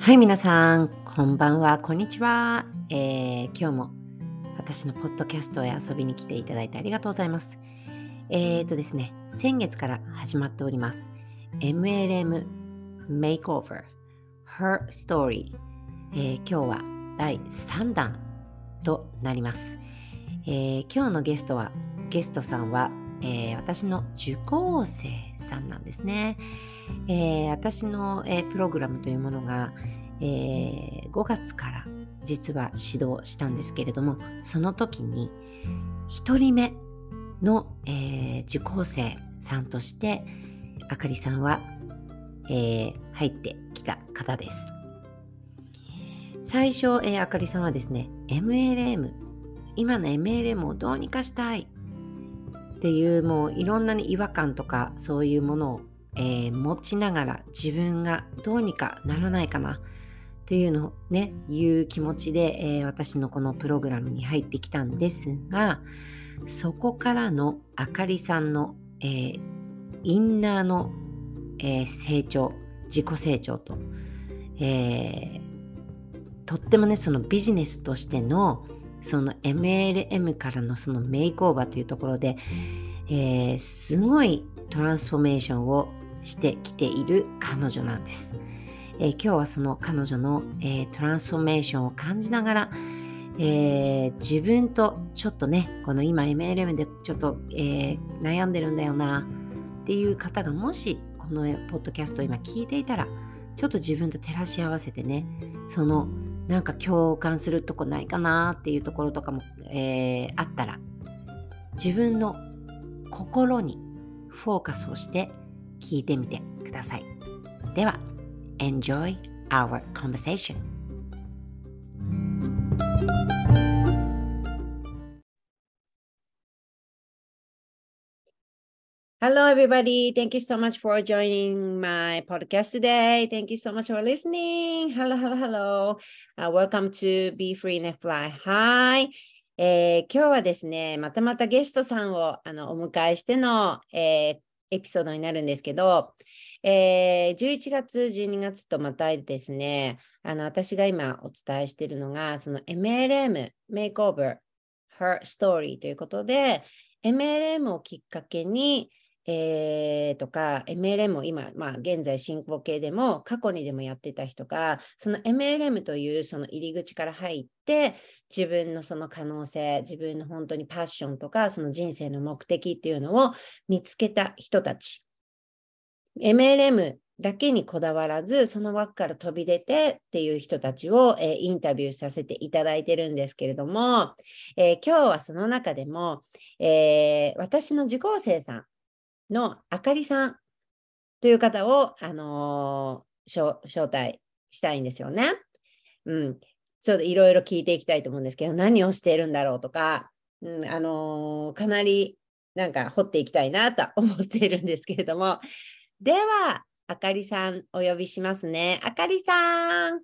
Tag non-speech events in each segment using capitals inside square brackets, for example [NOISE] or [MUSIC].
はい、皆さん、こんばんは、こんにちは。えー今日も私のポッドキャストへ遊びに来ていただいてありがとうございます。えーとですね、先月から始まっております。MLM Makeover Her Story、えー今日は第3弾となります。えー今日のゲストは、ゲストさんは、えー私の受講生さんなんですね。えー私の、えープログラムというものが、えー5月から実は指導したんですけれどもその時に1人目の、え受講生さんとしてあかりさんは、え入ってきた方です。最初、えあかりさんはですね MLM 今の MLM をどうにかしたいっていうもういろんな、ね、違和感とかそういうものを、えー持ちながら自分がどうにかならないかな。っていうのをねいう気持ちで、えー私のこのプログラムに入ってきたんですがそこからのあかりさんの、えーインナーの、え成長自己成長と、えとってもねそのビジネスとしてのその MLM からのそのメイクオーバーというところで、えーすごいトランスフォーメーションをしてきている彼女なんです。えー今日はその彼女の、えートランスフォーメーションを感じながら、えー自分とちょっとねこの今 MLM でちょっと、えー悩んでるんだよなっていう方がもしこのポッドキャストを今聞いていたらちょっと自分と照らし合わせてねそのなんか共感するとこないかなっていうところとかも、えーあったら自分の心にフォーカスをして聞いてみてください。では Enjoy our conversation. Hello, everybody. Thank you so much for joining my podcast today. Thank you so much for listening. Hello, hello, hello. Uh, welcome to Be Free and Fly High. えー今日はですね、またまたゲストさんをあのお迎えしての、えーエピソードになるんですけど、えー11月、12月とまたでですね、あの私が今お伝えしているのが、その MLM Makeover Her Story ということで、MLM をきっかけに、えーとか、MLM を今、まあ、現在進行形でも、過去にでもやってた人が、その MLM というその入り口から入って、自分のその可能性、自分の本当にパッションとか、その人生の目的っていうのを見つけた人たち。MLM だけにこだわらず、その枠から飛び出てっていう人たちを、えーインタビューさせていただいてるんですけれども、えー今日はその中でも、えー私の受講生さんのあかりさんという方を、あのー招招待したいんですよね。うん。そうでいろいろ聞いていきたいと思うんですけど、何をしているんだろうとか、うん、あのーかなりなんか掘っていきたいなと思っているんですけれども、では、あかりさんお呼びしますね。あかりさん。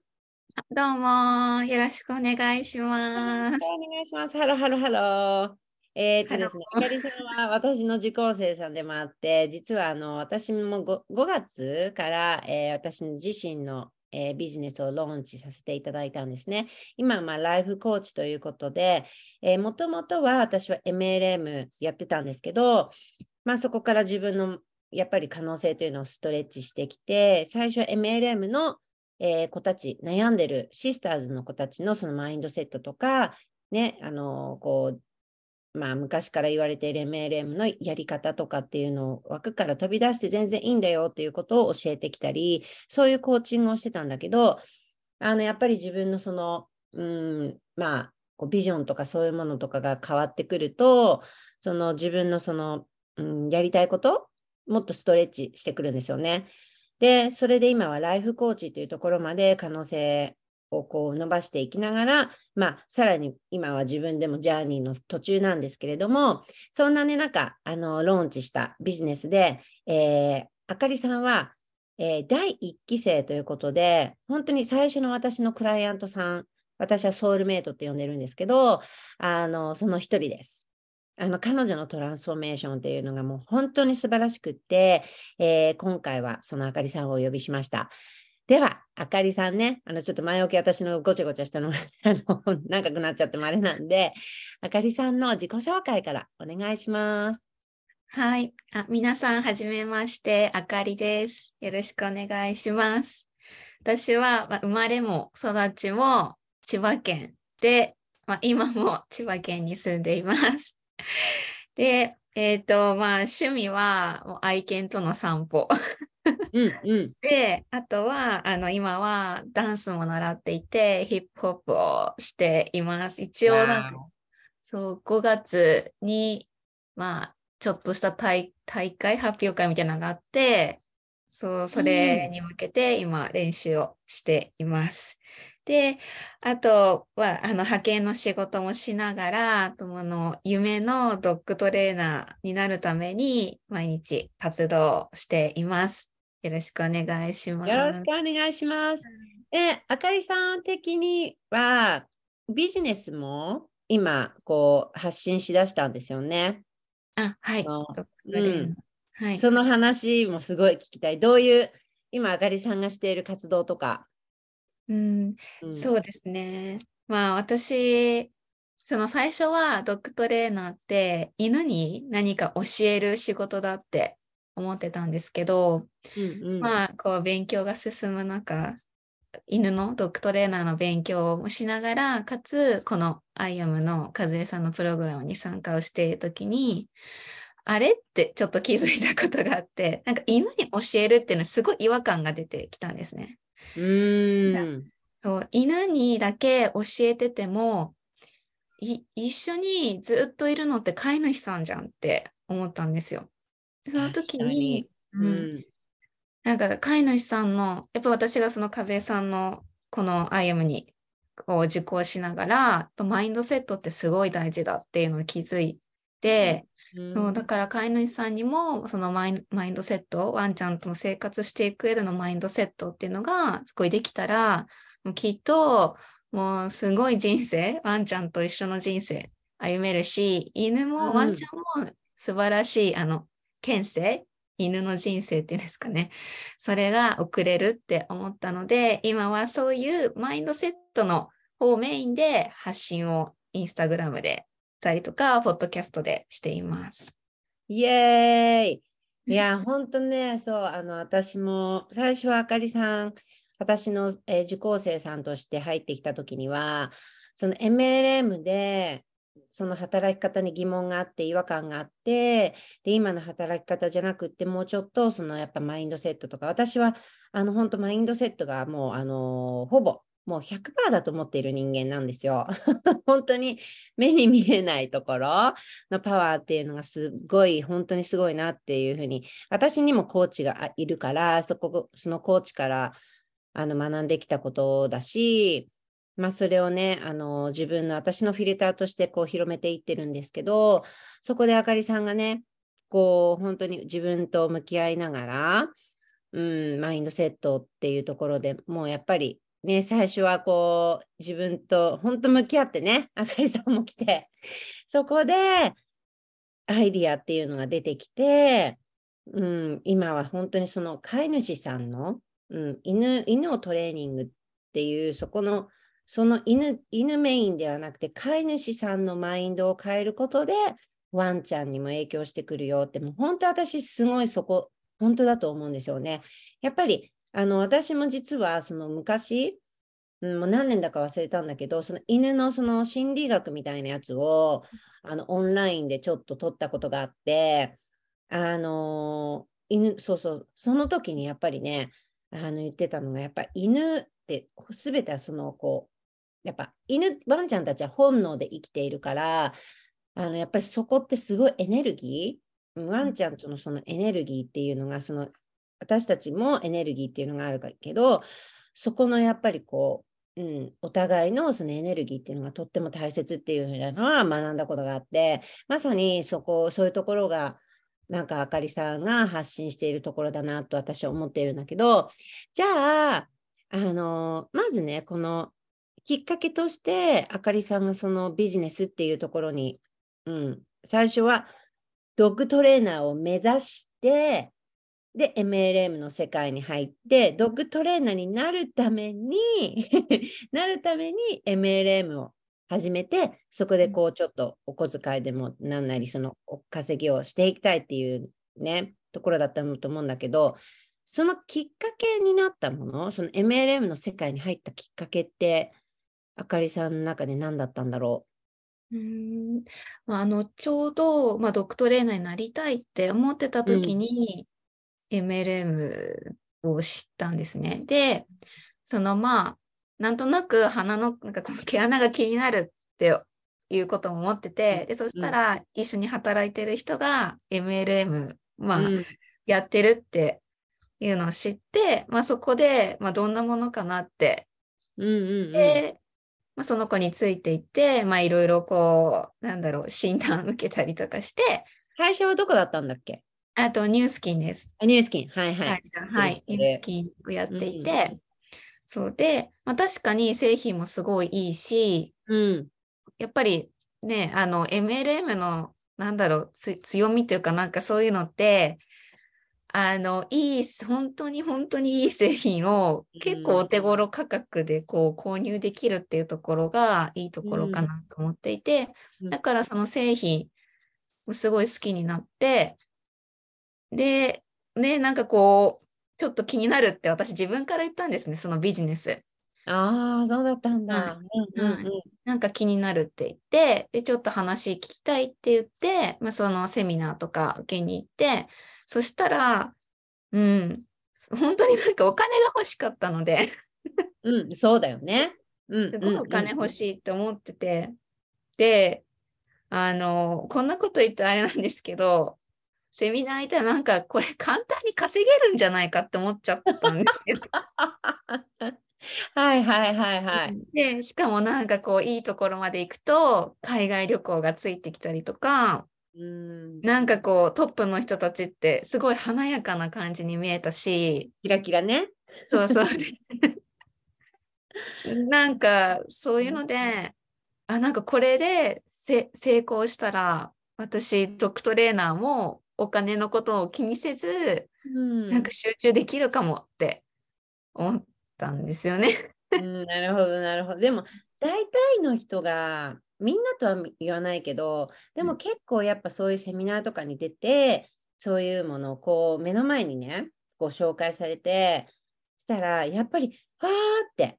どうもよろしくお願いします。お願いします。 Hello hello hello。えーっとですね、あハロかりさんは私の受講生さんでもあって、実はあの私も 5, 5月から、えー私の自身の、えービジネスをローンチさせていただいたんですね。今、まあ、ライフコーチということで、もともとは私は MLM やってたんですけど、まあ、そこから自分のやっぱり可能性というのをストレッチしてきて、最初は MLM の、えー子たち、悩んでるシスターズの子たちのそのマインドセットとか、ね、あのこう、まあ、昔から言われている MLM のやり方とかっていうのを枠から飛び出して全然いいんだよっていうことを教えてきたり、そういうコーチングをしてたんだけど、あのやっぱり自分のその、うん、まあ、こうビジョンとかそういうものとかが変わってくると、その自分のその、うん、やりたいこと、もっとストレッチしてくるんですよね。で、それで今はライフコーチというところまで可能性をこう伸ばしていきながら、まあ、さらに今は自分でもジャーニーの途中なんですけれども、そんなね、なんか、あの、ローンチしたビジネスで、えーあかりさんは、えー第1期生ということで、本当に最初の私のクライアントさん、私はソウルメイトって呼んでるんですけど、あの、その一人です。あの彼女のトランスフォーメーションっていうのがもう本当に素晴らしくって、えー今回はそのあかりさんをお呼びしました。では、あかりさんね、あのちょっと前置き私のごちゃごちゃしたの [LAUGHS] あの長くなっちゃってもあれなんで、あかりさんの自己紹介からお願いします。はい。あ、皆さん、はじめまして、あかりです。よろしくお願いします。私は、まあ、生まれも育ちも千葉県で、まあ、今も千葉県に住んでいます。で、えっ、と、まあ、趣味はもう愛犬との散歩。[LAUGHS] うんうん。で、あとは、あの、今はダンスも習っていて、ヒップホップをしています。一応、なんか、そう、5月に、まあ、ちょっとした大、大会発表会みたいなのがあって、そう、それに向けて今練習をしています。で、あとは、あの、派遣の仕事もしながら、あとあの、夢のドッグトレーナーになるために、毎日活動しています。よろしくお願いします。よろしくお願いします。え、あかりさん的にはビジネスも今こう発信しだしたんですよね。あ、はい。はい。その話もすごい聞きたい。どういう今あかりさんがしている活動とか。うん、うんそうですね。まあ私、その最初はドッグトレーナーって犬に何か教える仕事だって思ってたんですけど、うんうんまあこう勉強が進む中、犬のドッグトレーナーの勉強もしながら、かつこのアイアムの和江さんのプログラムに参加をしているときに、あれってちょっと気づいたことがあって、なんか犬に教えるっていうのはすごい違和感が出てきたんですね。うーん。そう、犬にだけ教えてても、い、一緒にずっといるのって飼い主さんじゃんって思ったんですよ。その時にに、ううん。ん。なんか飼い主さんの、やっぱ私がその和江さんのこの IM にこう受講しながら、やっぱマインドセットってすごい大事だっていうのを気づいて、そうだから飼い主さんにもそのマインドセット、ワンちゃんとの生活していく上でのマインドセットっていうのがすごいできたら、もうきっともうすごい人生、ワンちゃんと一緒の人生歩めるし、犬うん。もワンちゃんも素晴らしい、あの、県生、犬の人生っていうんですかね。それが送れるって思ったので、今はそういうマインドセットの方をメインで発信をインスタグラムでたりとか、ポッドキャストでしています。イエーイ [LAUGHS] いや、ほんとね、そう、あの、私も、最初はあかりさん、私の、えー受講生さんとして入ってきたときには、その MLM で、その働き方に疑問があって、違和感があって、で、今の働き方じゃなくって、もうちょっと、そのやっぱマインドセットとか、私は、あの、本当マインドセットがもう、あのほぼ、もう100%だと思っている人間なんですよ。[LAUGHS] 本当に目に見えないところのパワーっていうのがすごい、本当にすごいなっていうふうに、私にもコーチがいるから、そこ、そのコーチからあの学んできたことだし、まあそれをね、あの自分の私のフィルターとしてこう広めていってるんですけど、そこであかりさんがね、こう本当に自分と向き合いながら、うん、マインドセットっていうところでもうやっぱりね、最初はこう自分と本当向き合ってね、あかりさんも来て、そこでアイディアっていうのが出てきて、うん、今は本当にその飼い主さんの、うん、犬犬をトレーニングっていうそこのその犬犬メインではなくて飼い主さんのマインドを変えることでワンちゃんにも影響してくるよってもう本当私すごいそこ本当だと思うんですよね。やっぱりあの私も実はその昔、もう何年だか忘れたんだけどその犬のその心理学みたいなやつをあのオンラインでちょっと取ったことがあってあの犬そうそうその時にやっぱりねあの言ってたのがやっぱ犬って全てはそのこうやっぱ犬ワンちゃんたちは本能で生きているからあのやっぱりそこってすごいエネルギーワンちゃんとのそのエネルギーっていうのがその私たちもエネルギーっていうのがあるけどそこのやっぱりこう、うん、お互いのそのエネルギーっていうのがとっても大切っていうふうなのは学んだことがあってまさにそこそういうところがなんかあかりさんが発信しているところだなと私は思っているんだけどじゃああのまずねこのきっかけとしてあかりさんがそのビジネスっていうところに、うん、最初はドッグトレーナーを目指してで、MLM の世界に入って、ドッグトレーナーになるために [LAUGHS] なるために MLM を始めて、そこでこうちょっとお小遣いでもなんなりその稼ぎをしていきたいっていうね、ところだったと思うんだけど、そのきっかけになったもの、その MLM の世界に入ったきっかけって、あかりさんの中で何だったんだろう？うんまあ、あのちょうど、まあ、ドッグトレーナーになりたいって思ってた時に、MLM を知ったんですね。で、そのまあ、なんとなく鼻のなんかこの毛穴が気になるっていうことも思ってて、でそしたら一緒に働いてる人が MLM、まあ、うん、やってるっていうのを知って、まあ、そこで、まあ、どんなものかなって、うんうんうん、で、まあ、その子についていって、まあ、いろいろこう、なんだろう、診断受けたりとかして。会社はどこだったんだっけ？あと、ニュースキンです。あニュースキン、はいはい。はい、ニュースキンをやっていて、うん、そうで、まあ、確かに製品もすごいいいし、うん、やっぱりね、あの、MLM の、なんだろう、強みというかなんかそういうのって、あの、いい、本当に本当にいい製品を結構お手頃価格でこう購入できるっていうところがいいところかなと思っていて、だからその製品すごい好きになって、で、ね、なんかこう、ちょっと気になるって私自分から言ったんですね、そのビジネス。ああ、そうだったんだ。なんか気になるって言って、で、ちょっと話聞きたいって言って、まあ、そのセミナーとか受けに行って、そしたら、うん、本当になんかお金が欲しかったのでうん、そうだよね。うん、すごいお金欲しいって思ってて、で、あの、こんなこと言ってあれなんですけど、セミナー行ったらなんかこれ簡単に稼げるんじゃないかって思っちゃったんですけど。はいはいはいはい。で、しかもなんかこういいところまで行くと海外旅行がついてきたりとか、うん。なんかこうトップの人たちってすごい華やかな感じに見えたし。キラキラね。そうそう。[LAUGHS] なんかそういうので、あなんかこれで成功したら私ドクトレーナーもお金のことを気にせず、うん、なんか集中できるかもって思ったんですよね。[LAUGHS] うん、なるほどなるほど。でも大体の人がみんなとは言わないけど、でも結構やっぱそういうセミナーとかに出て、そういうものをこう目の前にね、ご紹介されて、したらやっぱり、わーって、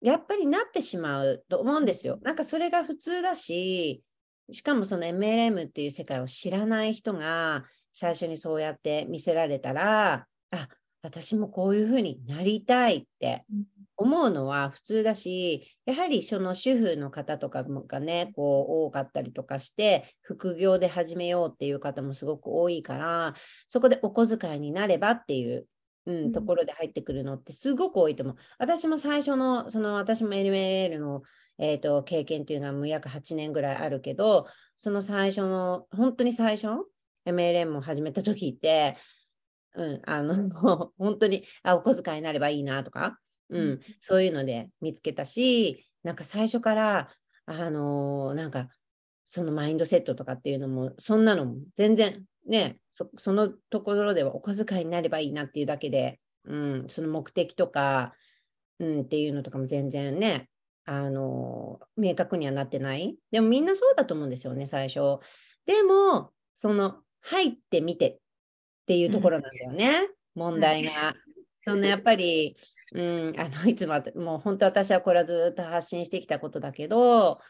やっぱりなってしまうと思うんですよ。なんかそれが普通だし、しかもその MLM っていう世界を知らない人が最初にそうやって見せられたら、あ、私もこういうふうになりたいって思うのは普通だし、やはりその主婦の方とかがね、こう多かったりとかして、副業で始めようっていう方もすごく多いから、そこでお小遣いになればっていう、うん、ところで入ってくるのってすごく多いと思う。私も最初の、その私も NML の、えーと、経験っていうのはもう約8年ぐらいあるけど、その最初の、本当に最初、MLM を始めた時って、うん、あの、[LAUGHS] 本当に、あ、お小遣いになればいいなとか、うん、そういうので見つけたし、なんか最初から、あのー、なんか、そのマインドセットとかっていうのも、そんなのも全然ね、そそのところではお小遣いになればいいなっていうだけで、うん、その目的とか、うん、っていうのとかも全然ね、あのー、明確にはなってない。でもみんなそうだと思うんですよね、最初。でも、その、入ってみてっていうところなんだよね、うん、問題が。そのやっぱり、[LAUGHS] うん、あのいつももう本当私はこれはずっと発信してきたことだけど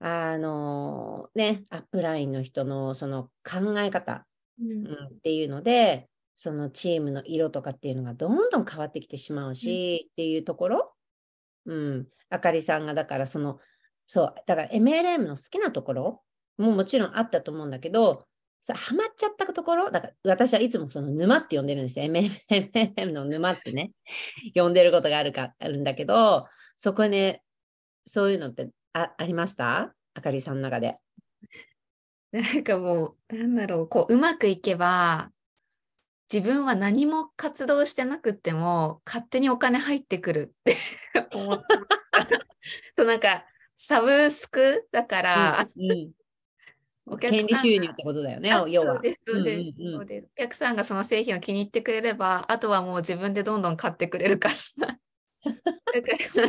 あのねアップラインの人のその考え方、うん、うん、っていうのでそのチームの色とかっていうのがどんどん変わってきてしまうし、うん、っていうところ、うん、あかりさんがだからそのそうだから MLM の好きなところももちろんあったと思うんだけどさハマっちゃったところ、だから私はいつもその沼って呼んでるんですよ。MMM の沼ってね、呼んでることがあるかあるんだけど、そこね、そういうのってあありました？あかりさんの中で。なんかもう、なんだろう、こう、うまくいけば、自分は何も活動してなくっても、勝手にお金入ってくるって [LAUGHS] 思った。そうなんか、サブスクだから、うんうんお客さん権利収入ってことだよね、要は。お客さんがその製品を気に入ってくれれば、あとはもう自分でどんどん買ってくれるから。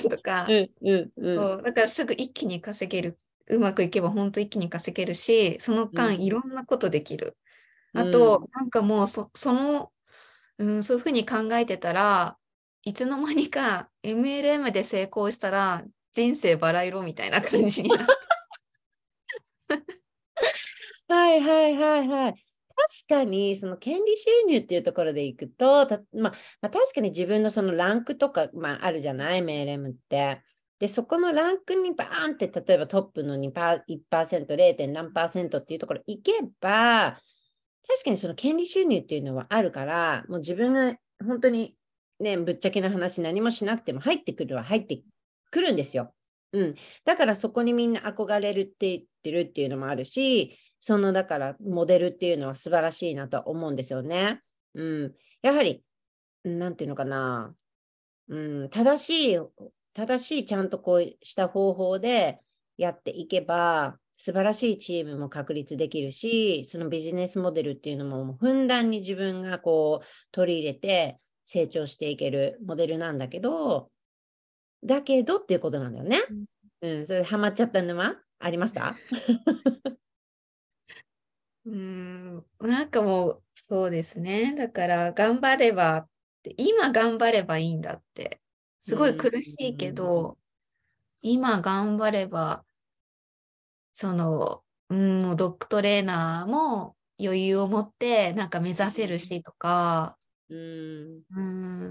とか、[LAUGHS] うんうんうん、そうだからすぐ一気に稼げる。うまくいけば本当一気に稼げるし、その間いろんなことできる。うん、あと、なんかもうそその、うん、そういうふうに考えてたら、いつの間にか MLM で成功したら人生バラ色みたいな感じになって。[LAUGHS] [LAUGHS] はいはいはいはい。確かにその権利収入っていうところでいくと、まあ、まあ、確かに自分のそのランクとか、まあ、あるじゃない、MLM って。で、そこのランクにバーンって、例えばトップの 2%, 1%、0. 何パーセントっていうところ行けば、確かにその権利収入っていうのはあるから、もう自分が本当にね、ぶっちゃけな話何もしなくても入ってくるは入ってくるんですよ。うん。だからそこにみんな憧れるって言ってるっていうのもあるし、そのだからモデルっていうのは素晴らしいなと思うんですよね。うん、やはり、なんていうのかな、うん、正しい、正しいちゃんとこうした方法でやっていけば、素晴らしいチームも確立できるし、そのビジネスモデルっていうのもふんだんに自分がこう取り入れて成長していけるモデルなんだけど、だけどっていうことなんだよね。うん、それでハマっちゃった沼？ありました？[LAUGHS] うん、なんかもうそうですね。だから頑張ればって、今頑張ればいいんだって。すごい苦しいけど、今頑張れば、その、うん、もうドッグトレーナーも余裕を持ってなんか目指せるしとか、うん、う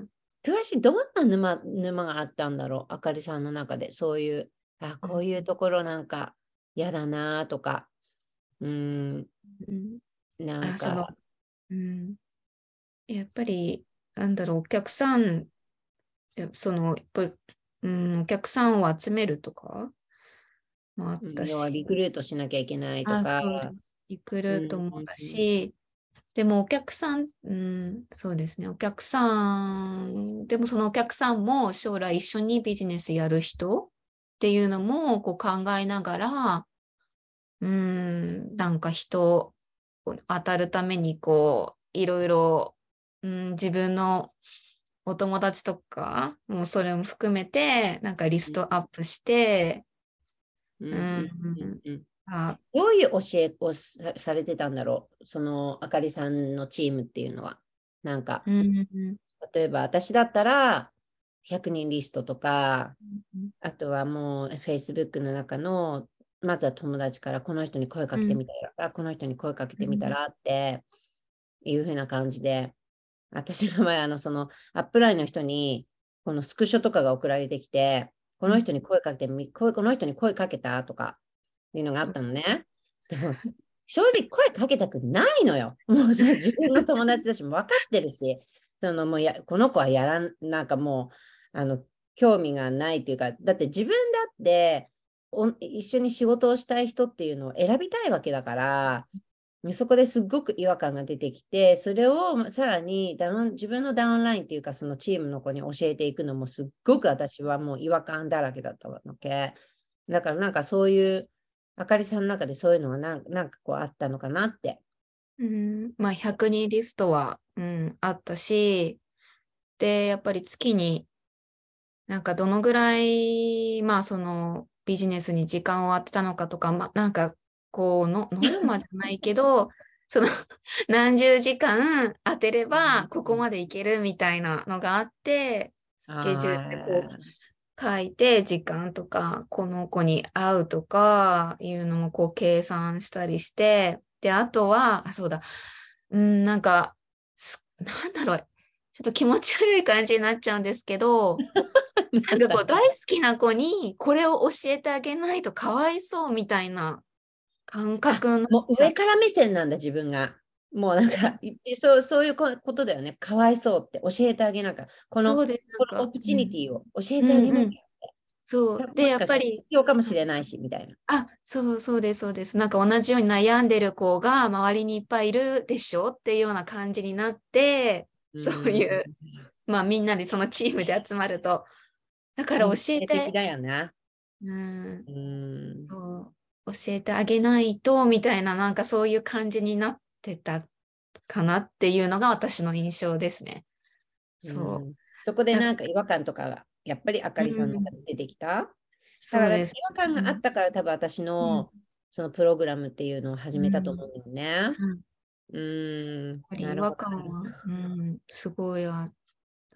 ん、詳しいどんな沼沼があったんだろうあかりさんの中で。そういうあこういうところなんか嫌だなとか。うん、なんか、うん、やっぱり、なんだろう、お客さん、その、やっぱり、うん、お客さんを集めるとかもあったし。リクルートしなきゃいけないとか。リクルートもだし、でもお客さん、うん、そうですね、お客さん、でもそのお客さんも将来一緒にビジネスやる人っていうのもこう考えながら、うん、なんか人当たるためにこう、いろいろ、うん、自分のお友達とか、もうそれも含めて、なんかリストアップして、うん、あ。どういう教えをされてたんだろう？そのあかりさんのチームっていうのは。なんか、うん、例えば私だったら100人リストとか、あとはもう Facebook の中のまずは友達からこの人に声かけてみたら、うん、この人に声かけてみたらっていう風な感じで、私の前、あの、そのアップラインの人に、このスクショとかが送られてきて、この人に声かけてみ、この人に声かけたとかっていうのがあったのね。正直声かけたくないのよ。もう自分の友達だし、分かってるし、そのもうやこの子はやらん、なんかもう、あの、興味がないっていうか、だって自分だって、一緒に仕事をしたい人っていうのを選びたいわけだから、そこですっごく違和感が出てきて、それをさらにダウン自分のダウンラインっていうか、そのチームの子に教えていくのもすっごく私はもう違和感だらけだったわけ。だからなんかそういう、あかりさんの中でそういうのがなんなんかこうあったのかなって。うん、まあ100人リストは、うん、あったし、で、やっぱり月になんかどのぐらい、まあそのビジネスに時間を当てたのかとか、ま、なんかこうのノルマじゃないけど [LAUGHS] その何十時間当てればここまでいけるみたいなのがあってスケジュールでこう書いて時間とかこの子に会うとかいうのもこう計算したりしてであとはあそうだうんなんかなんだろうちょっと気持ち悪い感じになっちゃうんですけど [LAUGHS] なんかこう大好きな子にこれを教えてあげないとかわいそうみたいな感覚の。上から目線なんだ自分が。もうなんかそうそういうことだよね。かわいそうって教えてあげなきゃ。このこのオプチニティを教えてあげなきゃ。うんうんそうでやっぱり必要かもしれないしみたいな。あそうそうですそうです。なんか同じように悩んでる子が周りにいっぱいいるでしょっていうような感じになって、そういう、まあみんなでそのチームで集まるとだから教えて。だよね。うん。うん教えてあげないとみたいななんかそういう感じになってたかなっていうのが私の印象ですね。そう。うん、そこでなんか違和感とかがやっぱりあかりさんの中で出てきた、うん、だから違和感があったから、多分私の、そのプログラムっていうのを始めたと思うんだよね。うん。違和感は、うん、すごいあ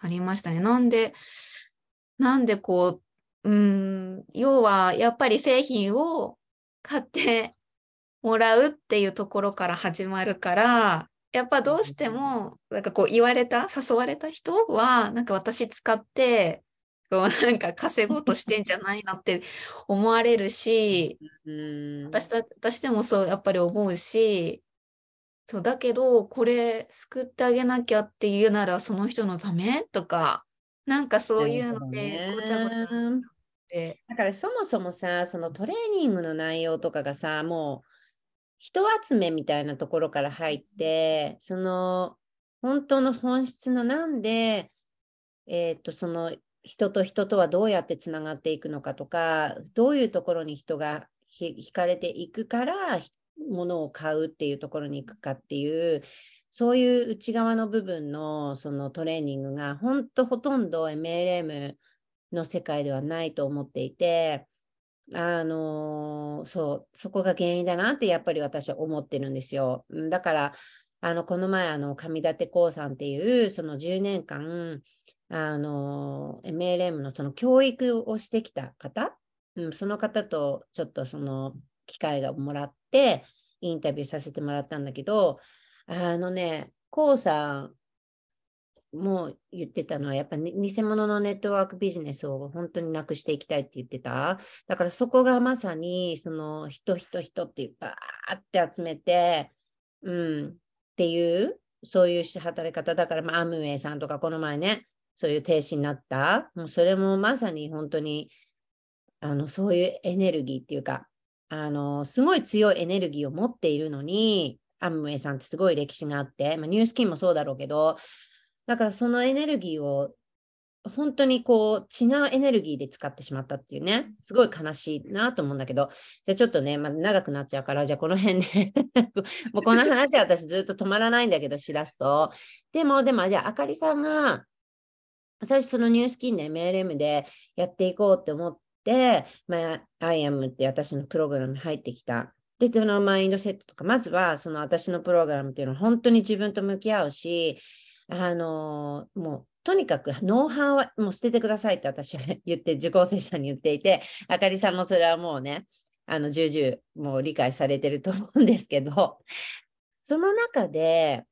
りましたね。なんで、なんでこう、うん、要はやっぱり製品を買ってもらうっていうところから始まるから、やっぱどうしても、なんかこう言われた、誘われた人は、なんか私使って、こうなんか稼ごうとしてんじゃないなって思われるし、私私でもそうやっぱり思うし、そうだけど、これ救ってあげなきゃっていうならその人のためとか、なんかそういうのでごちゃごちゃしちゃって。だからそもそもさ、そのトレーニングの内容とかがさ、もう人集めみたいなところから入って、その本当の本質のなんで、えっ、ー、と、その人と人とはどうやってつながっていくのかとか、どういうところに人が惹かれていくから、ものを買うっていうところに行くかっていう、そういう内側の部分のそのトレーニングが、本当ほとんど MLM の世界ではないと思っていて、あの、そう、そこが原因だなってやっぱり私は思ってるんですよ。だから、あの、この前、あの、上立光さんっていう、その10年間、あの、MLM のその教育をしてきた方、うん、その方とちょっとその機会がもらって、インタビューさせてもらったんだけど、あのね、こうさんもう言ってたのは、やっぱり偽物のネットワークビジネスを本当になくしていきたいって言ってた？だからそこがまさに、その人、人、人ってバーって集めて、うん、っていう、そういう働き方だから、まあ、アムウェイさんとかこの前ね、そういう停止になった。もうそれもまさに本当に、あの、そういうエネルギーっていうか、あの、すごい強いエネルギーを持っているのに、アムウェイさんってすごい歴史があって、まあ、ニュースキンもそうだろうけど、だからそのエネルギーを本当にこう違うエネルギーで使ってしまったっていうね、すごい悲しいなと思うんだけど、じゃあちょっとね、まあ、長くなっちゃうから、じゃあこの辺で [LAUGHS] もうこの話は私ずっと止まらないんだけど、しらすと。でも、でも、じゃああかりさんが、最初そのニュースキンで MLM でやっていこうって思って、まあ、IAM って私のプログラムに入ってきた。で、そのマインドセットとか、まずはその私のプログラムっていうのは本当に自分と向き合うし、あの、もうとにかくノウハウはもう捨ててくださいって私は [LAUGHS] 言って、受講生さんに言っていて、あかりさんもそれはもうね、あの、重々もう理解されてると思うんですけど、その中で、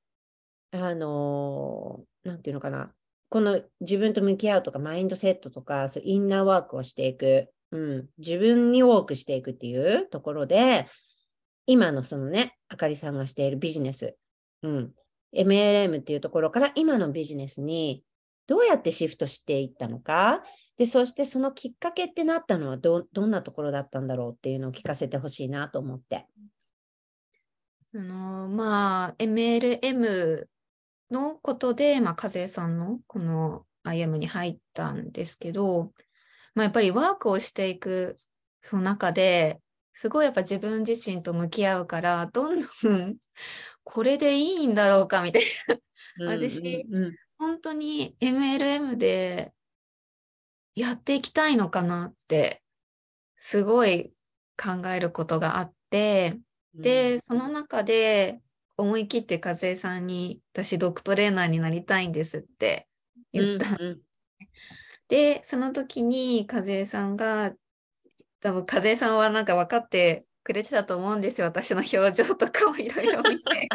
あのー、なんていうのかな、この自分と向き合うとか、マインドセットとか、そうインナーワークをしていく、うん、自分にウォークしていくっていうところで、今のそのね、あかりさんがしているビジネス、うん、MLM っていうところから今のビジネスにどうやってシフトしていったのか、で、そしてそのきっかけってなったのはどどんなところだったんだろうっていうのを聞かせてほしいなと思って。そのまあ MLM のことで、まあ、風さんのこの IM に入ったんですけど、まあ、やっぱりワークをしていくその中ですごいやっぱ自分自身と向き合うからどんどんこれでいいんだろうかみたいな。私、うんうん、本当に MLM でやっていきたいのかなってすごい考えることがあって、で、その中で思い切って和江さんに私ドクトレーナーになりたいんですって言った。うんうん、で、その時に和江さんが多分和江さんはなんか分かってくれてたと思うんですよ。私の表情とかをいろいろ見て。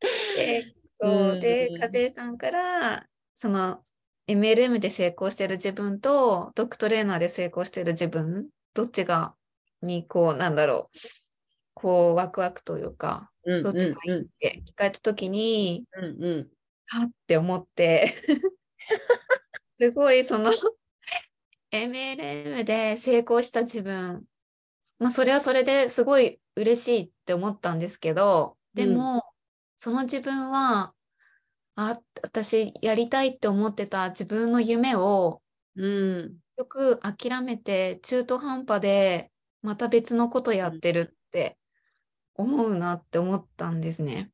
[LAUGHS] で、そう。で、和江さんから、その MLM で成功してる自分とドッグトレーナーで成功してる自分、どっちが、にこう、なんだろう、こう、ワクワクというか、どっちがいいって聞かれた時に、うんうん、はって思って [LAUGHS] すごいその [LAUGHS] MLM で成功した自分、まあそれはそれですごい嬉しいって思ったんですけど、でも、うん、その自分は、あ、私やりたいって思ってた自分の夢を、うん、よく諦めて中途半端でまた別のことやってるって思うなって思ったんですね。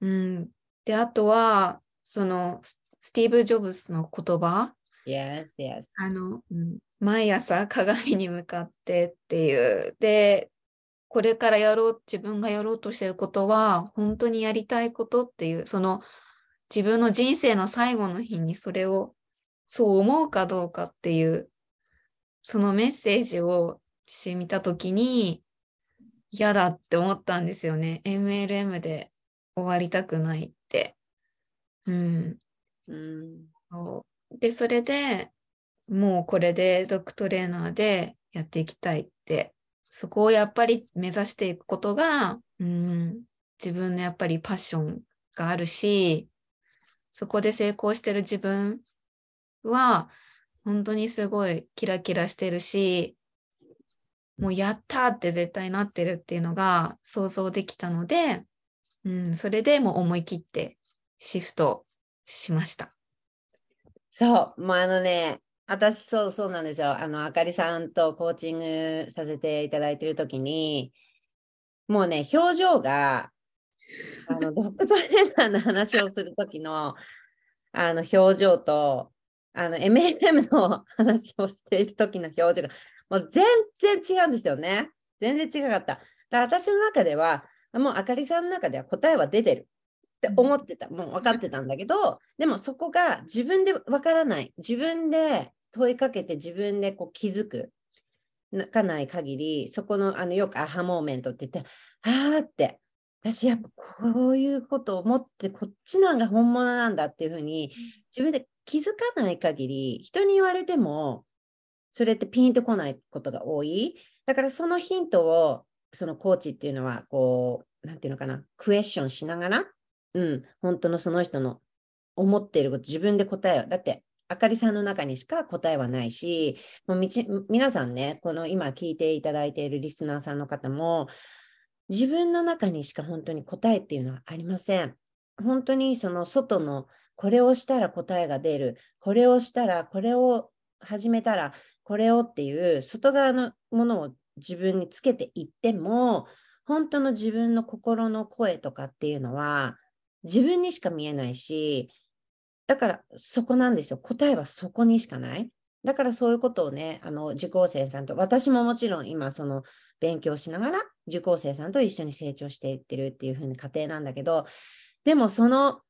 うん、で、あとは、そのスティーブ・ジョブズの言葉。Yes, yes. あの、うん、毎朝鏡に向かってっていう。で、これからやろう、自分がやろうとしてることは、本当にやりたいことっていう、その自分の人生の最後の日にそれをそう思うかどうかっていう、そのメッセージを私見たときに、嫌だって思ったんですよね。MLM で終わりたくないって。うん。うん、そうで、それでもうこれでドッグトレーナーでやっていきたいって、そこをやっぱり目指していくことが、うん、自分のやっぱりパッションがあるし、そこで成功してる自分は、本当にすごいキラキラしてるし、もうやったって絶対なってるっていうのが想像できたので、うん、それでもう思い切ってシフトしました。そう、もうあのね、私そうそうなんですよ。あの、あかりさんとコーチングさせていただいてるときに、もうね、表情が、あの、ドッグトレーナーの話をするときの、あの、表情と、あの、MLM の話をしているときの表情が、もう全然違うんですよね。全然違かった。だから私の中では、もうあかりさんの中では答えは出てる。って思ってた、もう分かってたんだけど、[LAUGHS] でもそこが自分で分からない、自分で問いかけて自分でこう気づく。かない限り、そこのあのよくアハモーメントって言って、ああって、私やっぱこういうことを思って、こっちなんが本物なんだっていうふうに、自分で気づかない限り、人に言われても、それってピンとこないことが多い。だからそのヒントを、そのコーチっていうのは、こう、なんていうのかな、クエスチョンしながら、うん、本当のその人の思っていること、自分で答えを。だって、あかりさんの中にしか答えはないし、もうみち皆さんね、この今聞いていただいているリスナーさんの方も、自分の中にしか本当に答えっていうのはありません。本当にその外のこれをしたら答えが出る、これをしたら、これを始めたら、これをっていう外側のものを自分につけていっても、本当の自分の心の声とかっていうのは、自分にしか見えないし、だからそこなんですよ。答えはそこにしかない。だからそういうことをね、あの受講生さんと、私ももちろん今その勉強しながら受講生さんと一緒に成長していってるっていう風に過程なんだけど、でもその、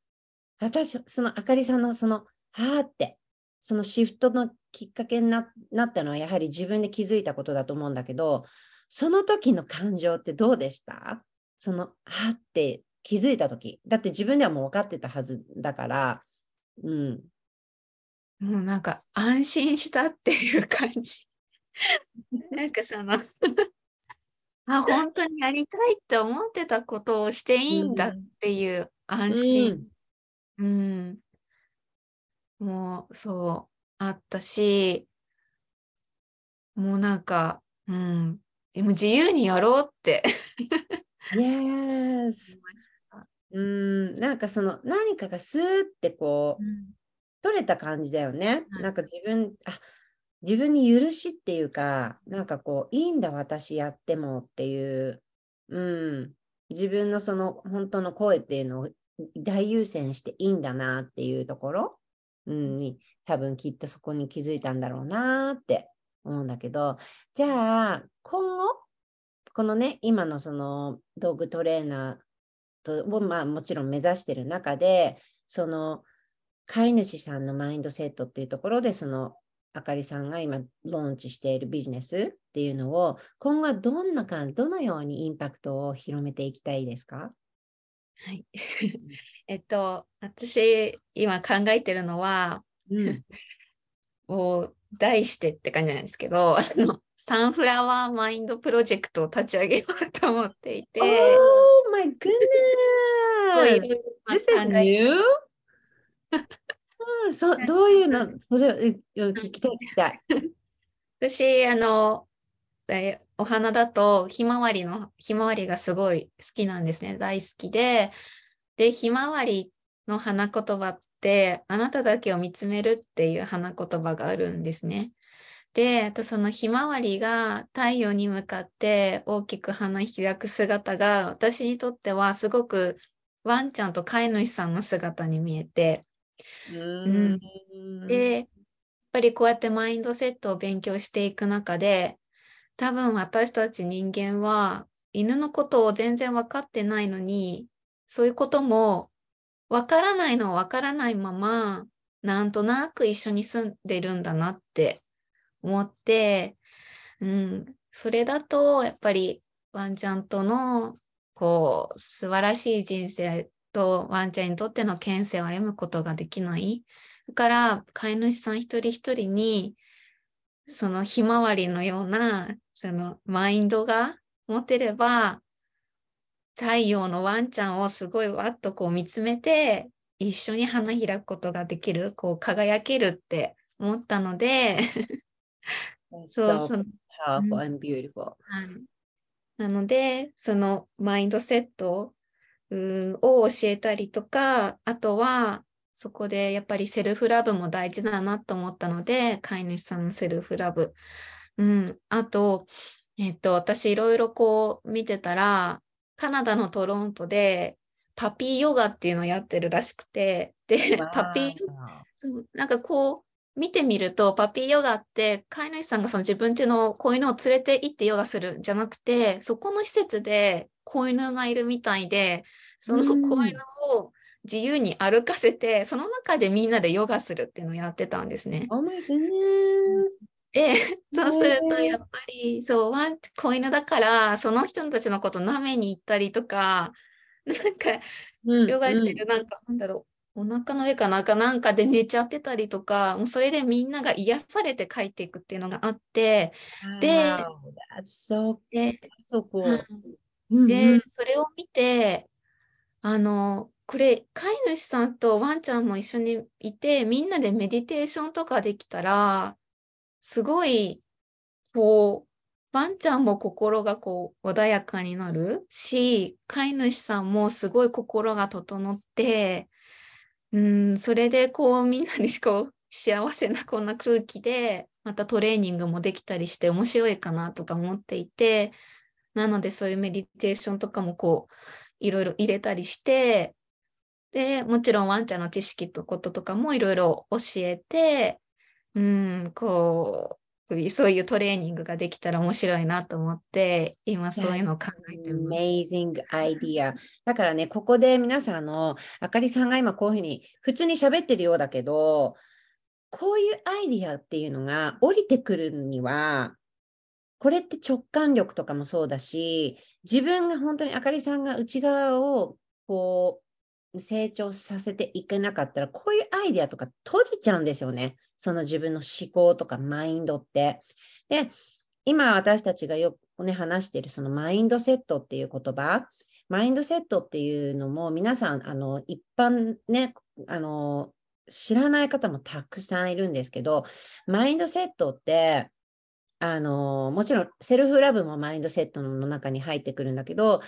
私、そのあかりさんのその、はーって、そのシフトのきっかけになったのはやはり自分で気づいたことだと思うんだけど、その時の感情ってどうでした？その、はって気づいた時。だって自分ではもう分かってたはずだから。うん。もうなんか安心したっていう感じ。[LAUGHS] なんかそのあ本当にやりたいって思ってたことをしていいんだっていう安心、うん、うん、もうそうあったしもうなんか、うん、も自由にやろうって。Yes. うん、なんかその何かがスーってこう、うん、取れた感じだよね。うん、なんか自分、あ自分に許しっていうか、なんかこう、いいんだ私やってもっていう、うん、自分のその本当の声っていうのを大優先していいんだなっていうところ、うん、に多分きっとそこに気づいたんだろうなって思うんだけど、じゃあ今後このね、今のその道具トレーナーとを、まあ、もちろん目指している中で、その飼い主さんのマインドセットっていうところで、そのあかりさんが今ローンチしているビジネスっていうのを、今後はどんな感じ、どのようにインパクトを広めていきたいですか？はい。[LAUGHS] えっと、私、今考えてるのは、うん、[LAUGHS] もう、題してって感じなんですけど、あのサンフラワーマインドプロジェクトを立ち上げようと思っていて。Oh my goodness! This is new? [LAUGHS] うん、そどういうの？それを聞きたい聞きたい。私、あの、えお花だとひまわりのひまわりがすごい好きなんですね大好きででひまわりの花言葉ってあなただけを見つめるっていう花言葉があるんですねで、あとそのひまわりが太陽に向かって大きく花開く姿が私にとってはすごくワンちゃんと飼い主さんの姿に見えて、うん。で、やっぱりこうやってマインドセットを勉強していく中で、多分私たち人間は犬のことを全然分かってないのに、そういうことも分からないの分からないまま、なんとなく一緒に住んでるんだなって思って、うん、それだとやっぱりワンちゃんとのこう素晴らしい人生とワンちゃんにとっての牽制を歩むことができない。だから飼い主さん一人一人にそのひまわりのようなそのマインドが持てれば太陽のワンちゃんをすごいわっとこう見つめて一緒に花開くことができるこう輝けるって思ったのでそうその powerful and beautiful、はい、なのでそのマインドセットを教えたりとかあとはそこでやっぱりセルフラブも大事だなと思ったので飼い主さんのセルフラブ、うん、あとえっと私いろいろこう見てたらカナダのトロントでパピーヨガっていうのをやってるらしくて、で、パピー、なんかこう、見てみると、パピーヨガって飼い主さんがその自分家の子犬を連れて行ってヨガするんじゃなくて、そこの施設で子犬がいるみたいで、その子犬を自由に歩かせて、その中でみんなでヨガするっていうのをやってたんですね。Oh. で、そうするとやっぱり、そう、ワン、子犬だから、その人たちのこと舐めに行ったりとか、なんか、ヨガしてる、なんか、なんだろう、お腹の上かなんかなんかで寝ちゃってたりとか、もうそれでみんなが癒されて帰っていくっていうのがあって、で、そで、そこ。で、それを見て、あの、これ、飼い主さんとワンちゃんも一緒にいて、みんなでメディテーションとかできたら、すごい、こう、ワンちゃんも心がこう穏やかになるし、飼い主さんもすごい心が整って、うん、それでこうみんなにこう幸せなこんな空気で、またトレーニングもできたりして面白いかなとか思っていて、なのでそういうメディテーションとかもこういろいろ入れたりして、で、もちろんワンちゃんの知識とこととかもいろいろ教えて、うん、こう、そういうトレーニングができたら面白いなと思って、今そういうのを考えてます。Amazing idea。だからね、ここで皆さん、あの、あかりさんが今こういうふうに、普通に喋ってるようだけど、こういうアイディアっていうのが降りてくるには、これって直感力とかもそうだし、自分が本当にあかりさんが内側をこう成長させていけなかったら、こういうアイディアとか閉じちゃうんですよね。その自分の思考とかマインドって。で、今私たちがよくね、話しているそのマインドセットっていう言葉、マインドセットっていうのも皆さん、あの、一般ね、あの、知らない方もたくさんいるんですけど、マインドセットって、あの、もちろんセルフラブもマインドセットの中に入ってくるんだけど、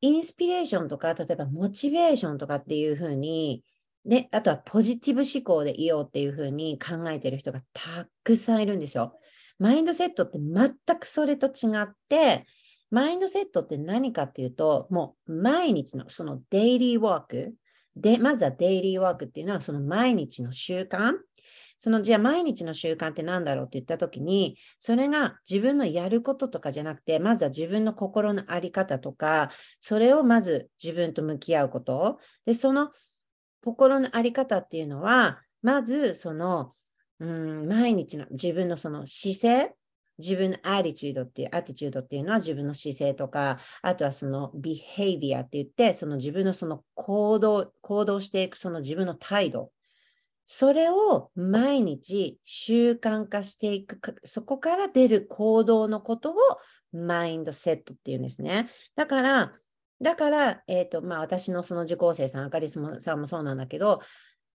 インスピレーションとか、例えばモチベーションとかっていうふうに、で、あとはポジティブ思考でいようっていうふうに考えてる人がたくさんいるんですよ。マインドセットって全くそれと違って、マインドセットって何かっていうと、もう毎日のそのデイリーワーク、で、まずはデイリーワークっていうのはその毎日の習慣。そのじゃあ毎日の習慣って何だろうって言った時に、それが自分のやることとかじゃなくて、まずは自分の心の在り方とか、それをまず自分と向き合うこと。で、その心の在り方っていうのは、まずその、うん、毎日の自分のその姿勢、自分のアティチュードっていう、アティチュードっていうのは自分の姿勢とか、あとはそのビヘイビアって言って、その自分のその行動、行動していくその自分の態度。それを毎日習慣化していく、そこから出る行動のことをマインドセットっていうんですね。だから、だから、え、ー、と、まあ、私のその受講生さん、あかりさんもそうなんだけど、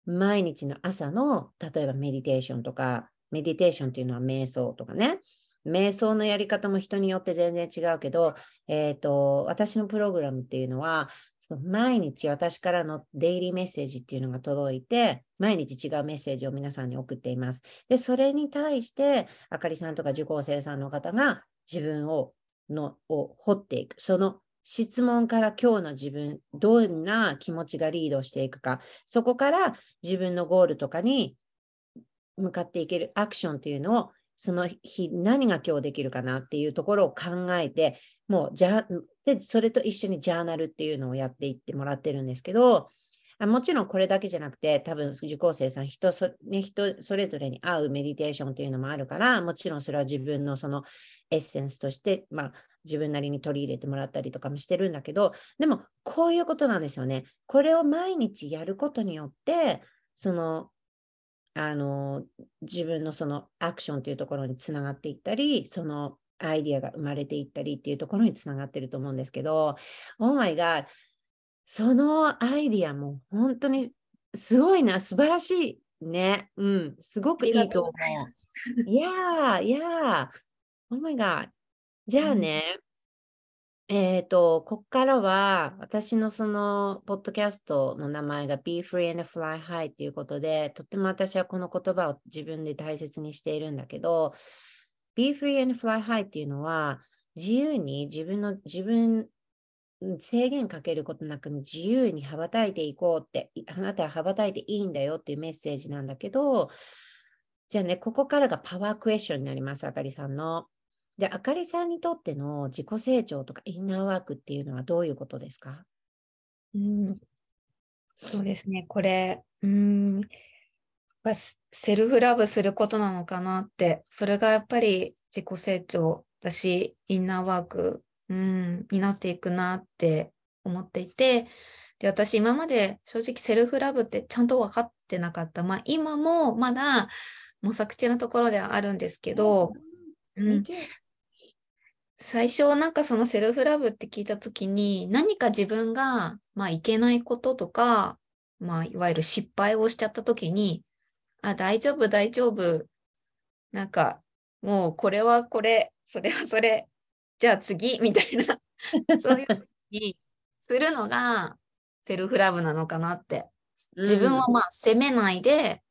毎日の朝の、例えばメディテーションとか、メディテーションっていうのは瞑想とかね、瞑想のやり方も人によって全然違うけど、えっ、と、私のプログラムっていうのは、その毎日私からのデイリーメッセージっていうのが届いて、毎日違うメッセージを皆さんに送っています。で、それに対して、あかりさんとか受講生さんの方が自分をのを掘っていく。その質問から今日の自分、どんな気持ちがリードしていくか、そこから自分のゴールとかに向かっていけるアクションというのをその日何が今日できるかなっていうところを考えて、もうじゃでそれと一緒にジャーナルっていうのをやっていってもらってるんですけど、もちろんこれだけじゃなくて、多分受講生さん人そ、ね、人それぞれに合うメディテーションっていうのもあるから、もちろんそれは自分のそのエッセンスとして、まあ、自分なりに取り入れてもらったりとかもしてるんだけど、でもこういうことなんですよね。これを毎日やることによって、そのあの自分のそのアクションというところにつながっていったり、そのアイディアが生まれていったりっていうところにつながってると思うんですけど、Oh my God、そのアイディアも本当にすごいな、素晴らしいね。うん、すごくいいと思う。いやー、いやー、Oh my God。じゃあね、えっ、ー、と、こっからは、私のその、ポッドキャストの名前が Be Free and Fly High ということで、とっても私はこの言葉を自分で大切にしているんだけど、Be Free and Fly High っていうのは、自由に自分の、自分、制限かけることなく自由に羽ばたいていこうって、あなたは羽ばたいていいんだよっていうメッセージなんだけど、じゃあね、ここからがパワークエスチョンになります、あかりさんの。で、あかりさんにとっての自己成長とかインナーワークっていうのはどういうことですか？うん、そうですね、これ、うん、セルフラブすることなのかなって、それがやっぱり自己成長だし、インナーワーク、うん、になっていくなって思っていて、で、私今まで正直セルフラブってちゃんと分かってなかった。まあ今もまだ模索中のところではあるんですけど、うん、最初なんかそのセルフラブって聞いた時に何か自分がまあいけないこととか、まあいわゆる失敗をしちゃった時に、あ、大丈夫大丈夫。なんかもうこれはこれ、それはそれ、じゃあ次みたいなそういうふうにするのがセルフラブなのかなって。自分をまあ責めないで、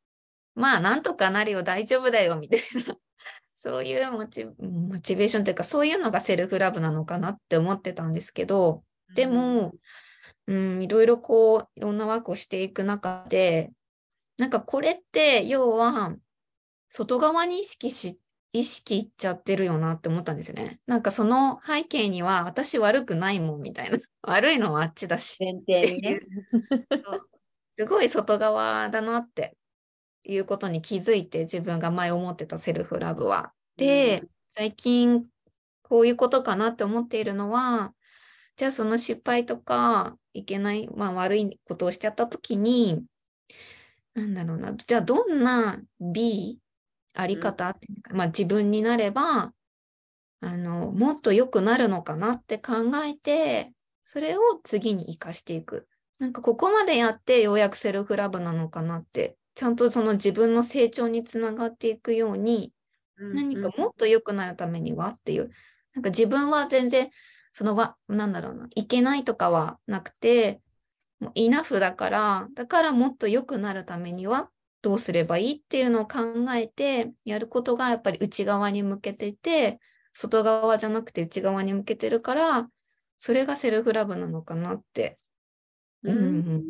うん、まあなんとかなるよ大丈夫だよみたいなそういうモチモチベーションというか、そういうのがセルフラブなのかなって思ってたんですけど、でも、うん、いろいろこう、いろんなワークをしていく中で、なんかこれって、要は、外側に意識し、意識いっちゃってるよなって思ったんですよね。なんかその背景には、私悪くないもんみたいな。[LAUGHS] 悪いのはあっちだし。前提にね。すごい外側だなっていうことに気づいて自分が前思ってたセルフラブは。で、うん、最近こういうことかなって思っているのは、じゃあその失敗とかいけない、まあ悪いことをしちゃった時に、なんだろうな、じゃあどんな B あり方っていうか、うん、まあ自分になれば、あの、もっと良くなるのかなって考えて、それを次に活かしていく。なんかここまでやってようやくセルフラブなのかなってちゃんとその自分の成長につながっていくように、何かもっと良くなるためにはっていう、なんか自分は全然、そのわ、なんだろうな、いけないとかはなくて、もうイナフだから、だからもっと良くなるためにはどうすればいいっていうのを考えてやることがやっぱり内側に向けてて、外側じゃなくて内側に向けてるから、それがセルフラブなのかなって、うん、うん。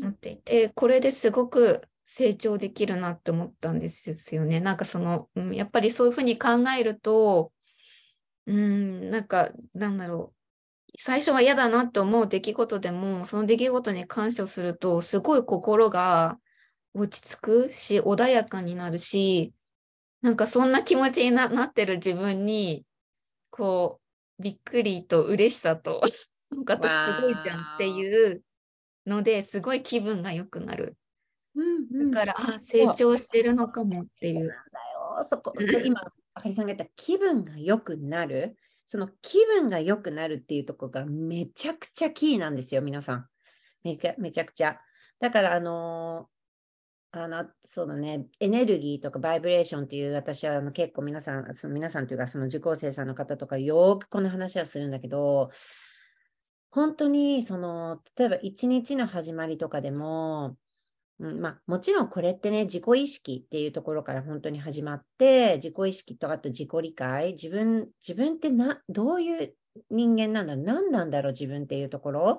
なっていて、これですごく成長できるなって思ったんですよね。なんかその、うん、やっぱりそういうふうに考えると、うん、なんか、なんだろう。最初は嫌だなって思う出来事でも、その出来事に感謝すると、すごい心が落ち着くし、穏やかになるし、なんかそんな気持ちになってる自分に、こう、びっくりと嬉しさと、なんか私すごいじゃんっていうのですごい気分が良くなる。だからあ成長してるのかもっていう。なんだよ。そこ [LAUGHS] 今あかりさんが言った気分が良くなる。その気分が良くなるっていうところがめちゃくちゃキーなんですよ皆さん。めめちゃくちゃ。だからあのあの、そうだね、エネルギーとかバイブレーションっていう、私はあの結構皆さん、その皆さんというか、その受講生さんの方とか、よくこの話はするんだけど、本当に、その、例えば一日の始まりとかでも、うんまあ、もちろんこれってね、自己意識っていうところから本当に始まって、自己意識とあと自己理解、自分、自分ってな、どういう人間なんだろう、何なんだろう、自分っていうところ？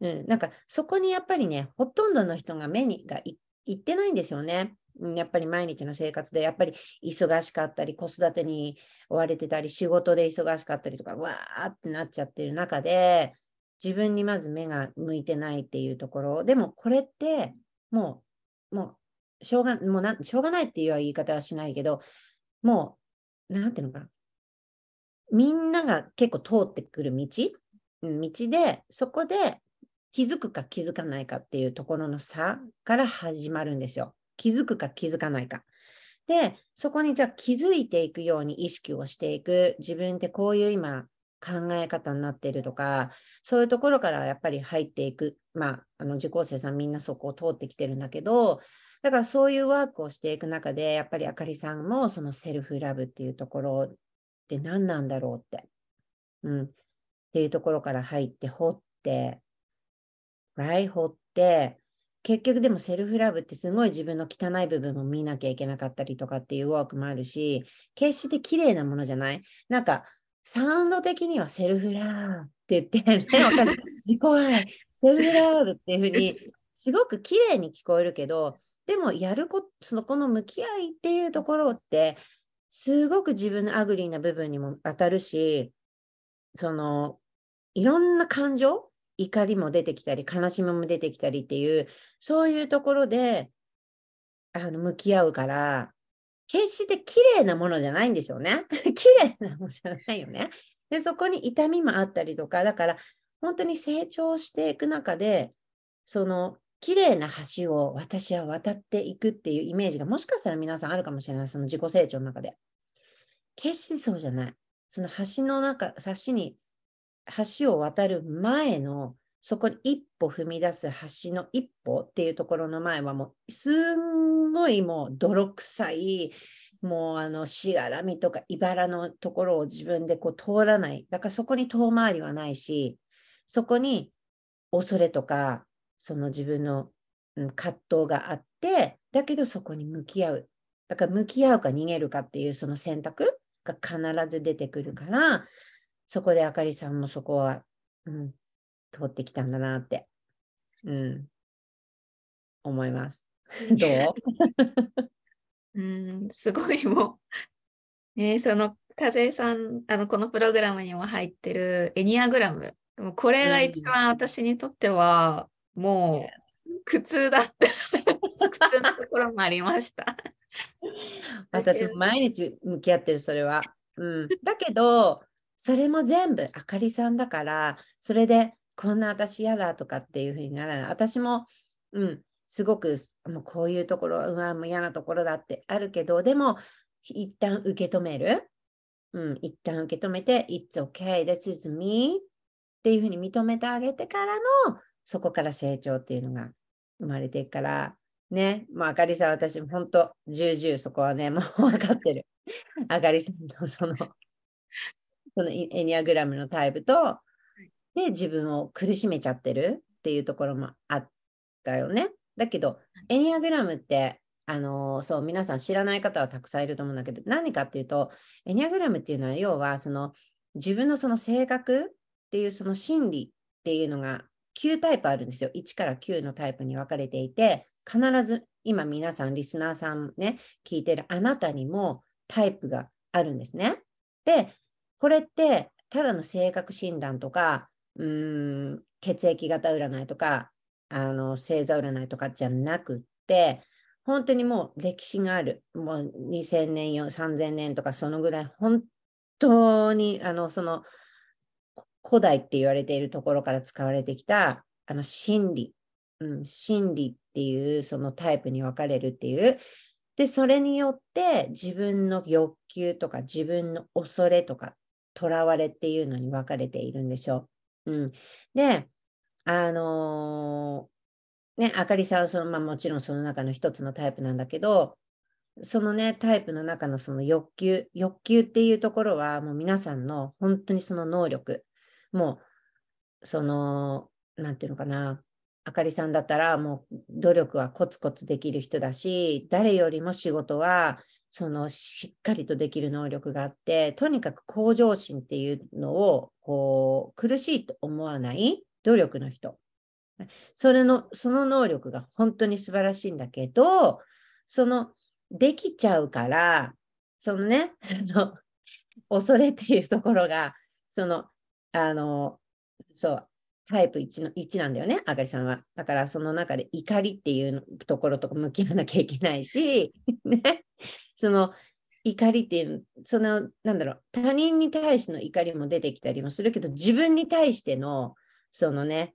うん、なんかそこにやっぱりね、ほとんどの人が目にがいってないんですよね。やっぱり毎日の生活で、やっぱり忙しかったり、子育てに追われてたり、仕事で忙しかったりとか、わーってなっちゃってる中で、自分にまず目が向いてないっていうところ。でもこれって、もう、もう、しょうが、もうなしょうがないっていう言い方はしないけど、もう、なんていうのかな。みんなが結構通ってくる道、道で、そこで気づくか気づかないかっていうところの差から始まるんですよ。気づくか気づかないか。で、そこにじゃあ気づいていくように意識をしていく。自分ってこういう今考え方になってるとか、そういうところからやっぱり入っていく。まあ、あの受講生さんみんなそこを通ってきてるんだけど、だからそういうワークをしていく中で、やっぱりあかりさんもそのセルフラブっていうところって何なんだろうって。うん。っていうところから入って掘って、ライホって、結局でも self love ってすごい自分の汚い部分を見なきゃいけなかったりとかっていうワークもあるし、決して綺麗なものじゃない？なんか、サウンド的には self love って言って、ね、自己愛、 self love っていうふうに、すごく綺麗に聞こえるけど、でもやること、そのこの向き合いっていうところって、すごく自分の ugly な部分にも当たるし、その、いろんな感情怒りも出てきたり、悲しみも出てきたりっていう、そういうところで、あの、向き合うから、決して綺麗なものじゃないんですよね。[LAUGHS] 綺麗なものじゃないよね。で、そこに痛みもあったりとか、だから、本当に成長していく中で、その、綺麗な橋を私は渡っていくっていうイメージがもしかしたら皆さんあるかもしれない、その自己成長の中で。決してそうじゃない。その橋の中、橋に橋を渡る前の、そこに一歩踏み出す橋の一歩っていうところの前はもう、すんごいもう泥臭い、もうあのしがらみとか茨のところを自分でこう通らない。だからそこに遠回りはないし、そこに恐れとか、その自分の葛藤があって、だけどそこに向き合う。だから向き合うか逃げるかっていうその選択が必ず出てくるから、そこであかりさんもそこは、うん、通ってきたんだなって、うん、思います。[LAUGHS] どう？[LAUGHS] うんすごいもう、[LAUGHS] ね、その風さんあのこのプログラムにも入ってるエニアグラム。もこれが一番私にとっては、うん、もう苦痛だって苦痛なところもありました。私も毎日向き合ってるそれは、うん、だけどそれも全部あかりさんだから、それでこんな私嫌だとかっていうふうにならない。私も、うん、すごくもうこういうところ、うわ、もう嫌なところだってあるけど、でも、一旦受け止める？うん、一旦受け止めて、It's okay, this is me っていうふうに認めてあげてからの、そこから成長っていうのが生まれていくから、ね、もうあかりさん、私、本当、重々そこはね、[LAUGHS] もう分かってる。あかりさんのその [LAUGHS] そのエニアグラムのタイプと、で、自分を苦しめちゃってるっていうところもあったよね。だけど、エニアグラムって、あのー、そう、皆さん知らない方はたくさんいると思うんだけど、何かっていうと、エニアグラムっていうのは、要は、その、自分のその性格っていうその心理っていうのが9タイプあるんですよ。1から9のタイプに分かれていて、必ず今皆さん、リスナーさんね、聞いてるあなたにもタイプがあるんですね。で、これって、ただの性格診断とか、うーん血液型占いとか、あの星座占いとかじゃなくって、本当にもう歴史がある、もう2000年、3000年とかそのぐらい、本当にあのその古代って言われているところから使われてきたあの心理、うん、心理っていうそのタイプに分かれるっていう。で、それによって自分の欲求とか自分の恐れとか囚われっていうのに分かれているんでしょう。うん、で、あのね、あかりさんはその、まあ、もちろんその中の一つのタイプなんだけど、そのね、タイプの中のその欲求、欲求っていうところは、もう皆さんの本当にその能力、もう、その、なんていうのかな、あかりさんだったら、もう努力はコツコツできる人だし、誰よりも仕事は、そのしっかりとできる能力があって、とにかく向上心っていうのを、こう、苦しいと思わない努力の人。それの、その能力が本当に素晴らしいんだけど、その、できちゃうから、そのね、の恐れっていうところが、その、あの、そう、タイプ1の1なんだよね、あかりさんは。だからその中で怒りっていうところとか向き合わなきゃいけないし、[LAUGHS] ね、その怒りっていう、その、なんだろう、他人に対しての怒りも出てきたりもするけど、自分に対しての、そのね、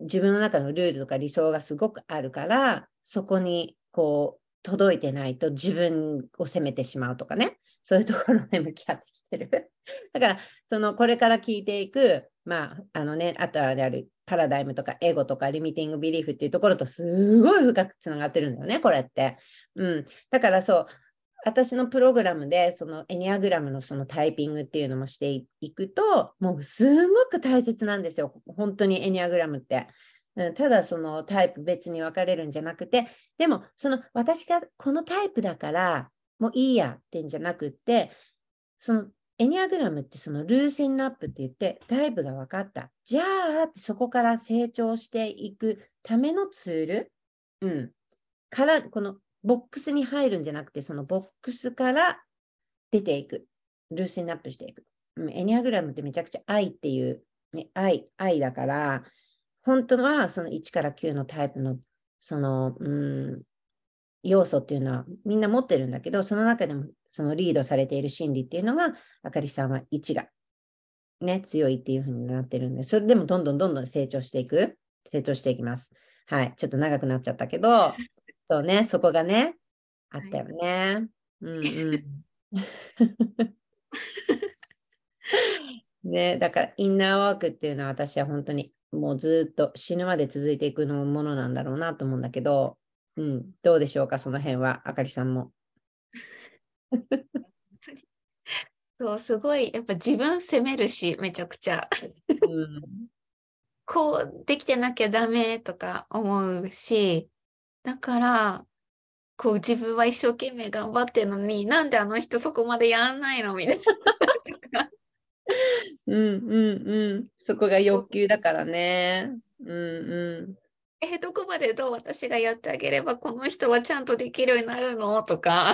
自分の中のルールとか理想がすごくあるから、そこにこう届いてないと自分を責めてしまうとかね、そういうところで向き合ってきてる。[LAUGHS] だから、そのこれから聞いていく、まあ、あのね、あとはあるパラダイムとかエゴとかリミティングビリーフっていうところとすごい深くつながってるんだよね、これって。うん。だからそう、私のプログラムでそのエニアグラムのそのタイピングっていうのもしていくと、もうすごく大切なんですよ。本当にエニアグラムって。うんただそのタイプ別に分かれるんじゃなくて、でもその私がこのタイプだからもういいやってんじゃなくって、そのエニアグラムってそのルーセンナップって言ってタイプが分かった。じゃあそこから成長していくためのツール、うん、からこのボックスに入るんじゃなくてそのボックスから出ていく。ルーセンナップしていく。エニアグラムってめちゃくちゃ愛っていう、ね、愛、愛だから、本当はその1から9のタイプのその、うん、要素っていうのはみんな持ってるんだけど、その中でもそのリードされている心理っていうのが、あかりさんは1が、ね、強いっていうふうになってるんで、それでもどんどんどんどん成長していく、成長していきます。はい、ちょっと長くなっちゃったけど、そうね、そこがね、あったよね。はい、うんうん。[LAUGHS] ね、だからインナーワークっていうのは私は本当にもうずっと死ぬまで続いていくのものなんだろうなと思うんだけど、うん、どうでしょうか、その辺は、あかりさんも。そう、すごい、やっぱ自分責めるし、めちゃくちゃ。うん、[LAUGHS] こうできてなきゃダメとか思うし、だから、こう自分は一生懸命頑張ってるのに、なんであの人そこまでやんないのみたいな。[LAUGHS] うんうんうん。そこが欲求だからね。うんうん。えどこまでどう私がやってあげればこの人はちゃんとできるようになるのとか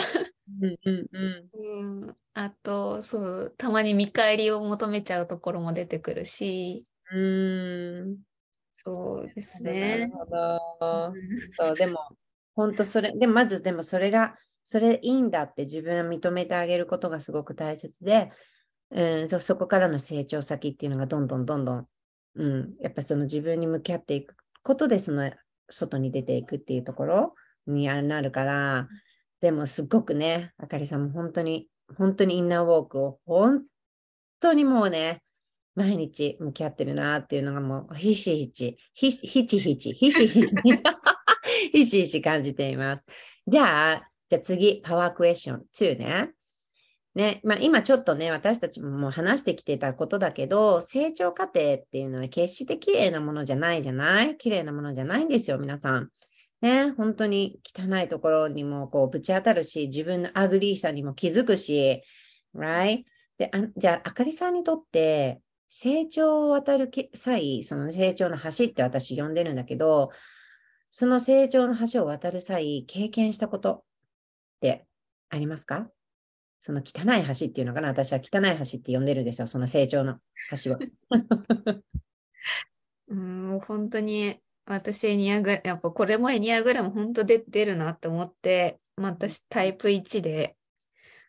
うんうんうん、うん、あとそうたまに見返りを求めちゃうところも出てくるしうんそうですね。なるほど。そうでも本当それでもまずでもそれがそれいいんだって自分は認めてあげることがすごく大切でうん、そこからの成長先っていうのがどんどんどんどん、うん、やっぱその自分に向き合っていくことでその外に出ていくっていうところになるから、でもすっごくね、あかりさんも本当に、本当にインナーウォークを本当にもうね、毎日向き合ってるなっていうのがもうひしひち、ひひちひち、ひしひち、[LAUGHS] ひしひし感じています。じゃあ、じゃあ次、パワークエスチョン2ね。ね、まあ、今ちょっとね、私たちももう話してきてたことだけど、成長過程っていうのは決して綺麗なものじゃないじゃない？綺麗なものじゃないんですよ、皆さん。ね、本当に汚いところにもこうぶち当たるし、自分の ugly さにも気づくし、right? であじゃあ、あかりさんにとって成長を渡る際、その成長の橋って私呼んでるんだけど、その成長の橋を渡る際、経験したことってありますか？その汚い橋っていうのかな？私は汚い橋って呼んでるでしょその成長の橋を。[LAUGHS] うんもう本当に私エニアグラやっぱこれもエニアグラム本当で出るなって思って、まあ、私タイプ1で。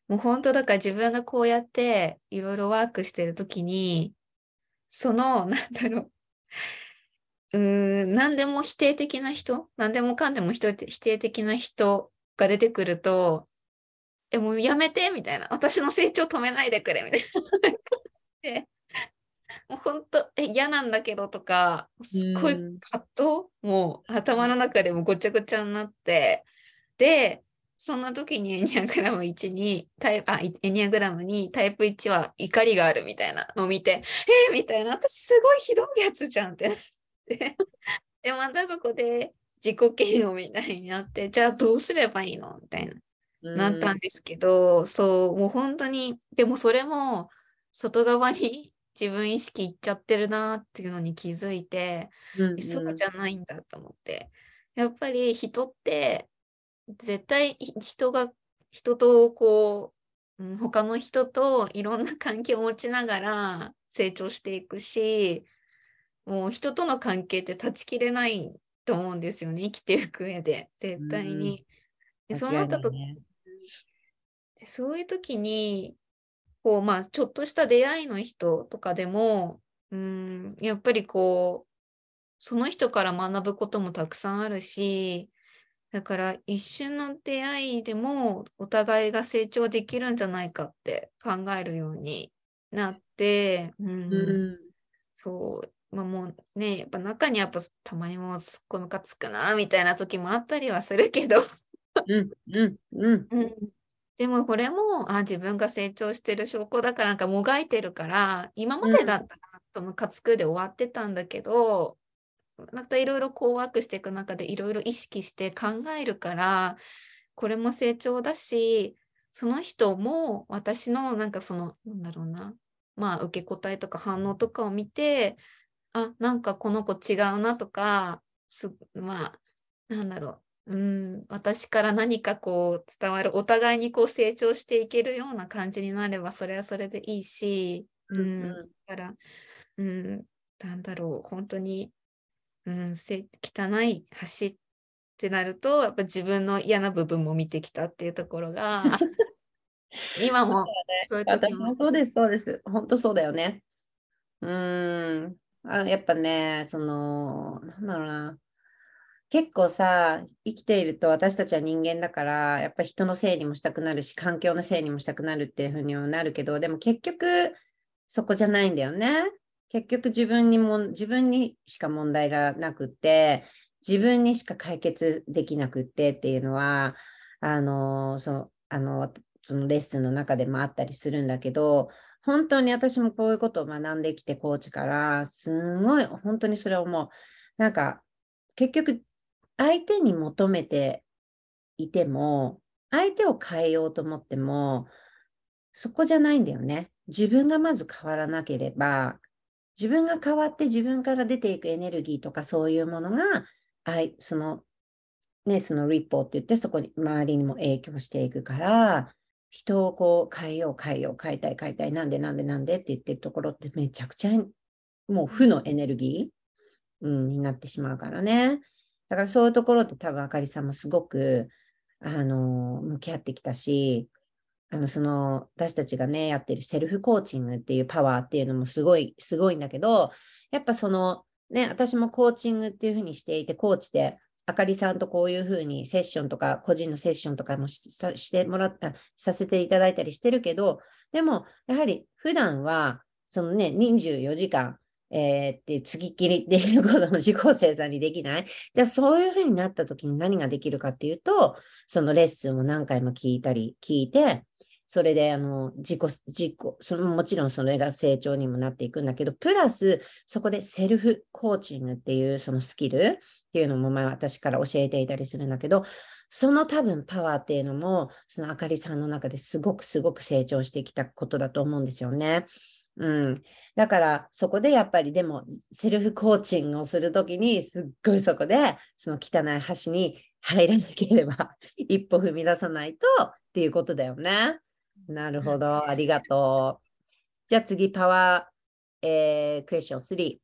もう本当だから自分がこうやっていろいろワークしてる時にそのなんだろううん何でも否定的な人？何でもかんでも否定的な人が出てくるとえ、もうやめてみたいな。私の成長止めないでくれみたいな。[LAUGHS] もう本当え嫌なんだけどとかすっごい葛藤もう頭の中でもごちゃごちゃになってでそんな時にエニアグラム1にタイプあいエニアグラムにタイプ1は怒りがあるみたいなのを見てえーみたいな。私すごいひどいやつじゃんって [LAUGHS] でまたそこで自己嫌悪みたいになってじゃあどうすればいいのみたいな。なったんですけど、そう、もう本当に、でもそれも外側に自分意識いっちゃってるなっていうのに気づいて、うんえそうじゃないんだと思って。やっぱり人って絶対ひ人が人とこう、うん他の人といろんな関係を持ちながら成長していくし、もう人との関係って断ち切れないと思うんですよね、生きていく上で、絶対に。でそうなった時ね。でそういう時にこうまあちょっとした出会いの人とかでもうんやっぱりこうその人から学ぶこともたくさんあるしだから一瞬の出会いでもお互いが成長できるんじゃないかって考えるようになって、うん。うんそう、まあ、もうねやっぱ中にやっぱたまにもうすっごいムカつくなみたいな時もあったりはするけど。うんうんうん。うん、でもこれもあ自分が成長してる証拠だからなんかもがいてるから今までだったらとムカつくで終わってたんだけど、またいろいろこうワークしていく中でいろいろ意識して考えるからこれも成長だしその人も私のなんかそのなんだろうなまあ受け答えとか反応とかを見てあなんかこの子違うなとかすまあなんだろううん、私から何かこう伝わるお互いにこう成長していけるような感じになればそれはそれでいいし、うん。だから、うん、なんだろう本当に、うん、せ汚い橋ってなるとやっぱ自分の嫌な部分も見てきたっていうところが [LAUGHS] 今もそういう時もそうです、そうです。本当そうだよね。うーん。あやっぱね、その、なんだろうな。結構さ、生きていると私たちは人間だから、やっぱ人のせいにもしたくなるし、環境のせいにもしたくなるっていうふうにはなるけど、でも結局、そこじゃないんだよね。結局自分にも、自分にしか問題がなくて、自分にしか解決できなくてっていうのは、あの、その、あの、そのレッスンの中でもあったりするんだけど、本当に私もこういうことを学んできて、コーチから、すごい、本当にそれを思う。なんか、結局、相手に求めていても、相手を変えようと思っても、そこじゃないんだよね。自分がまず変わらなければ、自分が変わって自分から出ていくエネルギーとかそういうものが、あいその、ね、そのリポって言って、そこに周りにも影響していくから、人をこう変えよう変えよう変えたい変えたいなんでなんでなんでって言ってるところってめちゃくちゃもう負のエネルギー、うん、になってしまうからね。だからそういうところって多分あかりさんもすごくあの向き合ってきたし、あのその私たちがねやってるセルフコーチングっていうパワーっていうのもすごいすごいんだけど、やっぱそのね私もコーチングっていうふうにしていてコーチであかりさんとこういうふうにセッションとか、個人のセッションとかもしさしてもらった、させていただいたりしてるけど、でも、やはり普段は、そのね、24時間、えーって、月切りっていうことも自己生産にできない？じゃあ、そういうふうになった時に何ができるかっていうと、そのレッスンを何回も聞いたり、聞いて、それで、あの、自己、自己、そのもちろんそれが成長にもなっていくんだけど、プラス、そこでセルフコーチングっていうそのスキルっていうのも、まあ私から教えていたりするんだけど、その多分パワーっていうのも、そのあかりさんの中ですごくすごく成長してきたことだと思うんですよね。うん。だから、そこでやっぱりでも、セルフコーチングをするときに、すっごいそこで、その汚い橋に入らなければ、[LAUGHS] 一歩踏み出さないとっていうことだよね。なるほど。ありがとう。じゃあ次、パワー、えー、クエスチョン3。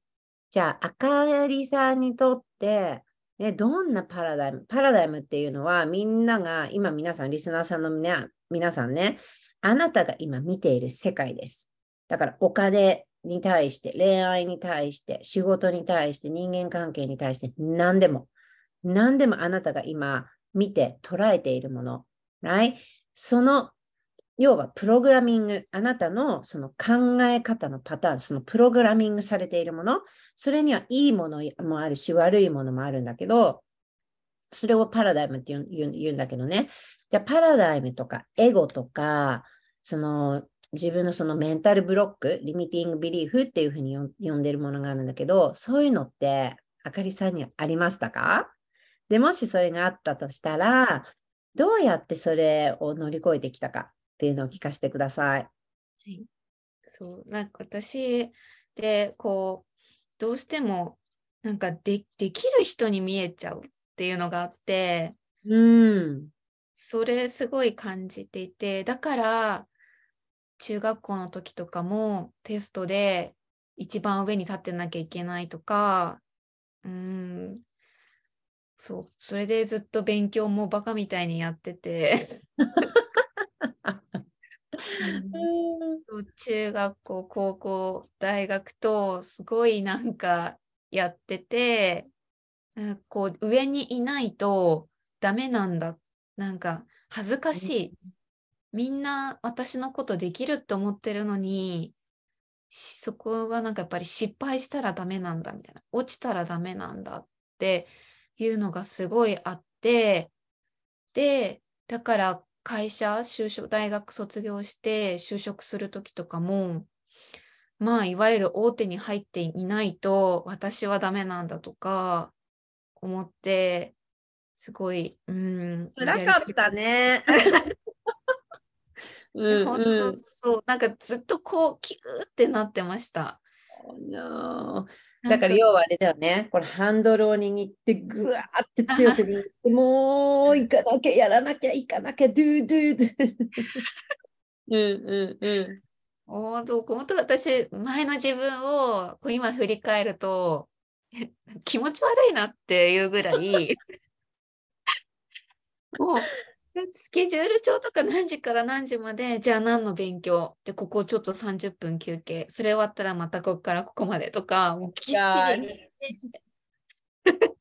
じゃあ、あかりさんにとって、ね、どんなパラダイムパラダイムっていうのは、みんなが、今皆さん、リスナーさんのね、皆さんね、あなたが今見ている世界です。だから、お金に対して、恋愛に対して、仕事に対して、人間関係に対して、何でも、何でもあなたが今見て捉えているもの、right? その要はプログラミング、あなたのその考え方のパターン、そのプログラミングされているもの、それにはいいものもあるし、悪いものもあるんだけど、それをパラダイムって言うんだけどね。じゃパラダイムとかエゴとか、その自分のそのメンタルブロック、リミティングビリーフっていうふうに呼んでるものがあるんだけど、そういうのってあかりさんにありましたか？でもしそれがあったとしたら、どうやってそれを乗り越えてきたかっていうのを聞かせてください。はい、そうなんか私でこうどうしてもなんかでできる人に見えちゃうっていうのがあって、うん、それすごい感じていてだから中学校の時とかもテストで一番上に立ってなきゃいけないとかうんそうそれでずっと勉強もバカみたいにやってて。うん、中学校高校大学とすごいなんかやっててなんかこう上にいないとダメなんだ。なんか恥ずかしい、みんな私のことできるって思ってるのにそこがなんかやっぱり失敗したらダメなんだみたいな落ちたらダメなんだっていうのがすごいあってでだから会社就職大学卒業して就職する時とかもまあいわゆる大手に入っていないと私はダメなんだとか思ってすごいうん辛かったね。うん本当そうなんかずっとこうキューってなってました。Oh, no. だから要はあれだよね。これハンドルを握ってぐわーって強く握って、[LAUGHS] もう行かなきゃやらなきゃ行かなきゃドゥドゥドゥ。うんうんうん。本当本当私前の自分をこう今振り返ると気持ち悪いなっていうぐらい [LAUGHS] もうスケジュール帳とか何時から何時まで、じゃあ何の勉強、で、ここちょっと30分休憩、それ終わったらまたここからここまでとか、もうきっしり。[LAUGHS]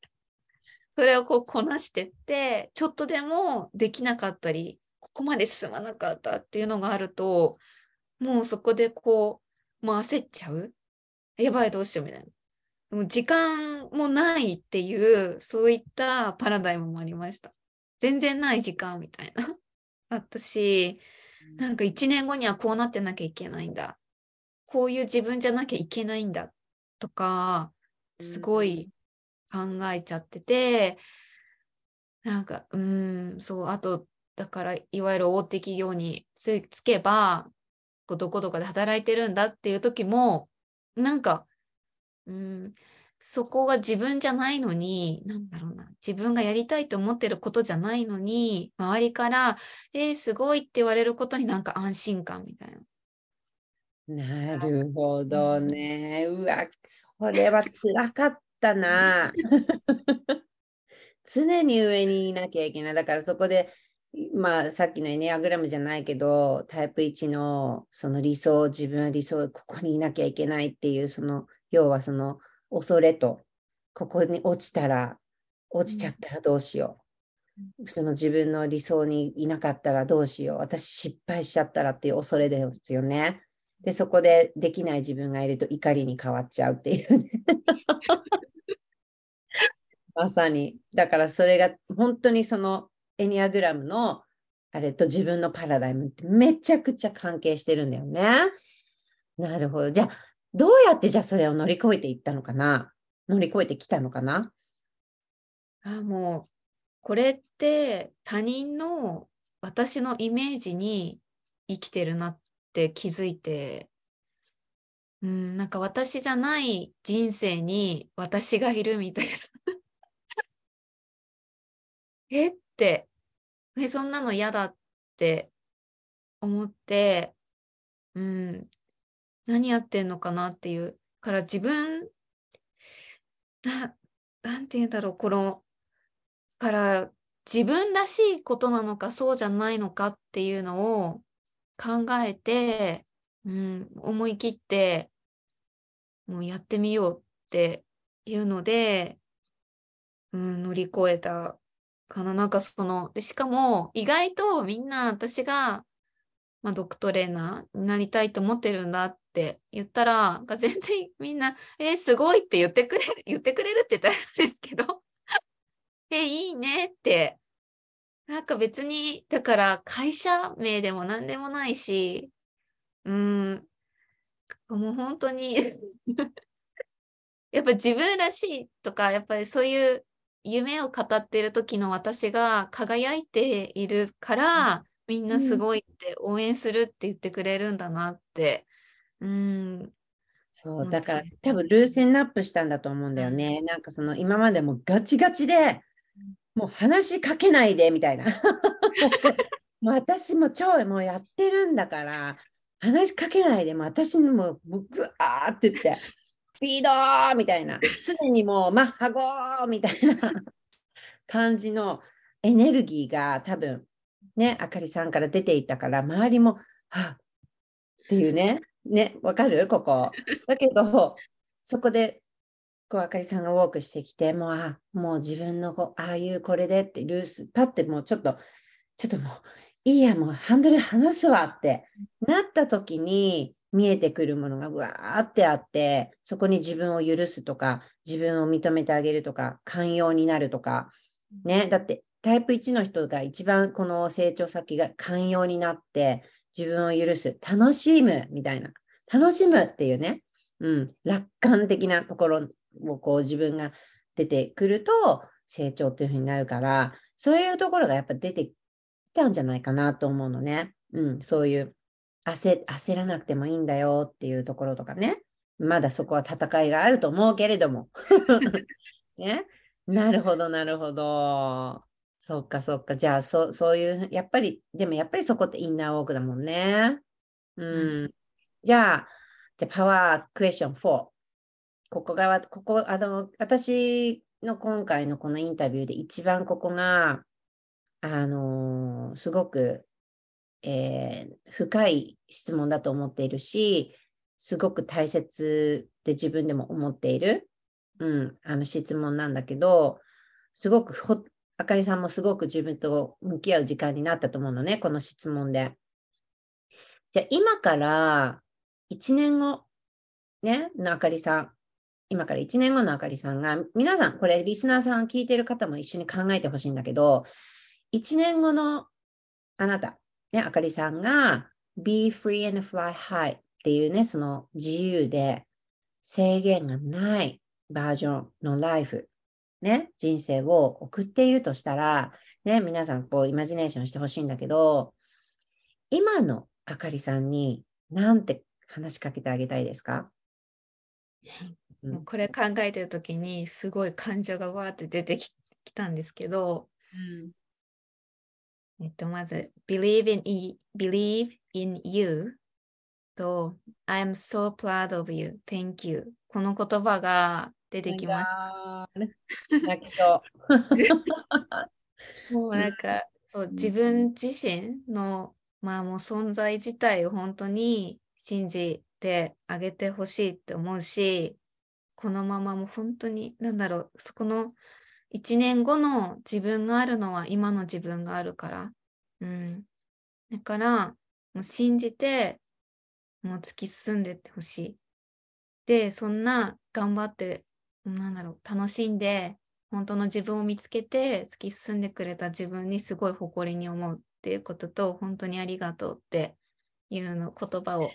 それをこうこなしてって、ちょっとでもできなかったり、ここまで進まなかったっていうのがあると、もうそこでこう、もう焦っちゃう。やばい、どうしようみたいな。もう時間もないっていう、そういったパラダイムもありました。全然ない時間みたいな。あったし、なんか1年後にはこうなってなきゃいけないんだ。こういう自分じゃなきゃいけないんだとか、すごい考えちゃってて、なんか、うん、そう、あと、だから、いわゆる大手企業につけば、どこどこで働いてるんだっていう時も、なんか、うん、そこが自分じゃないのに、なんだろうな、自分がやりたいと思ってることじゃないのに、周りから、えー、すごいって言われることになんか安心感みたいな。なるほどね。うわ、それは辛かったな。[LAUGHS] 常に上にいなきゃいけない。だからそこで、まあさっきのエネアグラムじゃないけど、タイプ1のその理想、自分は理想、ここにいなきゃいけないっていう、その、要はその、恐れと、ここに落ちたら、落ちちゃったらどうしよう。その自分の理想にいなかったらどうしよう。私失敗しちゃったらっていう恐れですよね。で、そこでできない自分がいると怒りに変わっちゃうっていうね。[LAUGHS] まさに。だからそれが本当にそのエニアグラムのあれと自分のパラダイムってめちゃくちゃ関係してるんだよね。なるほど。じゃあどうやってじゃあそれを乗り越えていったのかな？乗り越えてきたのかな？あもうこれって他人の私のイメージに生きてるなって気づいてうんなんか私じゃない人生に私がいるみたいな。[LAUGHS] えってえそんなの嫌だって思ってうん何やってんのかなっていうから自分ななんて言うんだろうこのから自分らしいことなのかそうじゃないのかっていうのを考えて、うん、思い切ってもうやってみようっていうので、うん、乗り越えたかな。なんかそのでしかも意外とみんな私がまあ、ドクトレーナーになりたいと思ってるんだって言ったら、全然みんな、えー、すごいって言ってくれる、[LAUGHS] 言ってくれるって言ったらですけど、[LAUGHS] え、いいねって、なんか別に、だから会社名でも何でもないし、うん、もう本当に [LAUGHS] やっぱ自分らしいとか、やっぱりそういう夢を語っている時の私が輝いているから、みんなすごいって応援するって言ってくれるんだなって。うん。そう、だから多分ルーセンナップしたんだと思うんだよね。なんかその今までもガチガチで、もう話しかけないでみたいな。[LAUGHS] もう私も超もうやってるんだから、話しかけないでも私にもうぐわーって言って、スピードみたいな、すでにもうマッハゴーみたいな感じのエネルギーが多分ね、あかりさんから出ていたから、周りも、はっっていうね、ね、わかる？ここ。だけど、そこで、こう、あかりさんがウォークしてきて、もう、あ、もう自分のこ、ああいうこれでって、ルース、パってもうちょっと、ちょっともう、いいや、もうハンドル離すわってなった時に、見えてくるものがわーってあって、そこに自分を許すとか、自分を認めてあげるとか、寛容になるとか、ね、だってタイプ1の人が一番この成長先が寛容になって自分を許す、楽しむみたいな、楽しむっていうね、うん、楽観的なところをこう自分が出てくると成長っていうふうになるから、そういうところがやっぱ出てきたんじゃないかなと思うのね。うん、そういう焦焦らなくてもいいんだよっていうところとかね。まだそこは戦いがあると思うけれども。[LAUGHS] ね、なるほど、なるほど。そっかそっか。じゃあそ、そういう、やっぱり、でもやっぱりそこってインナーウォークだもんね。うん。うん、じゃあ、じゃあパワークエスチョン4。ここが、ここ、あの、私の今回のこのインタビューで一番ここが、あのー、すごく、えー、深い質問だと思っているし、すごく大切で自分でも思っている、うん、あの質問なんだけど、すごくほあかりさんもすごく自分と向き合う時間になったと思うのね、この質問で。じゃあ今から1年後、ね、のあかりさん、今から1年後のあかりさんが、皆さん、これリスナーさん聞いてる方も一緒に考えてほしいんだけど、1年後のあなた、ね、あかりさんが Be free and fly high っていうね、その自由で制限がないバージョンのライフね、人生を送っているとしたら、ね、皆さんこうイマジネーションしてほしいんだけど、今のあかりさんに何て話しかけてあげたいですか、うん、これ考えてる時にすごい感情がわーって出てきたんですけど、うん、えっと、まず、believe in, believe in you と I'm so proud of you, thank you この言葉が出てきます。泣きそう。[LAUGHS] もうなんか、そう、自分自身の、まあもう存在自体を本当に信じてあげてほしいって思うし、このままもう本当に、なんだろう、そこの1年後の自分があるのは今の自分があるから。うん。だから、もう信じて、もう突き進んでってほしい。で、そんな頑張ってなんだろう、楽しんで、本当の自分を見つけて突き進んでくれた自分にすごい誇りに思うっていうことと、本当にありがとうっていうの言葉を。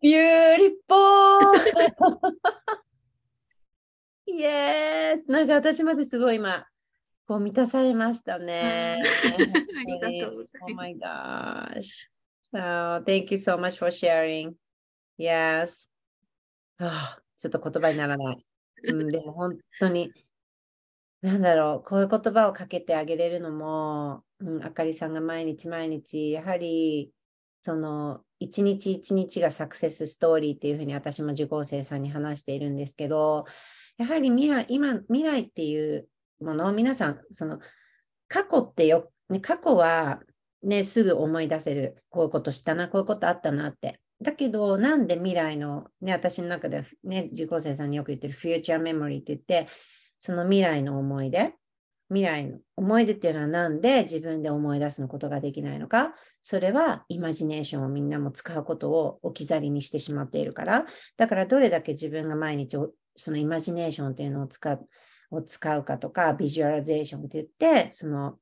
ビューリッポーイエースなんか私まですごい今、こう満たされましたね。ありがとうございます。Oh my gosh. Oh, thank you so much for sharing. Yes. あ [SIGHS] ちょっと言葉にならない。うん、でも本当に、なんだろう、こういう言葉をかけてあげれるのも、うん、あかりさんが毎日毎日、やはり、その、一日一日がサクセスストーリーっていうふうに私も受講生さんに話しているんですけど、やはり未来、今、未来っていうものを皆さん、その、過去ってよ、ね、過去はね、すぐ思い出せる。こういうことしたな、こういうことあったなって。だけど、なんで未来の、ね、私の中で、ね、受講生さんによく言ってるフューチャーメモリーって言って、その未来の思い出、未来の思い出っていうのは何で自分で思い出すのことができないのかそれはイマジネーションをみんなも使うことを置き去りにしてしまっているからだからどれだけ自分が毎日そのイマジネーションっていうのを使うを使うかとかビジュアラゼーションって言ってその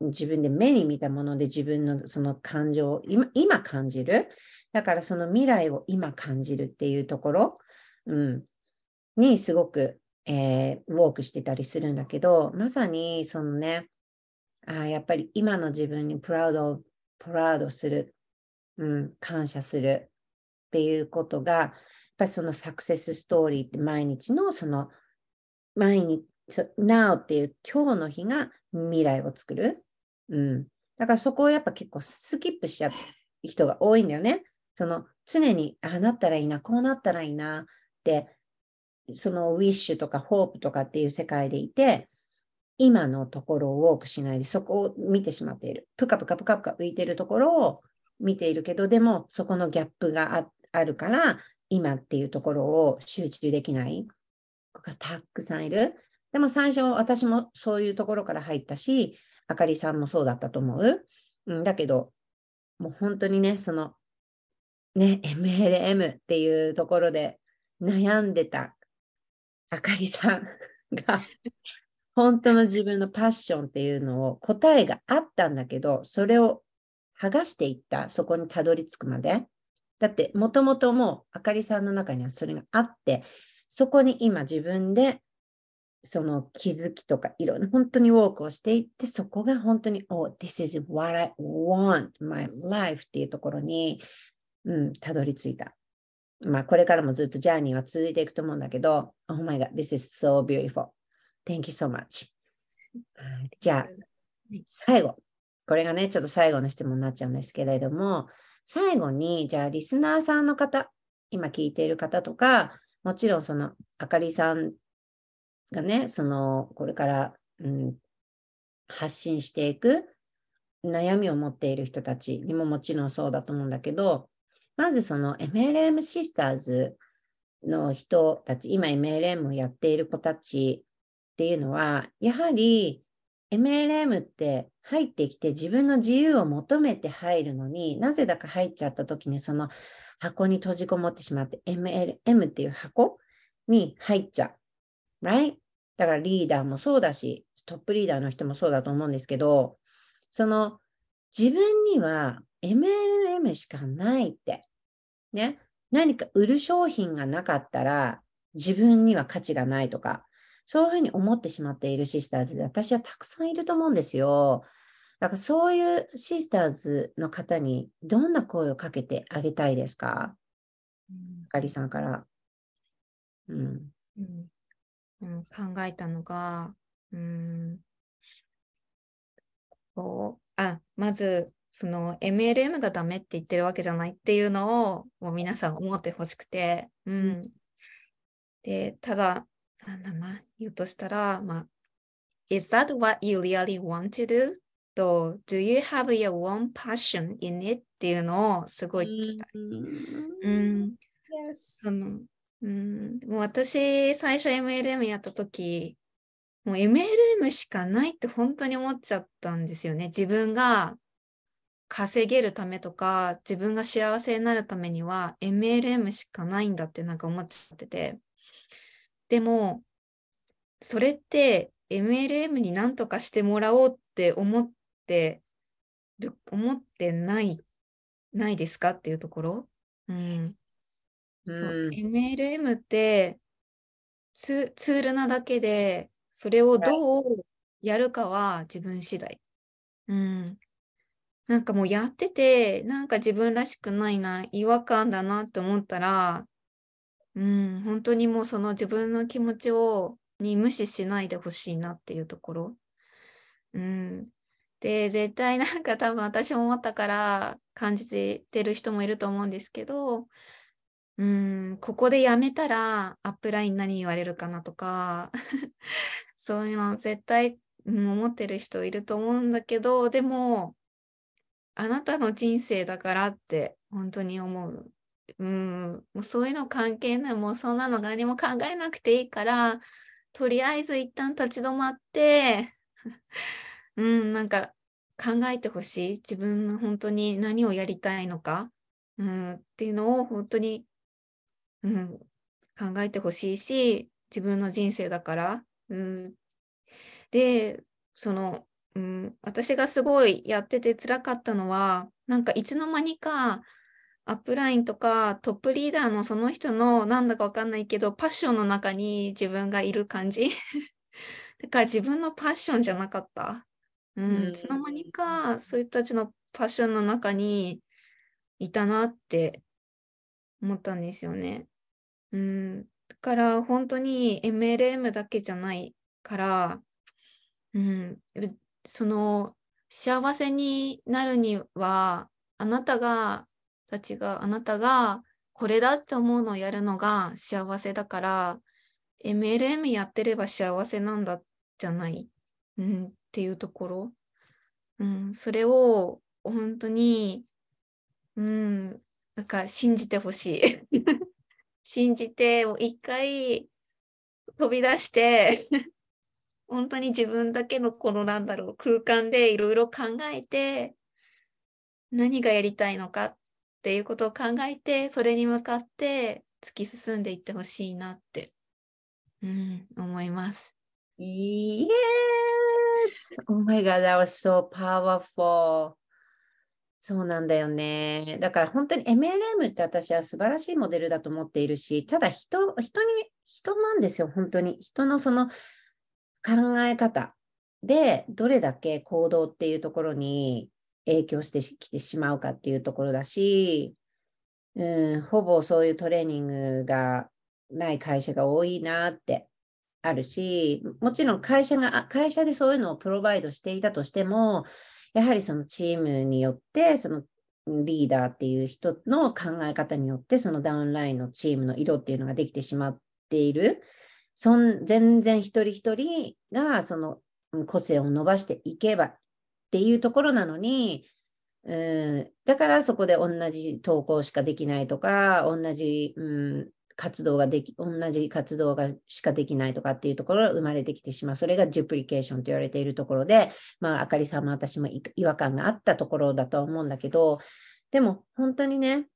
自分で目に見たもので自分のその感情を今感じるだからその未来を今感じるっていうところ、うん、にすごくえー、ウォークしてたりするんだけど、まさにそのね、あやっぱり今の自分にプラウド、プラウドする、うん、感謝するっていうことが、やっぱりそのサクセスストーリーって毎日のその毎日、Now っていう今日の日が未来を作る。うん。だからそこをやっぱ結構スキップしちゃう人が多いんだよね。その常にああなったらいいな、こうなったらいいなってそのウィッシュとかホープとかっていう世界でいて、今のところをウォークしないで、そこを見てしまっている。ぷかぷかぷかぷか浮いてるところを見ているけど、でもそこのギャップがあるから、今っていうところを集中できない子がたくさんいる。でも最初、私もそういうところから入ったし、あかりさんもそうだったと思う。うん、だけど、もう本当にね、その、ね、MLM っていうところで悩んでたあかりさんが本当の自分のパッションっていうのを答えがあったんだけど、それを剥がしていった、そこにたどり着くまで。だって、もともともうあかりさんの中にはそれがあって、そこに今自分でその気づきとかいろんな本当にウォークをしていって、そこが本当に、oh, this is what I want, my life っていうところに、うん、たどり着いた。まあ、これからもずっとジャーニーは続いていくと思うんだけど、Oh my God, this is so beautiful. Thank you so much. じゃあ、最後。これがね、ちょっと最後の質問になっちゃうんですけれども、最後に、じゃあ、リスナーさんの方、今聞いている方とか、もちろんその、あかりさんがね、その、これから、うん、発信していく悩みを持っている人たちにももちろんそうだと思うんだけど、まずその MLM シスターズの人たち、今 MLM をやっている子たちっていうのは、やはり MLM って入ってきて自分の自由を求めて入るのになぜだか入っちゃった時にその箱に閉じこもってしまって MLM っていう箱に入っちゃう。Right? だからリーダーもそうだし、トップリーダーの人もそうだと思うんですけど、その自分には MLM しかないって。ね。何か売る商品がなかったら自分には価値がないとか、そういうふうに思ってしまっているシスターズで私はたくさんいると思うんですよ。だからそういうシスターズの方にどんな声をかけてあげたいですか、うん、かりさんから。うん、うんうん、考えたのが、うん、こうあまずその MLM がダメって言ってるわけじゃないっていうのをもう皆さん思ってほしくて、うん。で、ただ、なんだな、言うとしたら、まあ、Is that what you really want to do? と、Do you have your own passion in it? っていうのをすごい聞きたい。うん。そのうん、もう私、最初 MLM やった時もう MLM しかないって本当に思っちゃったんですよね。自分が稼げるためとか、自分が幸せになるためには MLM しかないんだってなんか思っちゃってて。でも、それって MLM に何とかしてもらおうって思ってる、思ってない、ないですかっていうところ？うん。そう、MLM ってツールなだけで、それをどうやるかは自分次第。うん。なんかもうやってて、なんか自分らしくないな、違和感だなって思ったら、うん、本当にもうその自分の気持ちを、に無視しないでほしいなっていうところ。うん。で、絶対なんか多分私も思ったから感じてる人もいると思うんですけど、うん、ここでやめたらアップライン何言われるかなとか、[LAUGHS] そういうの絶対、思ってる人いると思うんだけど、でも、あなたの人生だからって本当に思う。うん、もうそういうの関係ない、もうそんなの何も考えなくていいから、とりあえず一旦立ち止まって、[LAUGHS] うん、なんか考えてほしい。自分の本当に何をやりたいのか、うん、っていうのを本当に、うん、考えてほしいし、自分の人生だから。うん、で、その、うん、私がすごいやってて辛かったのは、なんかいつの間にかアップラインとかトップリーダーのその人のなんだかわかんないけど、パッションの中に自分がいる感じ。[LAUGHS] だから自分のパッションじゃなかった。うん、いつの間にかそういう人たちのパッションの中にいたなって思ったんですよね。うん、だから本当に MLM だけじゃないから、うん、その幸せになるにはあなたがたちがあなたがこれだって思うのをやるのが幸せだから MLM やってれば幸せなんだじゃない、うん、っていうところ、うん、それを本当に、うん、なんか信じてほしい。[LAUGHS] 信じて一回飛び出して本当に自分だけのこのなんだろう空間でいろいろ考えて何がやりたいのかっていうことを考えてそれに向かって突き進んでいってほしいなって、うん、思います。Yes! Oh my God, that was so powerful. そうなんだよね。だから本当に MLM って私は素晴らしいモデルだと思っているし、ただ人、人に、人なんですよ、本当に。人のその考え方でどれだけ行動っていうところに影響してきてしまうかっていうところだし、うん、ほぼそういうトレーニングがない会社が多いなってあるし、もちろん会社が、会社でそういうのをプロバイドしていたとしても、やはりそのチームによって、そのリーダーっていう人の考え方によって、そのダウンラインのチームの色っていうのができてしまっている。そん全然一人一人がその個性を伸ばしていけばっていうところなのに、うん、だからそこで同じ投稿しかできないとか、同じ、うん、活動ができ、同じ活動がしかできないとかっていうところが生まれてきてしまう。それがデュプリケーションと言われているところで、まあ、あかりさんも私も違和感があったところだと思うんだけど、でも本当にね、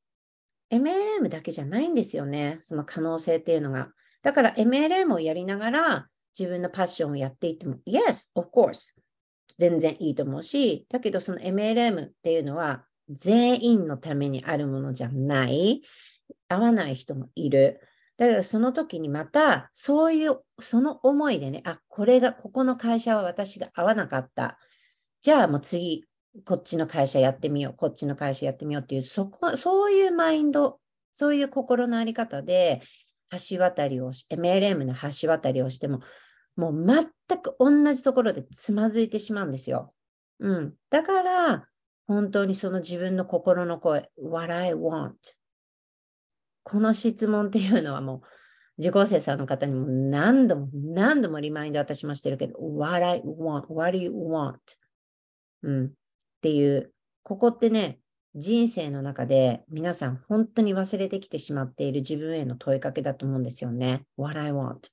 MLM だけじゃないんですよね、その可能性っていうのが。だから MLM をやりながら自分のパッションをやっていっても、Yes, of course. 全然いいと思うし、だけどその MLM っていうのは全員のためにあるものじゃない。合わない人もいる。だからその時にまたそういうその思いでね、あ、これが、ここの会社は私が合わなかった。じゃあもう次、こっちの会社やってみよう、こっちの会社やってみようっていう、そこそういうマインド、そういう心のあり方で橋渡りをし、MLM の橋渡りをしても、もう全く同じところでつまずいてしまうんですよ。うん。だから、本当にその自分の心の声、What I want この質問っていうのはもう、受講生さんの方にも何度も何度もリマインド私もしてるけど、What I want, what do you want? うん。っていう、ここってね、人生の中で皆さん本当に忘れてきてしまっている自分への問いかけだと思うんですよね。What I want.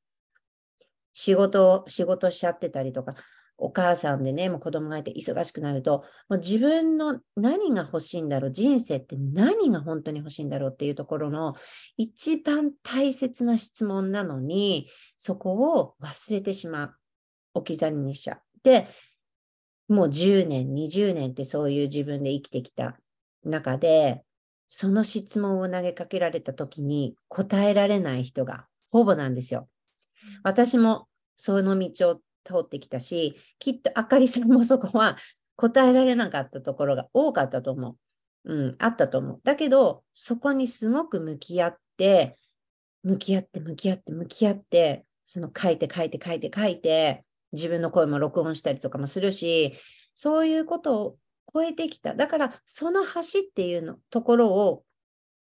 仕事、仕事しちゃってたりとか、お母さんでね、もう子供がいて忙しくなると、もう自分の何が欲しいんだろう、人生って何が本当に欲しいんだろうっていうところの一番大切な質問なのに、そこを忘れてしまう。置き去りにしちゃう。で、もう10年、20年ってそういう自分で生きてきた中で、その質問を投げかけられた時に答えられない人がほぼなんですよ。私もその道を通ってきたし、きっとあかりさんもそこは答えられなかったところが多かったと思う。うん、あったと思う。だけど、そこにすごく向き合って、向き合って、向き合って、向き合って、その書いて書いて書いて書いて、自分の声も録音したりとかもするし、そういうことを超えてきた。だから、その橋っていうのところを、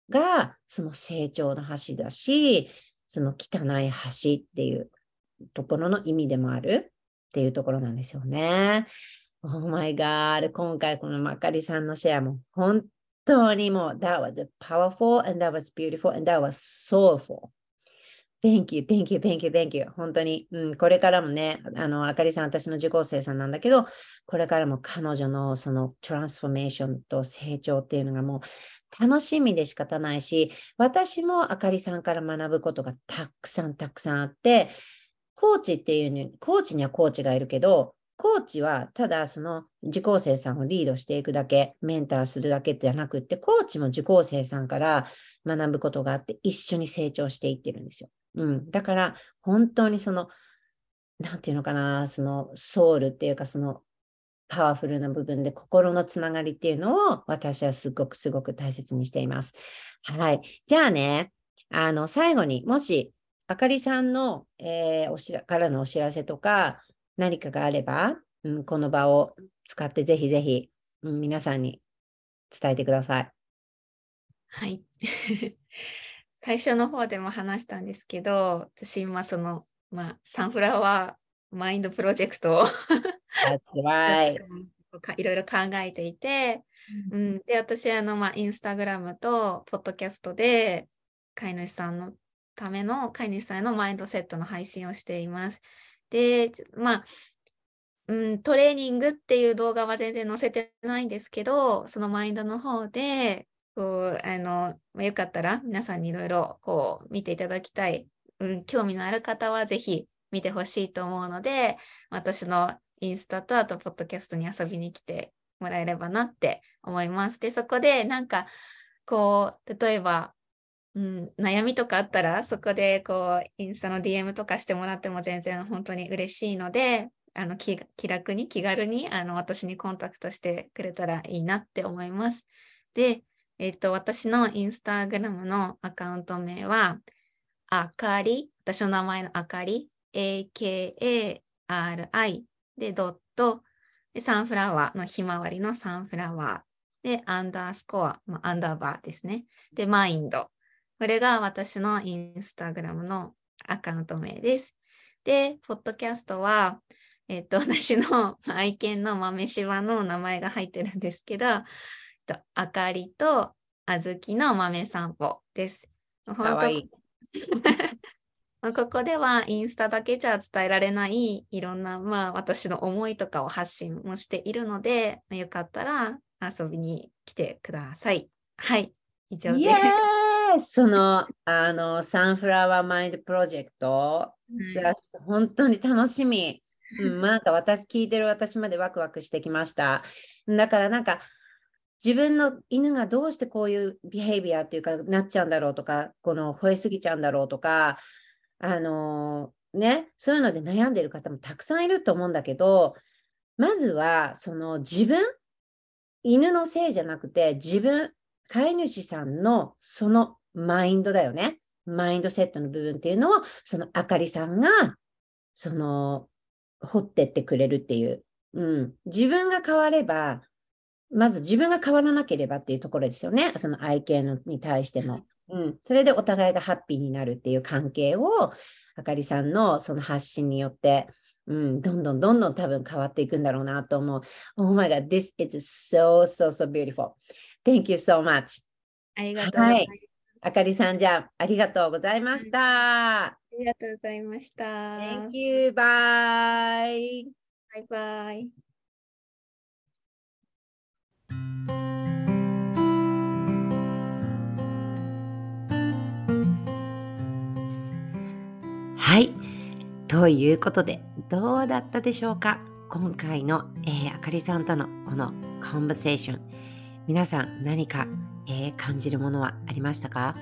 が、その成長の橋だし、その汚い橋っていうところの意味でもあるっていうところなんですよね。Oh my God! 今回このまかりさんのシェアも本当にもう That was powerful and that was beautiful and that was soulful. Thank you, thank you, thank you, thank you. 本当に、うん、これからもね、あの、あかりさん、私の受講生さんなんだけど、これからも彼女のそのトランスフォーメーションと成長っていうのがもう楽しみで仕方ないし、私もあかりさんから学ぶことがたくさんたくさんあって、コーチっていうに、コーチにはコーチがいるけど、コーチはただその受講生さんをリードしていくだけ、メンターするだけじゃなくって、コーチも受講生さんから学ぶことがあって、一緒に成長していってるんですよ。うん、だから本当にその、なんていうのかな、そのソウルっていうか、そのパワフルな部分で心のつながりっていうのを私はすごくすごく大切にしています。はい。じゃあね、あの、最後にもし、あかりさんの、えー、おしらからのお知らせとか何かがあれば、うん、この場を使ってぜひぜひ、うん、皆さんに伝えてください。はい。最初の方でも話したんですけど、私今その、まあ、サンフラワーマインドプロジェクトを [LAUGHS] いろいろ考えていて、うん、で、私、あの、まあ、インスタグラムとポッドキャストで、飼い主さんのための飼い主さんへのマインドセットの配信をしています。で、まあ、うん、トレーニングっていう動画は全然載せてないんですけど、そのマインドの方で、こう、あの、よかったら皆さんにいろいろこう見ていただきたい、うん、興味のある方はぜひ見てほしいと思うので、私のインスタとあとポッドキャストに遊びに来てもらえればなって思います。で、そこでなんかこう、例えば、うん、悩みとかあったら、そこでこう、インスタの DM とかしてもらっても全然本当に嬉しいので、あの気楽に気軽にあの私にコンタクトしてくれたらいいなって思います。で、えっ、と、私のインスタグラムのアカウント名は、あかり、私の名前のあかり、A-K-A-R-I で、ドット、で、サンフラワーのひまわりのサンフラワー、で、アンダースコア、まあ、アンダーバーですね。で、マインド。これが私のインスタグラムのアカウント名です。で、ポッドキャストは、えっと、私の愛犬の豆柴の名前が入ってるんですけど、と、あかりとあずきの豆散歩です。本当い [LAUGHS] ここではインスタだけじゃ伝えられないいろんな、まあ、私の思いとかを発信もしているので、よかったら遊びに来てください。はい、以上です。そのあのサンフラワーマインドプロジェクト、うん、本当に楽しみ。うん、なんか私聞いてる私までワクワクしてきました。だからなんか自分の犬がどうしてこういうビヘイビアっていうかなっちゃうんだろうとか、この吠えすぎちゃうんだろうとか、あのー、ね、そういうので悩んでる方もたくさんいると思うんだけど、まずはその自分、犬のせいじゃなくて自分、飼い主さんのそのマインドだよね。マインドセットの部分っていうのを、そのあかりさんが、その、掘ってってくれるっていう。うん。自分が変われば、まず自分が変わらなければっていうところですよね。その愛犬に対しても。うん。それでお互いがハッピーになるっていう関係を、あかりさんのその発信によって、うん、どんどんどんどん多分変わっていくんだろうなと思う。Oh my God, this is so, so, so beautiful. Thank you so much. ありがとうございます。はい、あかりさん、じゃあ、ありがとうございました。ありがとうございました。Thank you. Bye. バイはい。ということで、どうだったでしょうか？今回の、えー、あかりさんとのこのコンバセーション。皆さん何か、えー、感じるものはありましたか、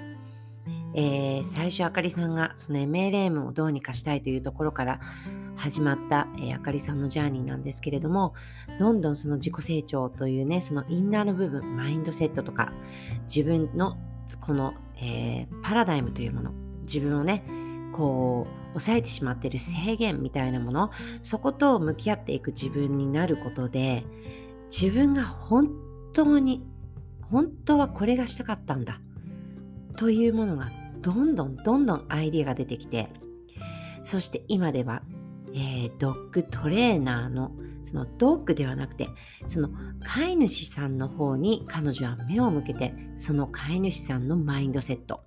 えー、最初あかりさんがその MLM をどうにかしたいというところから始まった、えー、あかりさんのジャーニーなんですけれどもどんどんその自己成長というねそのインナーの部分マインドセットとか自分のこの、えー、パラダイムというもの自分をねこう抑えてしまっている制限みたいなものそこと向き合っていく自分になることで自分が本当に本当はこれがしたかったんだというものがどんどんどんどんアイディアが出てきてそして今では、えー、ドッグトレーナーのそのドッグではなくてその飼い主さんの方に彼女は目を向けてその飼い主さんのマインドセット。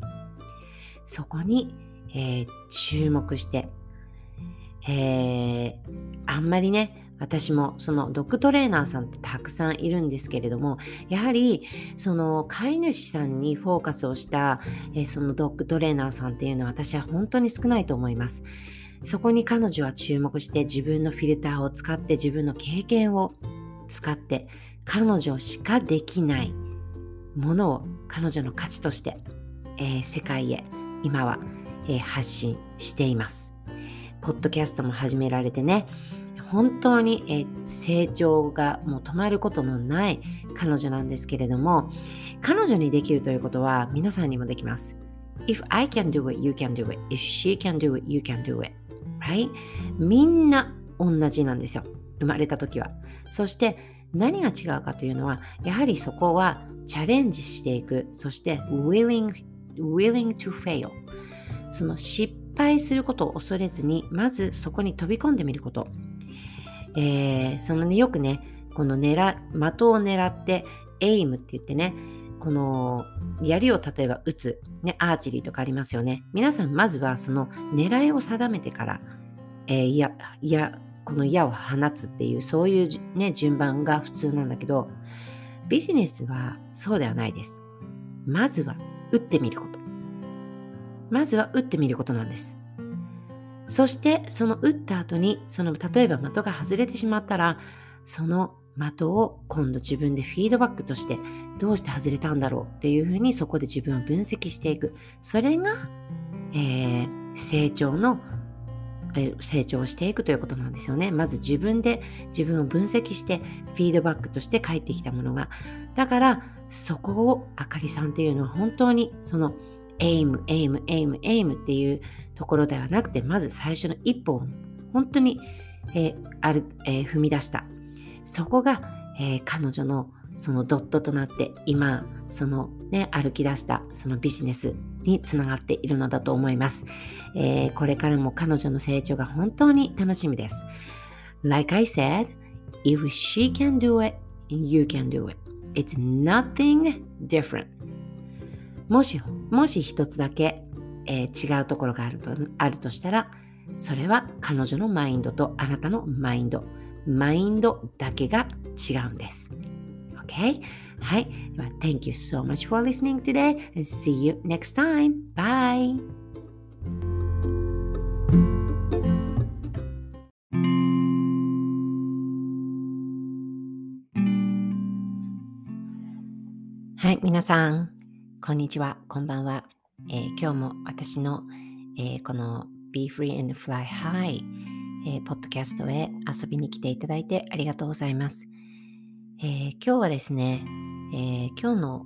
そこにえー、注目して、えー、あんまりね、私もそのドッグトレーナーさんってたくさんいるんですけれどもやはりその飼い主さんにフォーカスをした、えそのドッグトレーナーさんっていうのは私は本当に少ないと思います。そこに彼女は注目して自分のフィルターを使って自分の経験を使って彼女しかできないものを彼女の価値として、えー、世界へ今は、えー、発信しています。ポッドキャストも始められてね、本当に、えー、成長がもう止まることのない彼女なんですけれども、彼女にできるということは皆さんにもできます。If I can do it, you can do it. If she can do it, you can do it. Right? みんな同じなんですよ。生まれた時は。そして何が違うかというのは、やはりそこはチャレンジしていく。そして willing, willing to fail。その失敗することを恐れずに、まずそこに飛び込んでみること。えー、そのね、よくね、この狙、的を狙って、エイムって言ってね、この槍を例えば撃つ、ね、アーチェリーとかありますよね。皆さんまずはその狙いを定めてから、えー、いや、いや、この矢を放つっていうそういうね順番が普通なんだけどビジネスはそうではないです。まずは打ってみること。まずは打ってみることなんです。そしてその打った後にその例えば的が外れてしまったらその的を今度自分でフィードバックとしてどうして外れたんだろうっていうふうにそこで自分を分析していく。それが、えー、成長のえ成長していくということなんですよね。まず自分で自分を分析してフィードバックとして返ってきたものが。だからそこをあかりさんっていうのは本当にその aim、aim、aim、aim っていうところではなくて、まず最初の一歩を本当に、えー、ある、えー、踏み出した。そこが、えー、彼女のそのドットとなって今そのね歩き出したそのビジネスにつながっているのだと思います、えー、これからも彼女の成長が本当に楽しみです。Like I said if she can do it you can do it. It's nothing different. もしもし一つだけ、えー、違うところがあるとあるとしたらそれは彼女のマインドとあなたのマインドマインドだけが違うんです。Okay? はい。では、Thank you so much for listening today and see you next time. Bye! はい、皆さん、こんにちは、こんばんは。えー、今日も私の、えー、この Be Free and Fly High、えー、ポッドキャストへ遊びに来ていただいてありがとうございます。え、今日はですね、え、今日の、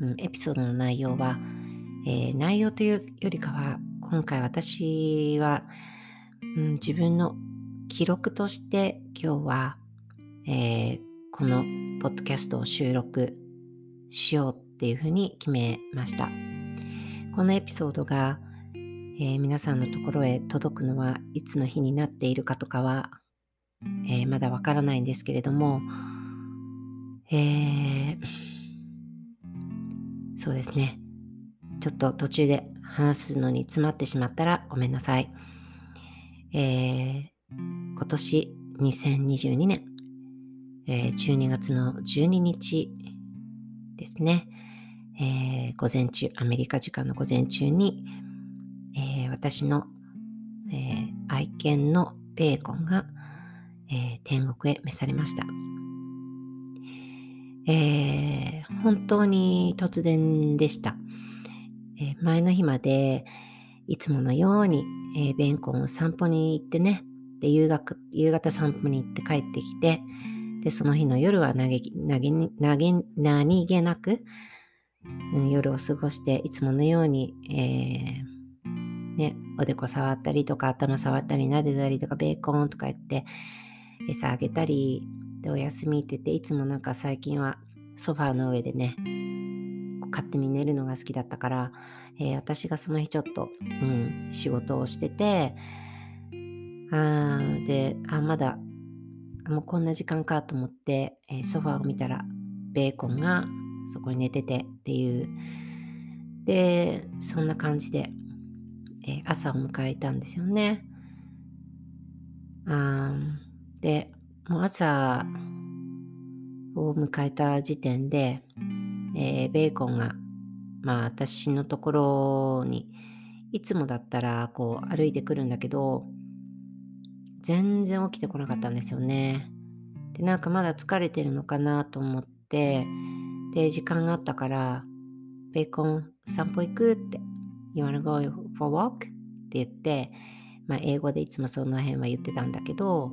うん、エピソードの内容は、え、内容というよりかは、今回私は、うん、自分の記録として今日は、えこのポッドキャストを収録しようっていうふうに決めました。このエピソードが、え皆さんのところへ届くのはいつの日になっているかとかは、えまだわからないんですけれども、えー、そうですね。ちょっと途中で話すのに詰まってしまったらごめんなさい。えー、今年2022年、えー、12月の12日ですね、えー、午前中、アメリカ時間の午前中に、えー、私の、えー、愛犬のベーコンが、えー、天国へ召されました。えー、本当に突然でした。えー、前の日までいつものように、えー、ベンコンを散歩に行ってね、で夕方夕方散歩に行って帰ってきて、でその日の夜は投げ投げ投げ何気なく、夜を過ごして、いつものように、えー、ね、おでこ触ったりとか、頭触ったり、撫でたりとか、ベーコンとか言って、餌あげたり、で、お休みって言って、いつもなんか最近はソファーの上でね、勝手に寝るのが好きだったから、えー、私がその日ちょっと、うん、仕事をしてて、あで、あ、まだ、もうこんな時間かと思って、えー、ソファーを見たら、ベーコンがそこに寝ててっていう。で、そんな感じで、え、朝を迎えたんですよね。あで、もう朝を迎えた時点で、えー、ベーコンが、まあ私のところに、いつもだったらこう歩いてくるんだけど、全然起きてこなかったんですよね。で、なんかまだ疲れてるのかなと思って、で、時間があったから、ベーコン散歩行くって、You wanna go for walk? って言って、まあ、英語でいつもその辺は言ってたんだけど、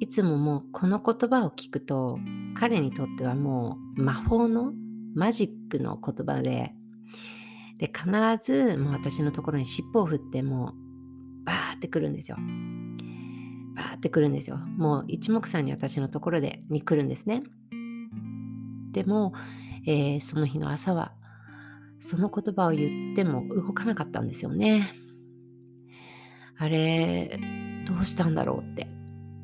いつももうこの言葉を聞くと、彼にとってはもう魔法のマジックの言葉で、で、必ずもう私のところに尻尾を振ってもうバーってくるんですよ。バーってくるんですよ。もう一目散に私のところでに来るんですね。でも、えー、その日の朝はその言葉を言っても動かなかったんですよね。あれ、どうしたんだろうって。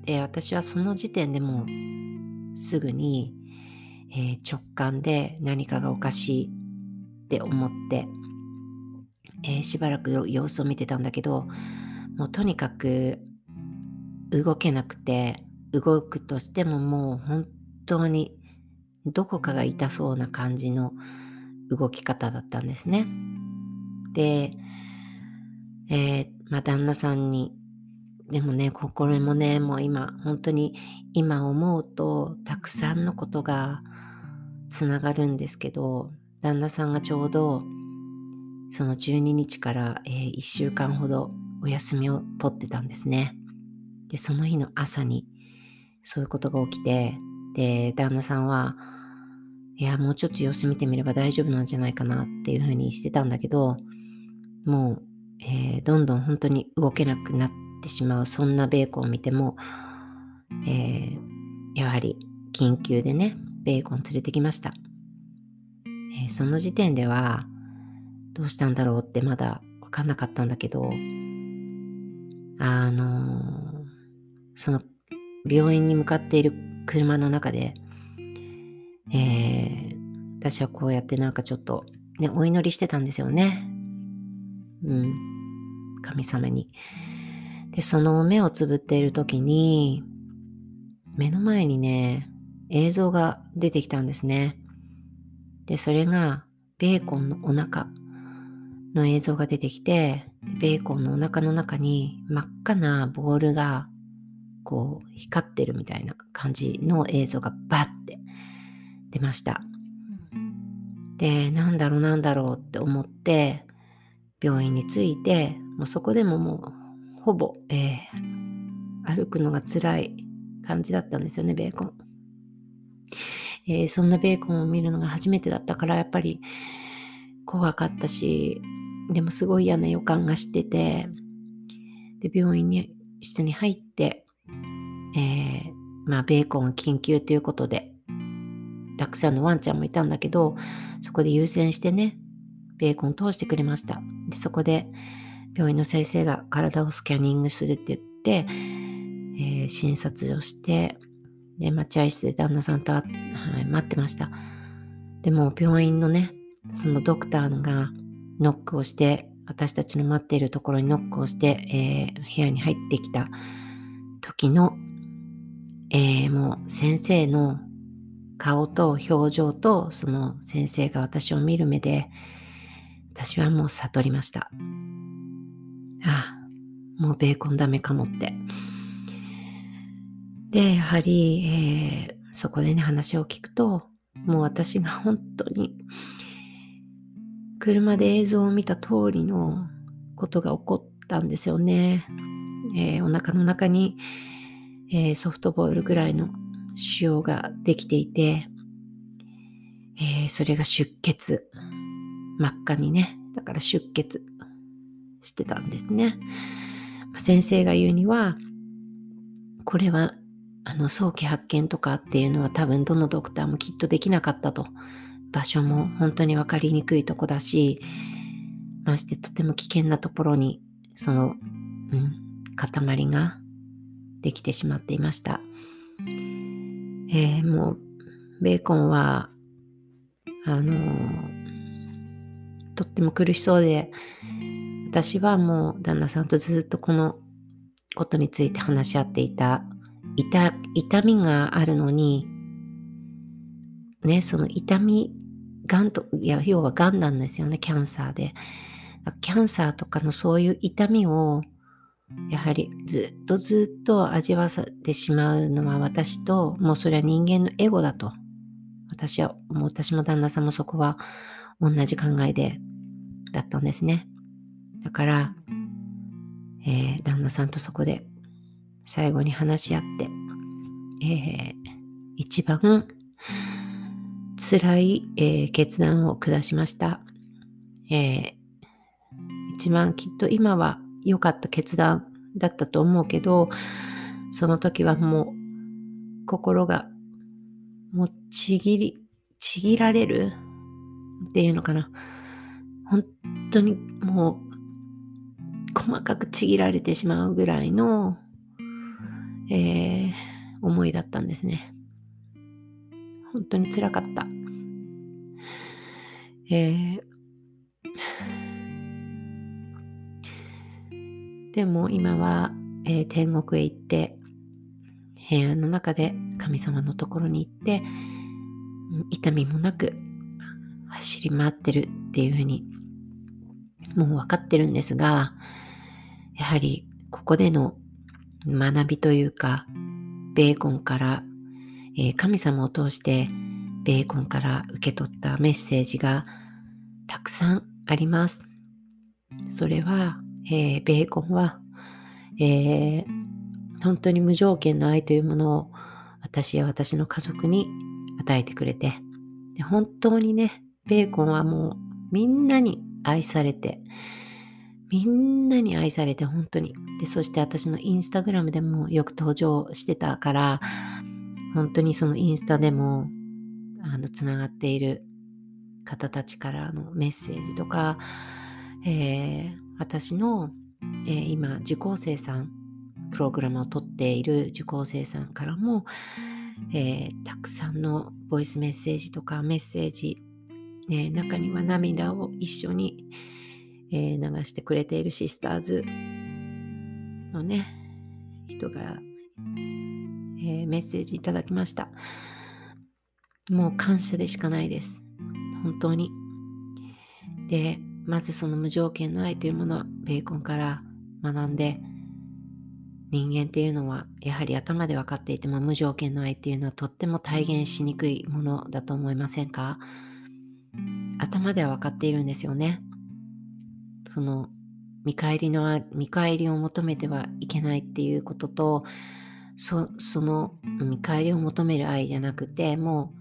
で、私はその時点でもうすぐに、えー、直感で何かがおかしいって思って、えー、しばらく様子を見てたんだけど、もうとにかく動けなくて、動くとしてももう本当にどこかが痛そうな感じの動き方だったんですね。で、えー、まあ、旦那さんに、でもね、これもね、もう今、本当に今思うと、たくさんのことがつながるんですけど、旦那さんがちょうど、その12日から、えー、1週間ほどお休みを取ってたんですね。で、その日の朝に、そういうことが起きて、で、旦那さんは、いや、もうちょっと様子見てみれば大丈夫なんじゃないかなっていうふうにしてたんだけど、もう、えー、どんどん本当に動けなくなってしまう、そんなベーコンを見ても、えー、やはり緊急でね、ベーコン連れてきました。えー、その時点では、どうしたんだろうってまだわかんなかったんだけど、あのその病院に向かっている車の中で、えー、私はこうやってなんかちょっとね、お祈りしてたんですよね。うん。神様に。で、その目をつぶっている時に、目の前にね、映像が出てきたんですね。で、それが、ベーコンのお腹の映像が出てきて、ベーコンのお腹の中に真っ赤なボールが、こう、光ってるみたいな感じの映像がバッて出ました。で、なんだろうなんだろうって思って、病院に着いて、もうそこでももう、ほぼ、えー、歩くのが辛い感じだったんですよね、ベーコン。えー、そんなベーコンを見るのが初めてだったから、やっぱり怖かったし、でもすごい嫌な予感がしてて、で、病院に一緒に入って、えー、まあ、ベーコンは緊急ということで、たくさんのワンちゃんもいたんだけど、そこで優先してね、ベーコン通してくれました。でそこで病院の先生が体をスキャニングするって言って、えー、診察をして、で、待合室で旦那さんと、はい、待ってました。でも病院のね、そのドクターがノックをして、私たちの待っているところにノックをして、えー、部屋に入ってきた時の、えー、もう先生の顔と表情とその先生が私を見る目で私はもう悟りました。ああ、もうベーコンダメかもって。で、やはり、えー、そこでね話を聞くともう私が本当に車で映像を見た通りのことが起こったんですよね。えー、お腹の中に、えー、ソフトボールぐらいの腫瘍ができていて、えー、それが出血。真っ赤にね、だから出血してたんですね。先生が言うには、これはあの早期発見とかっていうのは多分どのドクターもきっとできなかったと。場所も本当に分かりにくいとこだし、ましてとても危険なところにその、うん、塊ができてしまっていました。えー、もう、ベーコンは、あのー、とっても苦しそうで、私はもう旦那さんとずっとこのことについて話し合っていた痛痛みがあるのにねその痛みがんといや要はがんなんですよねキャンサーでキャンサーとかのそういう痛みをやはりずっとずっと味わせてしまうのは私ともうそれは人間のエゴだと私はもう私も旦那さんもそこは同じ考えでだったんですねだから、えー、旦那さんとそこで最後に話し合って、えー、一番辛い、えー、決断を下しました。えー、一番きっと今は良かった決断だったと思うけど、その時はもう心がもうちぎり、ちぎられるっていうのかな。本当にもう細かくちぎられてしまうぐらいの、えー、思いだったんですね。本当につらかった。えー、でも今は、えー、天国へ行って平安の中で神様のところに行って痛みもなく走り回ってるっていうふうにもう分かってるんですがやはりここでの学びというかベーコンからえー、神様を通してベーコンから受け取ったメッセージがたくさんあります。それは、えー、ベーコンは、えー、本当に無条件の愛というものを私や私の家族に与えてくれてで本当にねベーコンはもうみんなに愛されてみんなに愛されて本当に。でそして私のインスタグラムでもよく登場してたから本当にそのインスタでもあのつながっている方たちからのメッセージとか、えー、私の、えー、今受講生さんプログラムを取っている受講生さんからも、えー、たくさんのボイスメッセージとかメッセージ、ね、中には涙を一緒に、え流してくれているシスターズのね人がえー、メッセージいただきました。もう感謝でしかないです。本当に。で、まずその無条件の愛というものはベーコンから学んで、人間っていうのはやはり頭で分かっていても無条件の愛っていうのはとっても体現しにくいものだと思いませんか？頭では分かっているんですよね。その見返りの見返りを求めてはいけないっていうこととそその見返りを求める愛じゃなくても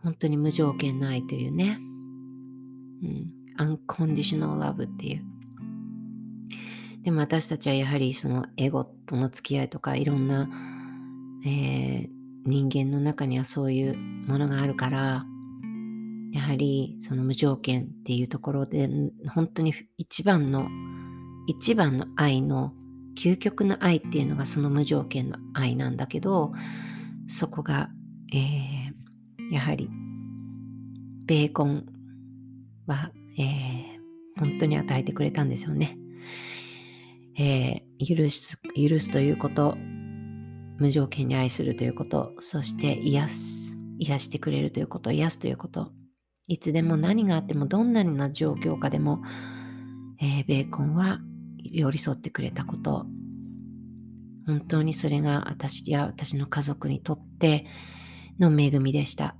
う本当に無条件の愛というね、うん、アンコンディショナルラブっていう。でも私たちはやはりそのエゴとの付き合いとかいろんな、えー、人間の中にはそういうものがあるからやはりその無条件っていうところで本当に一番の一番の愛の究極の愛っていうのがその無条件の愛なんだけどそこが、えー、やはりベーコンは、えー、本当に与えてくれたんですよね。えー、許す許すということ無条件に愛するということそして癒す癒してくれるということ癒すということ。いつでも何があってもどんなにな状況下でも、えー、ベーコンは寄り添ってくれたこと。本当にそれが私や私の家族にとっての恵みでした、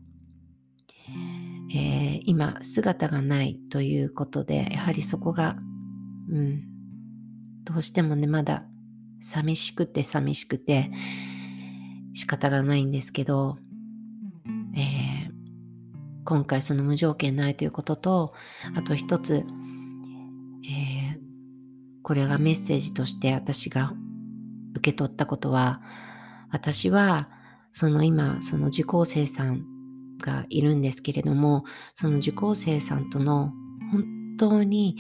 えー、今姿がないということでやはりそこが、うん、どうしてもねまだ寂しくて寂しくて仕方がないんですけど、えー、今回その無条件ないということとあと一つこれがメッセージとして私が受け取ったことは、私はその今、その受講生さんがいるんですけれども、その受講生さんとの本当に、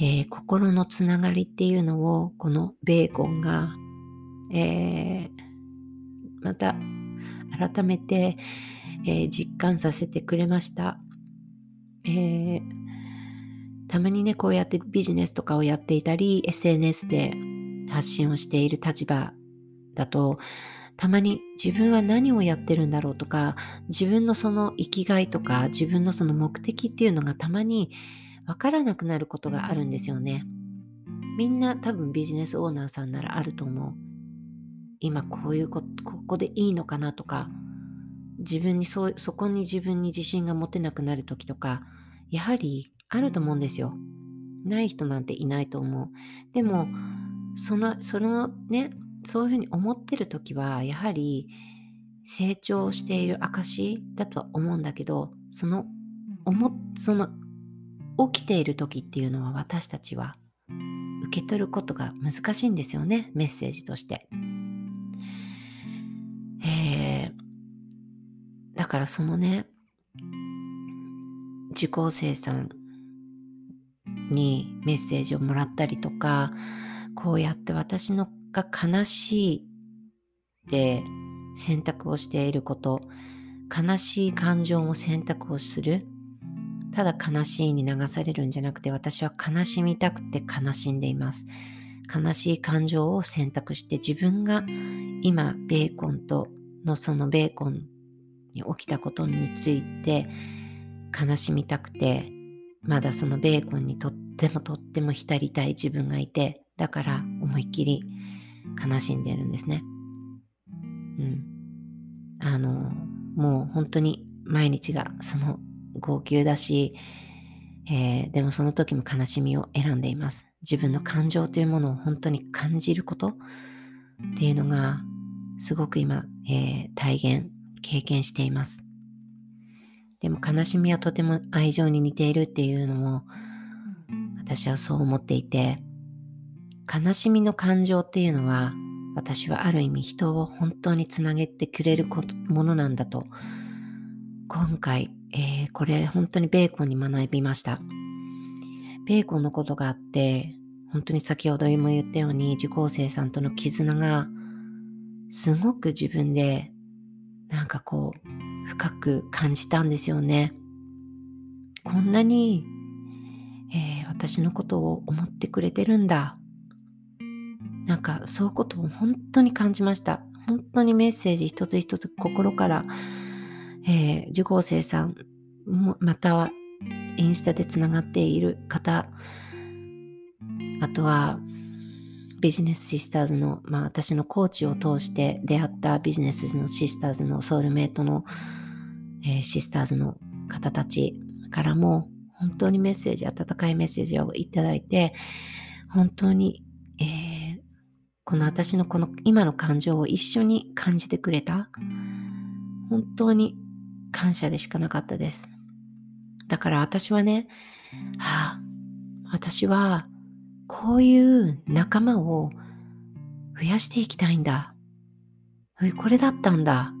えー、心のつながりっていうのを、このベーコンが、えー、また改めて、えー、実感させてくれました。えたまにね、こうやってビジネスとかをやっていたり、SNS で発信をしている立場だと、たまに自分は何をやってるんだろうとか、自分のその生きがいとか、自分のその目的っていうのがたまにわからなくなることがあるんですよね。みんな多分ビジネスオーナーさんならあると思う。今こういうことここでいいのかなとか、自分にそそこに自分に自信が持てなくなる時とか、やはりあると思うんですよ。ない人なんていないと思う。でも、その、そのね、そういうふうに思ってる時は、やはり成長している証だとは思うんだけど、その、思その、起きている時っていうのは私たちは受け取ることが難しいんですよね、メッセージとして。えー、だからそのね、受講生さんにメッセージをもらったりとか、こうやって私のが悲しいって選択をしていること、悲しい感情も選択をする。ただ悲しいに流されるんじゃなくて私は悲しみたくて悲しんでいます。悲しい感情を選択して自分が今ベーコンとのそのベーコンに起きたことについて悲しみたくてまだそのベーコンにとってもとっても浸りたい自分がいてだから思いっきり悲しんでるんですね。うん。あの、もう本当に毎日がその号泣だし、えー、でもその時も悲しみを選んでいます。自分の感情というものを本当に感じることっていうのがすごく今、えー、体現、経験しています。でも悲しみはとても愛情に似ているっていうのも私はそう思っていて悲しみの感情っていうのは私はある意味人を本当につなげてくれるものなんだと今回、えー、これ本当にベーコンに学びました。ベーコンのことがあって本当に先ほども言ったように受講生さんとの絆がすごく自分でなんかこう深く感じたんですよね。こんなに、えー、私のことを思ってくれてるんだ。なんかそういうことを本当に感じました。本当にメッセージ一つ一つ心から、えー、受講生さんまたはインスタでつながっている方あとはビジネスシスターズの、まあ、私のコーチを通して出会ったビジネスのシスターズのソウルメイトの、えー、シスターズの方たちからも本当にメッセージ、温かいメッセージをいただいて、本当に、この私のこの今の感情を一緒に感じてくれた。本当に感謝でしかなかったです。だから私はね、はあ、私はこういう仲間を増やしていきたいんだ。これだったんだ。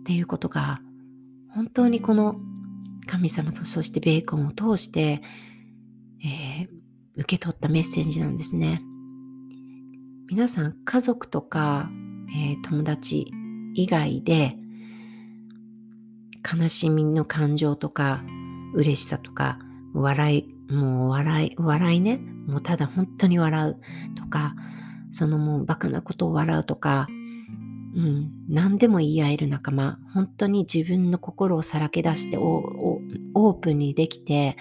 っていうことが、本当にこの神様とそしてベーコンを通して、えー、受け取ったメッセージなんですね。皆さん家族とか、えー、友達以外で悲しみの感情とか嬉しさとか笑いもう笑い笑いね。もうただ本当に笑うとかそのもうバカなことを笑うとかうん、何でも言い合える仲間本当に自分の心をさらけ出してオープンにできて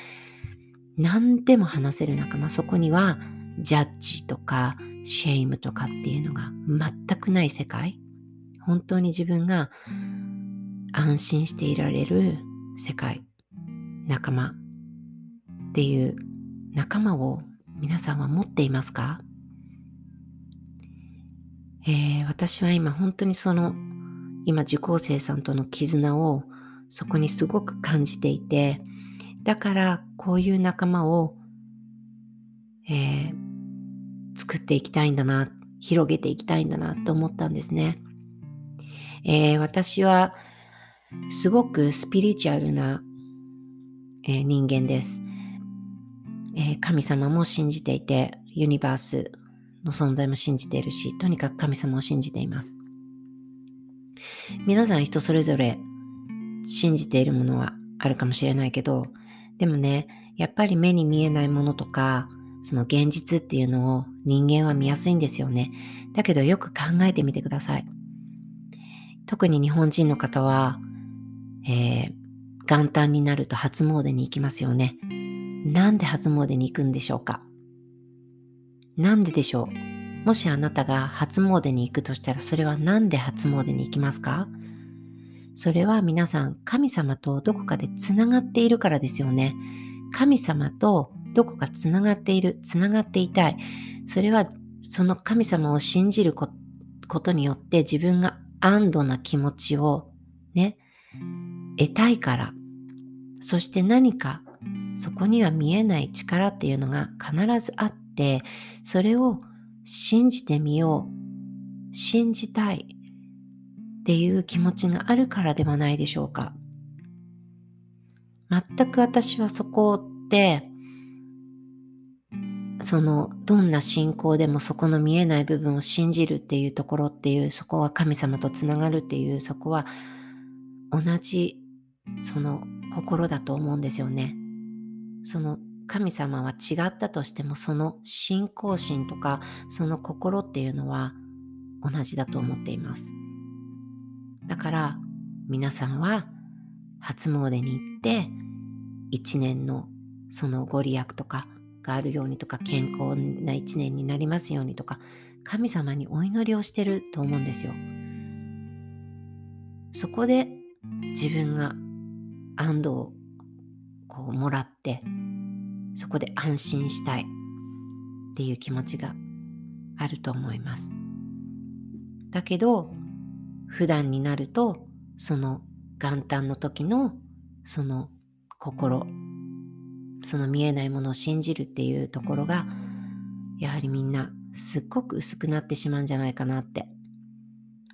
何でも話せる仲間そこにはジャッジとか shame とかっていうのが全くない世界。本当に自分が安心していられる世界仲間っていう仲間を皆さんは持っていますか、えー、私は今本当にその今受講生さんとの絆をそこにすごく感じていてだからこういう仲間を、えー、作っていきたいんだな、広げていきたいんだなと思ったんですね。えー、私はすごくスピリチュアルな、えー、人間です、えー、神様も信じていて、ユニバースの存在も信じているし、とにかく神様を信じています。皆さん人それぞれ信じているものはあるかもしれないけど、でもね、やっぱり目に見えないものとか、その現実っていうのを人間は見やすいんですよね。だけどよく考えてみてください。特に日本人の方は、えー、元旦になると初詣に行きますよね。なんで初詣に行くんでしょうか？なんででしょう？もしあなたが初詣に行くとしたらそれは何で初詣に行きますか？それは皆さん神様とどこかでつながっているからですよね。神様とどこかつながっている、つながっていたい。それはその神様を信じることによって自分が安堵な気持ちをね、得たいから。そして何かそこには見えない力っていうのが必ずあって、それを信じてみよう。信じたいっていう気持ちがあるからではないでしょうか。全く私はそこで、そのどんな信仰でもそこの見えない部分を信じるっていうところっていうそこは神様とつながるっていうそこは同じその心だと思うんですよね。その神様は違ったとしてもその信仰心とかその心っていうのは同じだと思っています。だから皆さんは初詣に行って一年のそのご利益とかがあるようにとか健康な一年になりますようにとか神様にお祈りをしてると思うんですよ。そこで自分が安堵をこうもらってそこで安心したいっていう気持ちがあると思います。だけど普段になるとその元旦の時のその心その見えないものを信じるっていうところがやはりみんなすっごく薄くなってしまうんじゃないかなって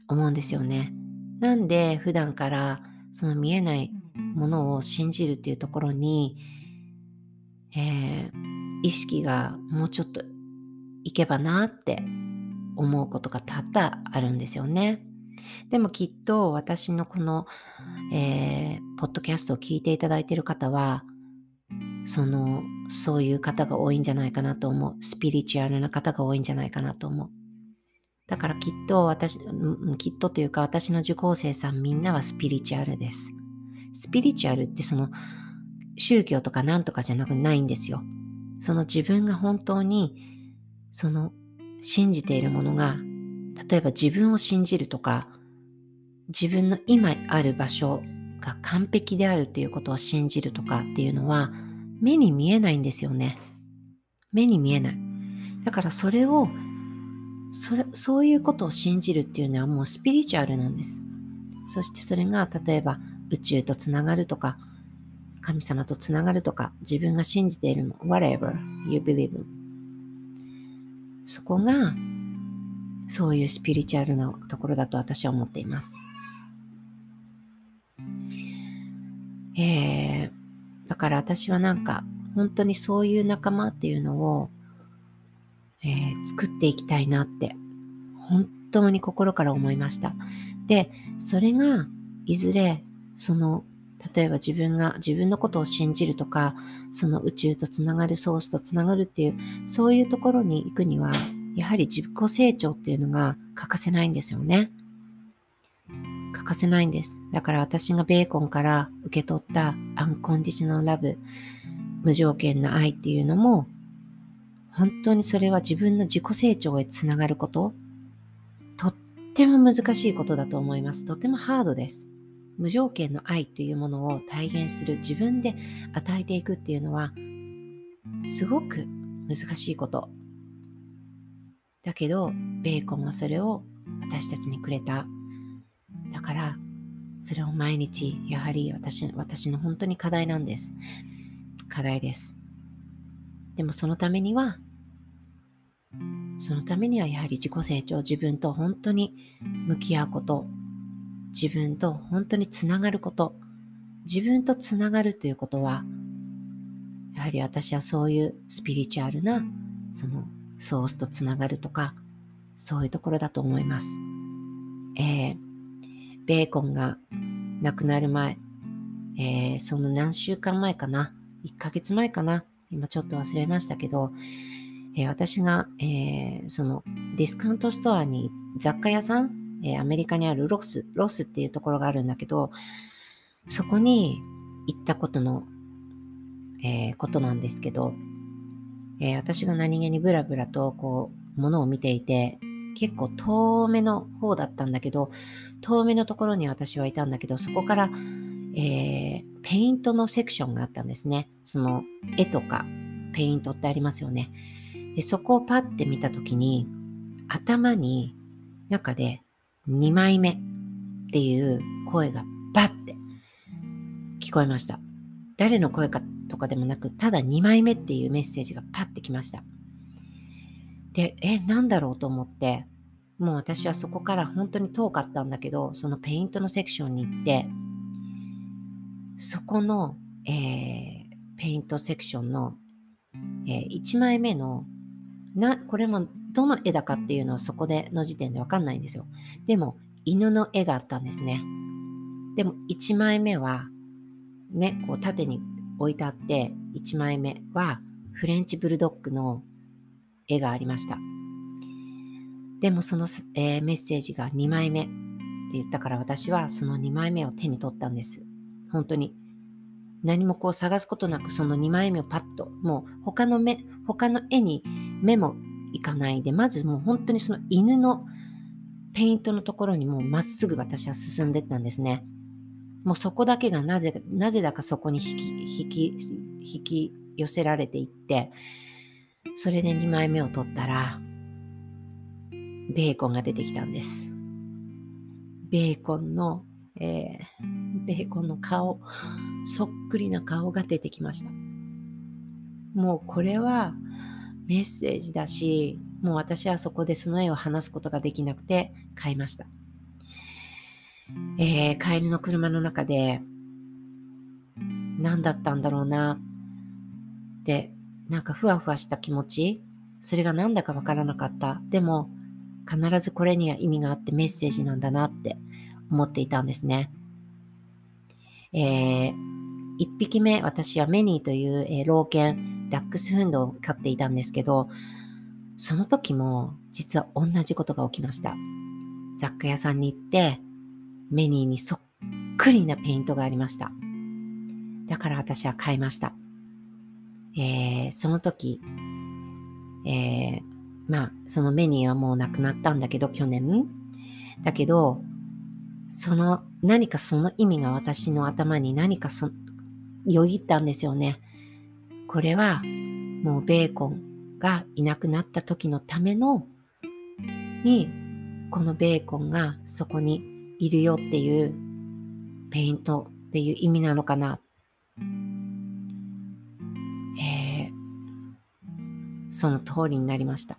思うんですよね。なんで普段からその見えないものを信じるっていうところに、えー、意識がもうちょっといけばなって思うことが多々あるんですよね。でもきっと私のこの、えー、ポッドキャストを聞いていただいている方は、その、そういう方が多いんじゃないかなと思う。スピリチュアルな方が多いんじゃないかなと思う。だからきっと私、きっとというか私の受講生さんみんなはスピリチュアルです。スピリチュアルってその宗教とかなんとかじゃなくないんですよ。その自分が本当にその信じているものが例えば自分を信じるとか自分の今ある場所が完璧であるっていうことを信じるとかっていうのは目に見えないんですよね。目に見えない。だからそれをそれそういうことを信じるっていうのはもうスピリチュアルなんです。そしてそれが例えば宇宙とつながるとか神様とつながるとか自分が信じているも whatever you believe そこがそういうスピリチュアルなところだと私は思っています。えー、だから私はなんか本当にそういう仲間っていうのを、えー、作っていきたいなって本当に心から思いました。で、それがいずれその例えば自分が自分のことを信じるとか、その宇宙とつながるソースとつながるっていう、そういうところに行くには、やはり自己成長っていうのが欠かせないんですよね。欠かせないんです。だから私がベーコンから受け取ったアンコンディショナルラブ、無条件の愛っていうのも、本当にそれは自分の自己成長へつながること、とっても難しいことだと思います。とてもハードです。無条件の愛というものを体現する自分で与えていくっていうのはすごく難しいことだけどベーコンはそれを私たちにくれただからそれを毎日やはり私私の本当に課題なんです課題ですでもそのためにはそのためにはやはり自己成長自分と本当に向き合うこと自分と本当につながること、自分とつながるということは、やはり私はそういうスピリチュアルな、そのソースとつながるとか、そういうところだと思います。えー、ベーコンが亡くなる前、えー、その何週間前かな、1ヶ月前かな。今ちょっと忘れましたけど、えー、私が、えー、そのディスカウントストアに雑貨屋さん、え、アメリカにある Ross、Ross っていうところがあるんだけど、そこに行ったことの、えことなんですけど、え私が何気にブラブラとこう、ものを見ていて、結構遠目の方だったんだけど、遠目のところに私はいたんだけど、そこから、えー、ペイントのセクションがあったんですね。その絵とかペイントってありますよね。でそこをパッて見たときに、頭に中で2枚目っていう声がバッて聞こえました。誰の声かとかでもなく、ただ2枚目っていうメッセージがパッてきました。で、え、なんだろうと思って、もう私はそこから本当に遠かったんだけど、そのペイントのセクションに行って、そこの、えー、ペイントセクションの、えー、1枚目のな、これもどの絵だかっていうのはそこでの時点でわかんないんですよ。でも、犬の絵があったんですね。でも、1枚目は、ね、こう縦に置いてあって、1枚目はフレンチブルドッグの絵がありました。でもその、えー、メッセージが2枚目って言ったから私はその2枚目を手に取ったんです。本当に。何もこう探すことなくその2枚目をパッと、もう他の目、他の絵に目もいかないで、まずもう本当にその犬のペイントのところにもうまっすぐ私は進んでったんですね。もうそこだけがなぜなぜだかそこに引き引き引き寄せられていって、それで2枚目を取ったら、ベーコンが出てきたんです。ベーコンの、えー、ベーコンの顔、そっくりな顔が出てきました。もうこれはメッセージだし、もう私はそこでその絵を話すことができなくて買いました。えー、帰りの車の中で、何だったんだろうなってなんかふわふわした気持ちそれが何だかわからなかった。でも、必ずこれには意味があってメッセージなんだなって思っていたんですね。えー、一匹目、私はメニーという、えー、老犬、ダックスフンドを飼っていたんですけど、その時も実は同じことが起きました。雑貨屋さんに行って、メニーにそっくりなペイントがありました。だから私は買いました。えー、その時、えー、まあ、そのメニーはもう亡くなったんだけど、去年。だけど、その、何かその意味が私の頭に何かそ、よぎったんですよね。これは、もうベーコンがいなくなった時のための、に、このベーコンがそこにいるよっていうペイントっていう意味なのかなその通りになりました。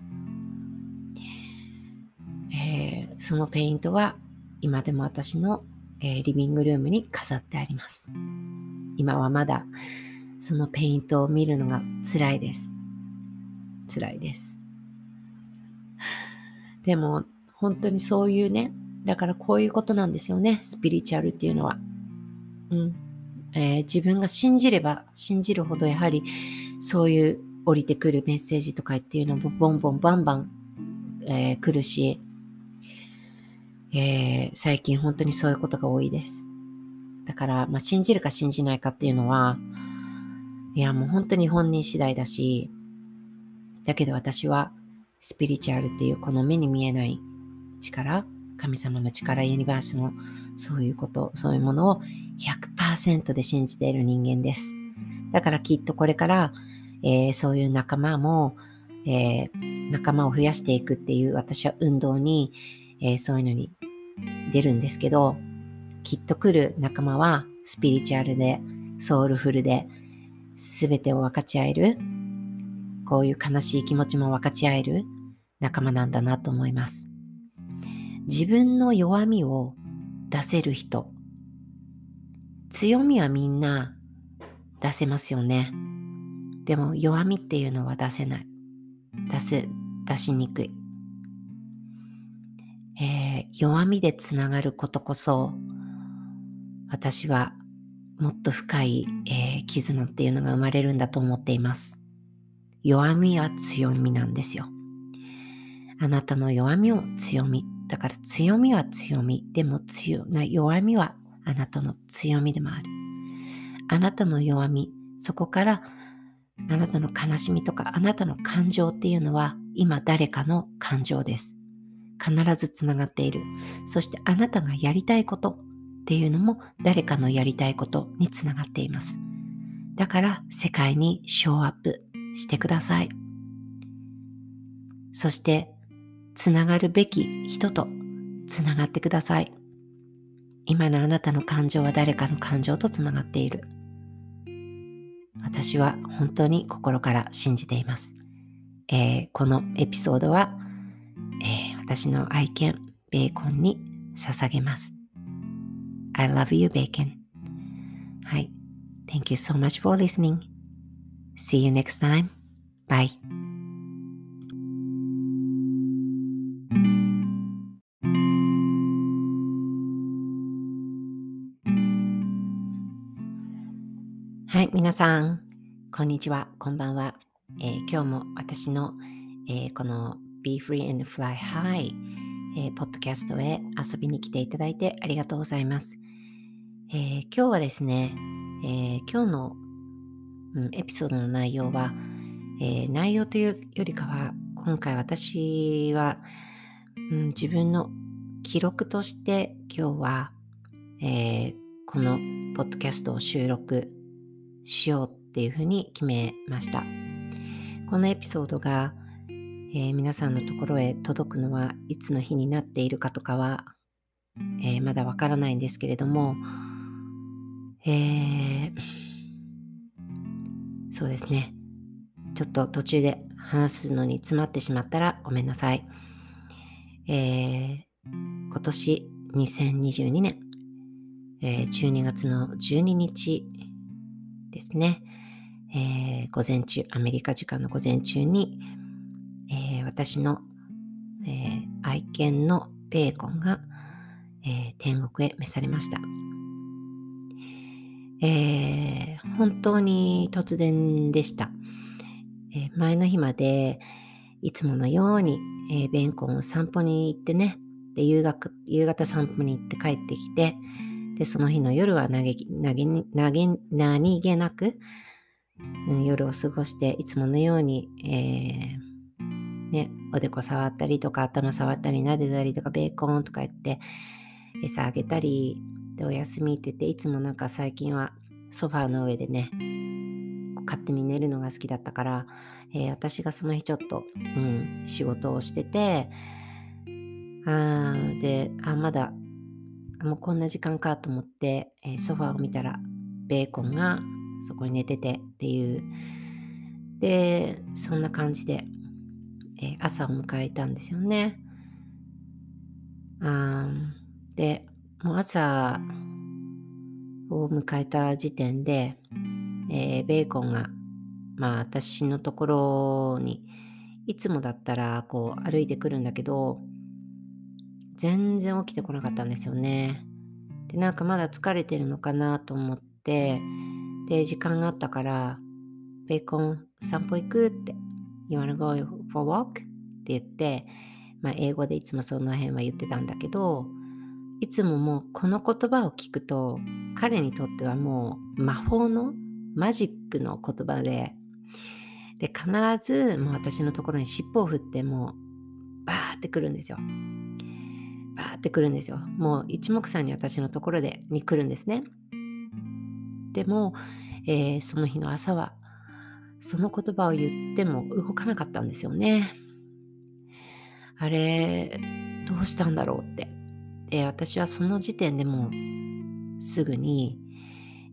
えー、そのペイントは今でも私の、えー、リビングルームに飾ってあります。今はまだそのペイントを見るのが辛いです。辛いです。でも本当にそういうね、だからこういうことなんですよね、スピリチュアルっていうのは。うんえー、自分が信じれば信じるほどやはりそういう降りてくるメッセージとかっていうのもボンボンバンバン、えー、来るし、えー、最近本当にそういうことが多いです。だから、まあ、信じるか信じないかっていうのは、いや、もう本当に本人次第だし、だけど私はスピリチュアルっていうこの目に見えない力、神様の力、ユニバースのそういうこと、そういうものを100%で信じている人間です。だからきっとこれからえー、そういう仲間も、えー、仲間を増やしていくっていう私は運動に、えー、そういうのに出るんですけど、きっと来る仲間はスピリチュアルで、ソウルフルで、すべてを分かち合える、こういう悲しい気持ちも分かち合える仲間なんだなと思います。自分の弱みを出せる人。強みはみんな出せますよね。でも弱みっていうのは出せない。出せ、出しにくい。えー、弱みでつながることこそ、私はもっと深い、えー、絆っていうのが生まれるんだと思っています。弱みは強みなんですよ。あなたの弱みを強み。だから強みは強み。でも強な弱みはあなたの強みでもある。あなたの弱み、そこからあなたの悲しみとかあなたの感情っていうのは今誰かの感情です。必ずつながっている。そしてあなたがやりたいことっていうのも誰かのやりたいことにつながっています。だから世界にショーアップしてください。そしてつながるべき人とつながってください。今のあなたの感情は誰かの感情とつながっている。私は本当に心から信じています。えー、このエピソードは、えー、私の愛犬ベーコンに捧げます。I love you, Bacon. はい。Thank you so much for listening. See you next time. Bye. はい、皆さん、こんにちは、こんばんは。えー、今日も私の、えー、この Be Free and Fly High、えー、ポッドキャストへ遊びに来ていただいてありがとうございます。え、今日はですね、え、今日の、うん、エピソードの内容は、え、内容というよりかは、今回私は、うん、自分の記録として今日は、えこのポッドキャストを収録しようっていうふうに決めました。このエピソードが、えー、皆さんのところへ届くのはいつの日になっているかとかは、えー、まだわからないんですけれども、えー、そうですね。ちょっと途中で話すのに詰まってしまったらごめんなさい。え今年2022年、え12月の12日ですね。えー、午前中、アメリカ時間の午前中に、えー、私の、えー、愛犬のベーコンが、え天国へ召されました。え本当に突然でした。え前の日までいつものように、えベーコンを散歩に行ってね、で夕方夕方散歩に行って帰ってきて、で、その日の夜は嘆き、何気なく、夜を過ごして、いつものように、えー、ね、おでこ触ったりとか、頭触ったり、撫でたりとか、ベーコンとか言って、餌あげたり、で、お休みって言って、いつもなんか最近はソファーの上でね、勝手に寝るのが好きだったから、えー、私がその日ちょっと、うん、仕事をしてて、あで、あ、まだ、もうこんな時間かと思って、えー、ソファーを見たら、ベーコンがそこに寝ててっていう。で、そんな感じで、えー、朝を迎えたんですよね。あで、もう朝を迎えた時点で、えー、ベーコンが、まあ私のところに、いつもだったらこう歩いてくるんだけど、全然起きてこなかったんですよね。で、なんかまだ疲れてるのかなと思って、で、時間があったから、ベーコン散歩行くって、You wanna go for a walk? って言って、まあ、英語でいつもその辺は言ってたんだけど、いつももうこの言葉を聞くと、彼にとってはもう魔法のマジックの言葉で、で、必ずもう私のところに尻尾を振ってもうバーってくるんですよ。バーってくるんですよ。もう一目散に私のところでに来るんですね。でも、えー、その日の朝はその言葉を言っても動かなかったんですよね。あれ、どうしたんだろうって。で、私はその時点でもうすぐに、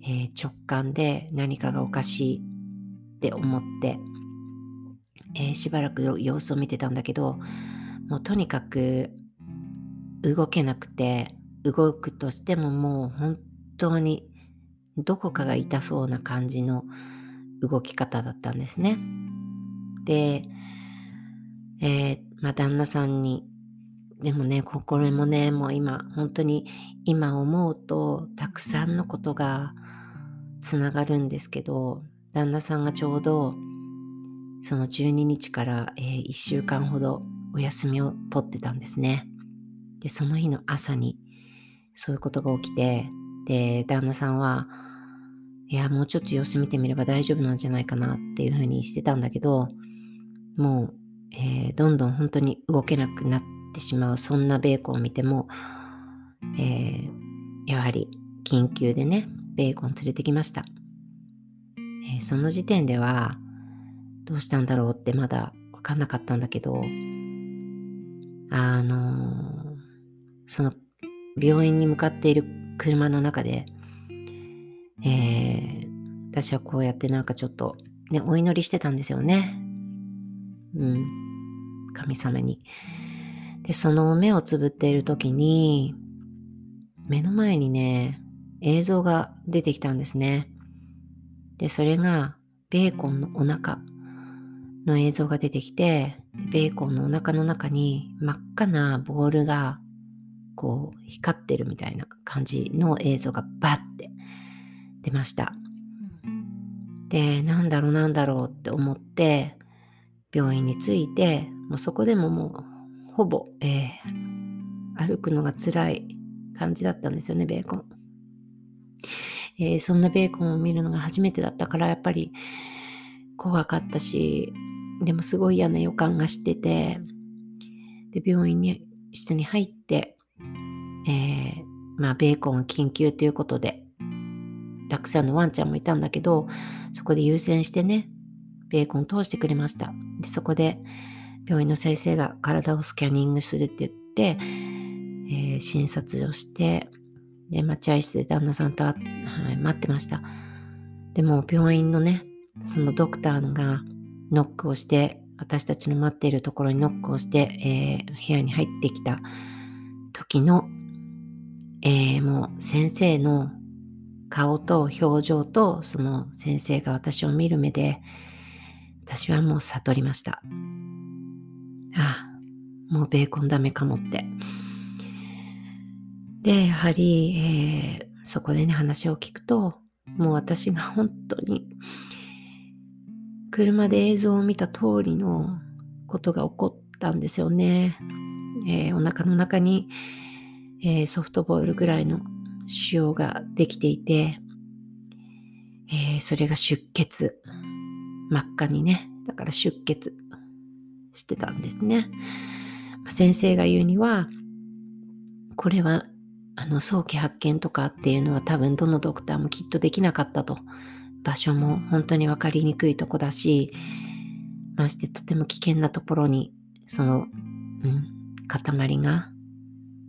えー、直感で何かがおかしいって思って、えー、しばらく様子を見てたんだけど、もうとにかく動けなくて、動くとしてももう本当にどこかが痛そうな感じの動き方だったんですね。で、えー、まあ、旦那さんに、でもね、これもね、もう今、本当に今思うと、たくさんのことがつながるんですけど、旦那さんがちょうどその12日から、えー、1週間ほどお休みを取ってたんですね。で、その日の朝にそういうことが起きて、で、旦那さんは、いや、もうちょっと様子見てみれば大丈夫なんじゃないかなっていうふうにしてたんだけど、もう、えー、どんどん本当に動けなくなってしまう、そんなベーコンを見ても、えー、やはり緊急でね、ベーコン連れてきました。えー、その時点では、どうしたんだろうってまだわかんなかったんだけど、あのその病院に向かっている車の中で、えー、私はこうやってなんかちょっとね、お祈りしてたんですよね。うん。神様に。で、その目をつぶっている時に、目の前にね、映像が出てきたんですね。で、それが、ベーコンのお腹の映像が出てきて、ベーコンのお腹の中に真っ赤なボールがこう光ってるみたいな感じの映像がバッて出ました。で、なんだろうなんだろうって思って病院に着いて、もうそこでももうほぼ、えー、歩くのが辛い感じだったんですよね、ベーコン。えー、そんなベーコンを見るのが初めてだったからやっぱり怖かったしでもすごい嫌な予感がしててで病院に一緒に入ってえー、まあ、ベーコンは緊急ということで、たくさんのワンちゃんもいたんだけど、そこで優先してね、ベーコン通してくれました。でそこで、病院の先生が体をスキャニングするって言って、えー、診察をして、で、待合室で旦那さんと、はい、待ってました。でも、病院のね、そのドクターがノックをして、私たちの待っているところにノックをして、えー、部屋に入ってきた時のえー、もう先生の顔と表情とその先生が私を見る目で私はもう悟りました。ああ、もうベーコンダメかもって。で、やはり、えー、そこでね話を聞くともう私が本当に車で映像を見た通りのことが起こったんですよね。えー、お腹の中にえー、ソフトボールぐらいの腫瘍ができていて、えー、それが出血。真っ赤にね。だから出血してたんですね。先生が言うには、これはあの早期発見とかっていうのは多分どのドクターもきっとできなかったと。場所も本当に分かりにくいとこだし、ましてとても危険なところにその、うん、塊が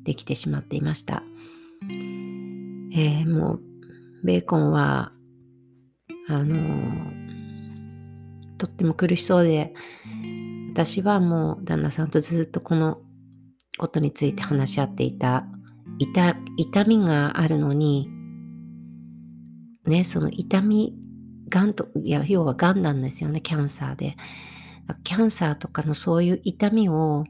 できてしまっていました。えー、もう、ベーコンは、あのー、とっても苦しそうで、私はもう旦那さんとずっとこのことについて話し合っていた。痛痛みがあるのに、ね、その痛み、がんと、いや、要はがんなんですよね、キャンサーで。キャンサーとかのそういう痛みを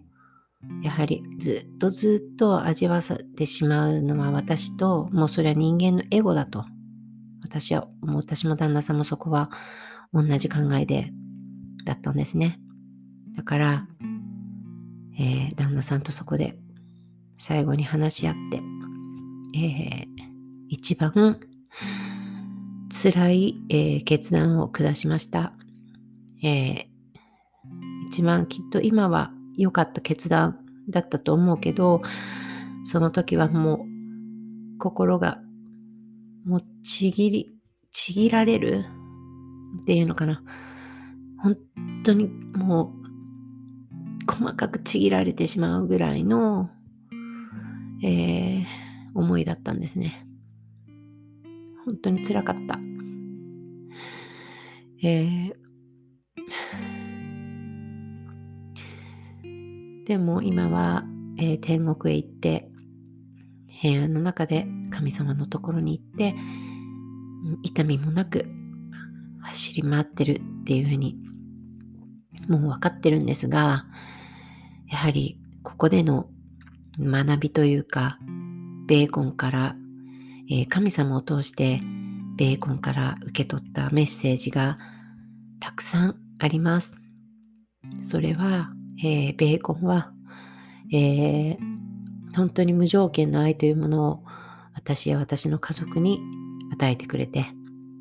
やはりずっとずっと味わせてしまうのは私と、もうそれは人間のエゴだと。私は、もう私も旦那さんもそこは同じ考えで、だったんですね。だから、えー、旦那さんとそこで最後に話し合って、えー、一番辛い、えー、決断を下しました。えー、一番きっと今は良かった決断だったと思うけど、その時はもう心がもうちぎり、ちぎられるっていうのかな。本当にもう細かくちぎられてしまうぐらいの、えー、思いだったんですね。本当につらかった。えーでも今は、えー、天国へ行って部屋の中で神様のところに行って痛みもなく走り回ってるっていうふうにもう分かってるんですがやはりここでの学びというかベーコンから、えー、神様を通してベーコンから受け取ったメッセージがたくさんあります。それは、えー、ベーコンは、えー、本当に無条件の愛というものを私や私の家族に与えてくれて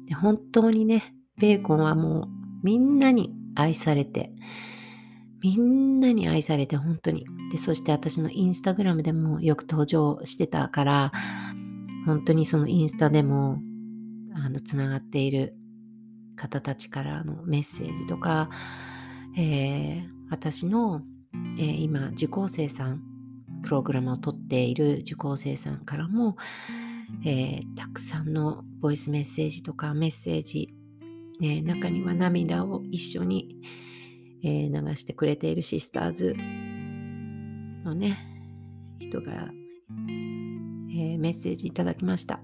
で本当にねベーコンはもうみんなに愛されてみんなに愛されて本当に。でそして私のインスタグラムでもよく登場してたから本当にそのインスタでもあのつながっている方たちからのメッセージとか、えー、私の、えー、今受講生さんプログラムを取っている受講生さんからも、えー、たくさんのボイスメッセージとかメッセージ、ね、中には涙を一緒に、えー、流してくれているシスターズのね人が、え、メッセージいただきました。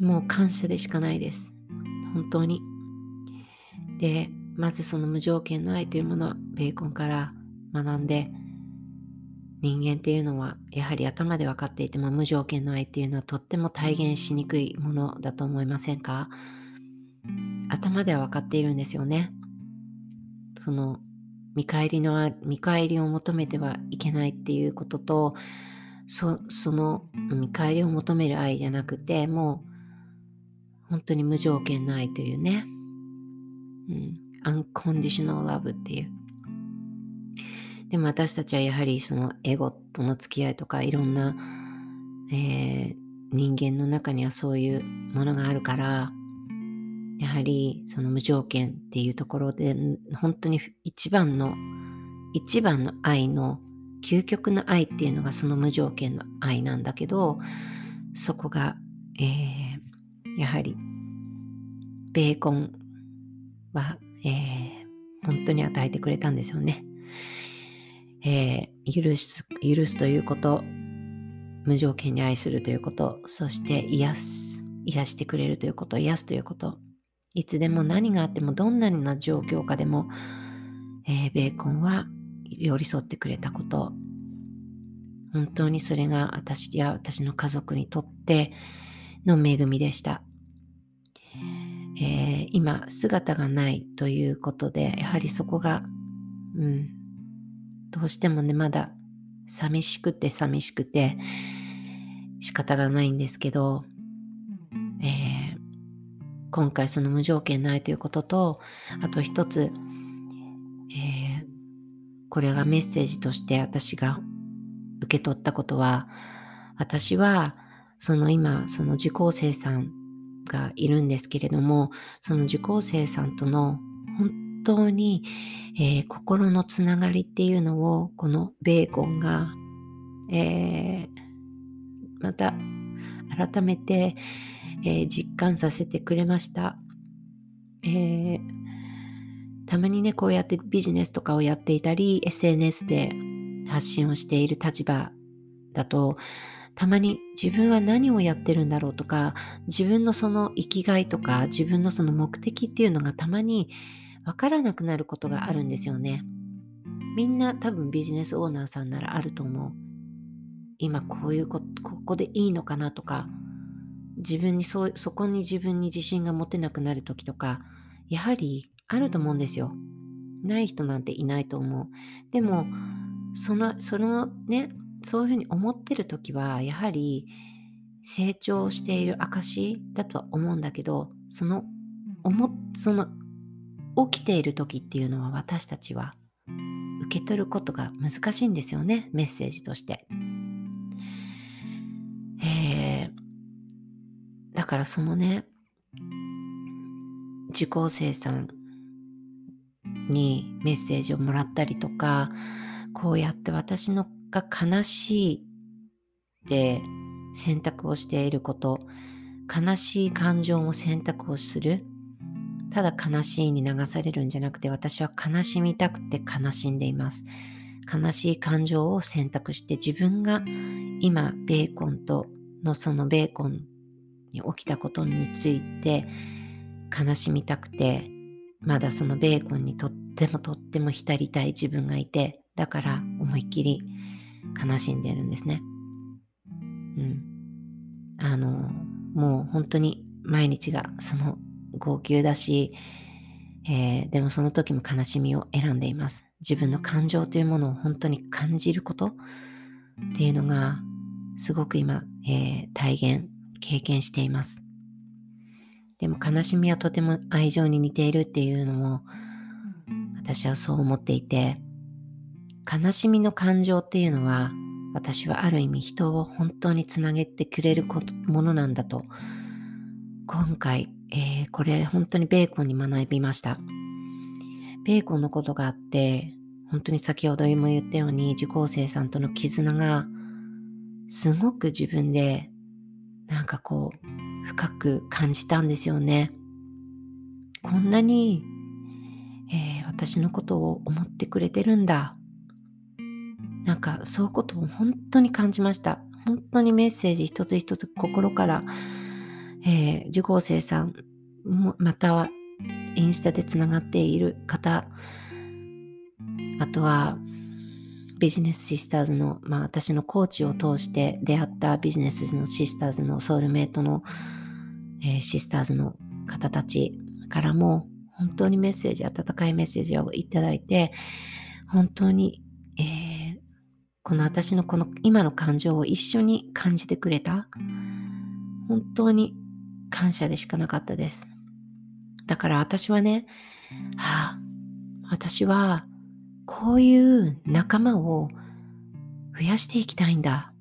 もう感謝でしかないです。本当に。でまずその無条件の愛というものはベーコンから学んで人間っていうのはやはり頭で分かっていても無条件の愛っていうのはとっても体現しにくいものだと思いませんか？頭では分かっているんですよね。その見返りのあ見返りを求めてはいけないっていうこととそその見返りを求める愛じゃなくてもう本当に無条件の愛というね、うん、unconditional love っていう。でも私たちはやはりそのエゴとの付き合いとかいろんな、えー、人間の中にはそういうものがあるからやはりその無条件っていうところで本当に一番の一番の愛の究極の愛っていうのがその無条件の愛なんだけどそこが、えー、やはりベーコンは、えー、本当に与えてくれたんですよね。えー、許す、許すということ、無条件に愛するということ、そして癒す、癒してくれるということ、癒すということ、いつでも何があってもどんなにな状況下でも、えー、ベーコンは寄り添ってくれたこと、本当にそれが私や私の家族にとっての恵みでした。えー、今姿がないということでやはりそこが、うん、どうしてもね、まだ寂しくて寂しくて仕方がないんですけど、えー、今回その無条件ないということと、あと一つ、えー、これがメッセージとして私が受け取ったことは、私はその今、その受講生さんがいるんですけれども、その受講生さんとの本当に、えー、心のつながりっていうのをこのベーコンが、えー、また改めて、えー、実感させてくれました、えたまにねこうやってビジネスとかをやっていたり SNS で発信をしている立場だとたまに自分は何をやってるんだろうとか自分のその生きがいとか自分のその目的っていうのがたまにわからなくなることがあるんですよね。みんな多分ビジネスオーナーさんならあると思う。今こういうこここでいいのかなとか自分にそそこに自分に自信が持てなくなる時とかやはりあると思うんですよ。ない人なんていないと思う。でもそのそのねそういうふうに思ってる時はやはり成長している証だとは思うんだけどその思その起きている時っていうのは私たちは受け取ることが難しいんですよねメッセージとして。えー、だからそのね受講生さんにメッセージをもらったりとかこうやって私のが悲しいって選択をしていること悲しい感情も選択をするただ悲しいに流されるんじゃなくて私は悲しみたくて悲しんでいます。悲しい感情を選択して自分が今ベーコンとのそのベーコンに起きたことについて悲しみたくてまだそのベーコンにとってもとっても浸りたい自分がいてだから思いっきり悲しんでるんですね。うん。あのもう本当に毎日がその号泣だし、えー、でもその時も悲しみを選んでいます。自分の感情というものを本当に感じることっていうのがすごく今、えー、体現、経験しています。でも悲しみはとても愛情に似ているっていうのも私はそう思っていて悲しみの感情っていうのは私はある意味人を本当につなげてくれるものなんだと今回、えー、これ本当にベーコンに学びました。ベーコンのことがあって、本当に先ほども言ったように受講生さんとの絆がすごく自分でなんかこう深く感じたんですよね。こんなに、えー、私のことを思ってくれてるんだ。なんかそういうことを本当に感じました。本当にメッセージ一つ一つ心からえー、受講生さんまたはインスタでつながっている方あとはビジネスシスターズの、まあ、私のコーチを通して出会ったビジネスのシスターズのソウルメイトの、えー、シスターズの方たちからも本当にメッセージ温かいメッセージをいただいて本当に、えー、この私のこの今の感情を一緒に感じてくれた？本当に感謝でしかなかったです。だから私はね、はあ、私はこういう仲間を増やしていきたいんだ。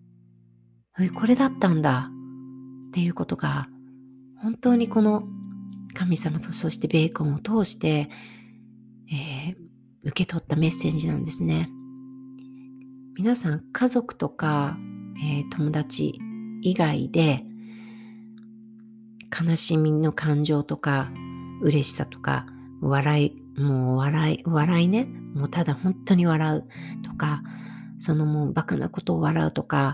これだったんだ。っていうことが、本当にこの神様とそしてベーコンを通して、えー、受け取ったメッセージなんですね。皆さん家族とか、えー、友達以外で悲しみの感情とか、嬉しさとか、笑い、もう笑い、笑いね、もうただ本当に笑うとか、そのもうバカなことを笑うとか、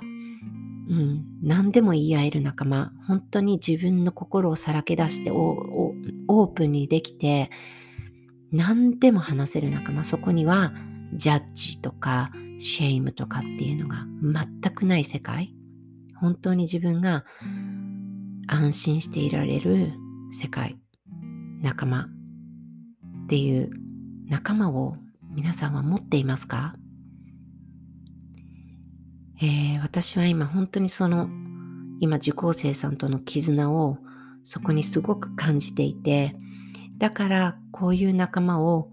うん、何でも言い合える仲間、本当に自分の心をさらけ出してオープンにできて、何でも話せる仲間、そこにはジャッジとかシェイムとかっていうのが全くない世界。本当に自分が安心していられる世界、仲間っていう仲間を皆さんは持っていますか、えー、私は今本当にその今受講生さんとの絆をそこにすごく感じていてだからこういう仲間を、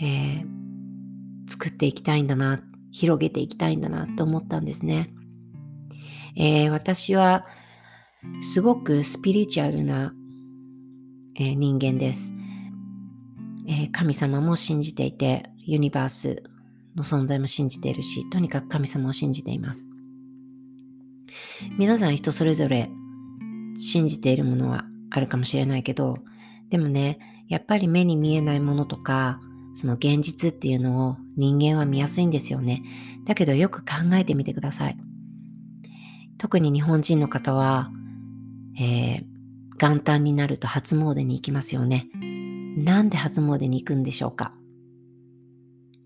えー、作っていきたいんだな広げていきたいんだなと思ったんですね、えー、私はすごくスピリチュアルな、えー、人間です、えー、神様も信じていて、ユニバースの存在も信じているし、とにかく神様を信じています。皆さん人それぞれ信じているものはあるかもしれないけど、でもね、やっぱり目に見えないものとか、その現実っていうのを人間は見やすいんですよね。だけどよく考えてみてください。特に日本人の方はえー、元旦になると初詣に行きますよね。なんで初詣に行くんでしょうか？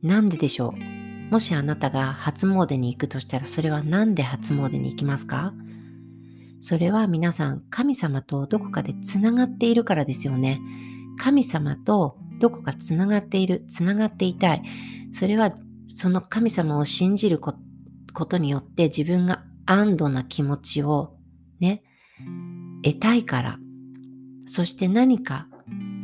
なんででしょう？もしあなたが初詣に行くとしたらそれは何で初詣に行きますか？それは皆さん神様とどこかでつながっているからですよね。神様とどこかつながっている、つながっていたい。それはその神様を信じることによって自分が安堵な気持ちをね、得たいから、そして何か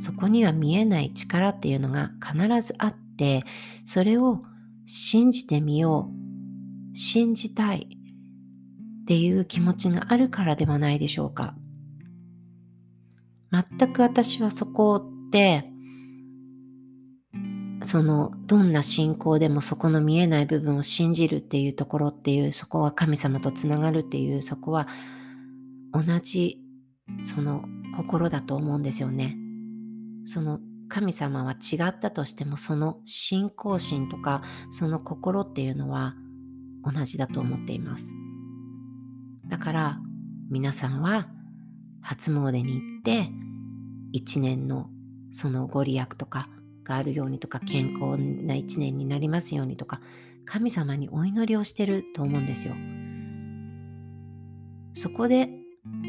そこには見えない力っていうのが必ずあって、それを信じてみよう、信じたいっていう気持ちがあるからではないでしょうか。全く私はそこで、そのどんな信仰でもそこの見えない部分を信じるっていうところっていうそこは神様とつながるっていうそこは同じその心だと思うんですよね。その神様は違ったとしてもその信仰心とかその心っていうのは同じだと思っています。だから皆さんは初詣に行って一年のそのご利益とかがあるようにとか健康な一年になりますようにとか神様にお祈りをしてると思うんですよ。そこで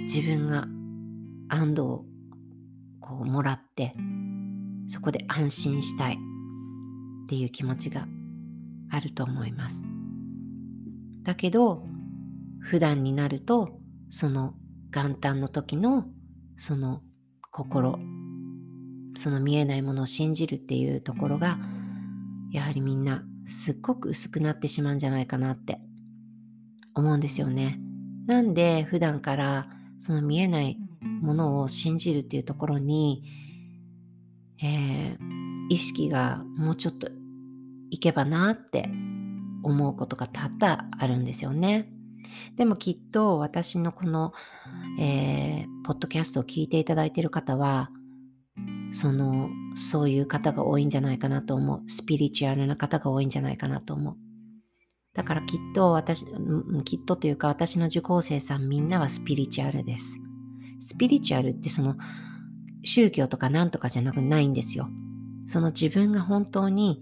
自分が安堵をこうもらってそこで安心したいっていう気持ちがあると思います。だけど普段になるとその元旦の時のその心その見えないものを信じるっていうところがやはりみんなすっごく薄くなってしまうんじゃないかなって思うんですよね。なんで普段からその見えないものを信じるっていうところに、えー、意識がもうちょっといけばなって思うことが多々あるんですよね。でもきっと私のこの、えー、ポッドキャストを聞いていただいている方はそのそういう方が多いんじゃないかなと思う。スピリチュアルな方が多いんじゃないかなと思う。だからきっと私きっとというか私の受講生さんみんなはスピリチュアルです。スピリチュアルってその宗教とかなんとかじゃなくないんですよ。その自分が本当に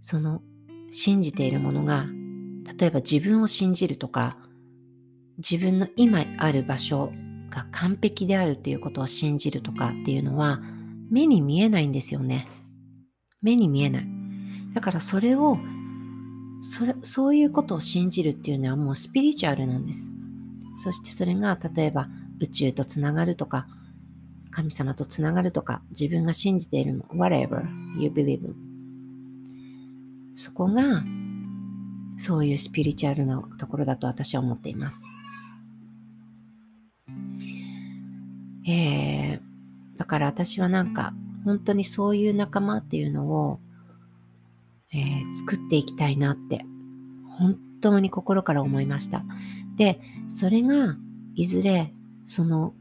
その信じているものが例えば自分を信じるとか自分の今ある場所が完璧であるっていうことを信じるとかっていうのは目に見えないんですよね。目に見えない。だからそれをそれそういうことを信じるっていうのはもうスピリチュアルなんです。そしてそれが例えば宇宙とつながるとか神様とつながるとか自分が信じているの whatever you believe そこがそういうスピリチュアルなところだと私は思っています。えー、だから私はなんか本当にそういう仲間っていうのを、えー、作っていきたいなって本当に心から思いました。で、それがいずれその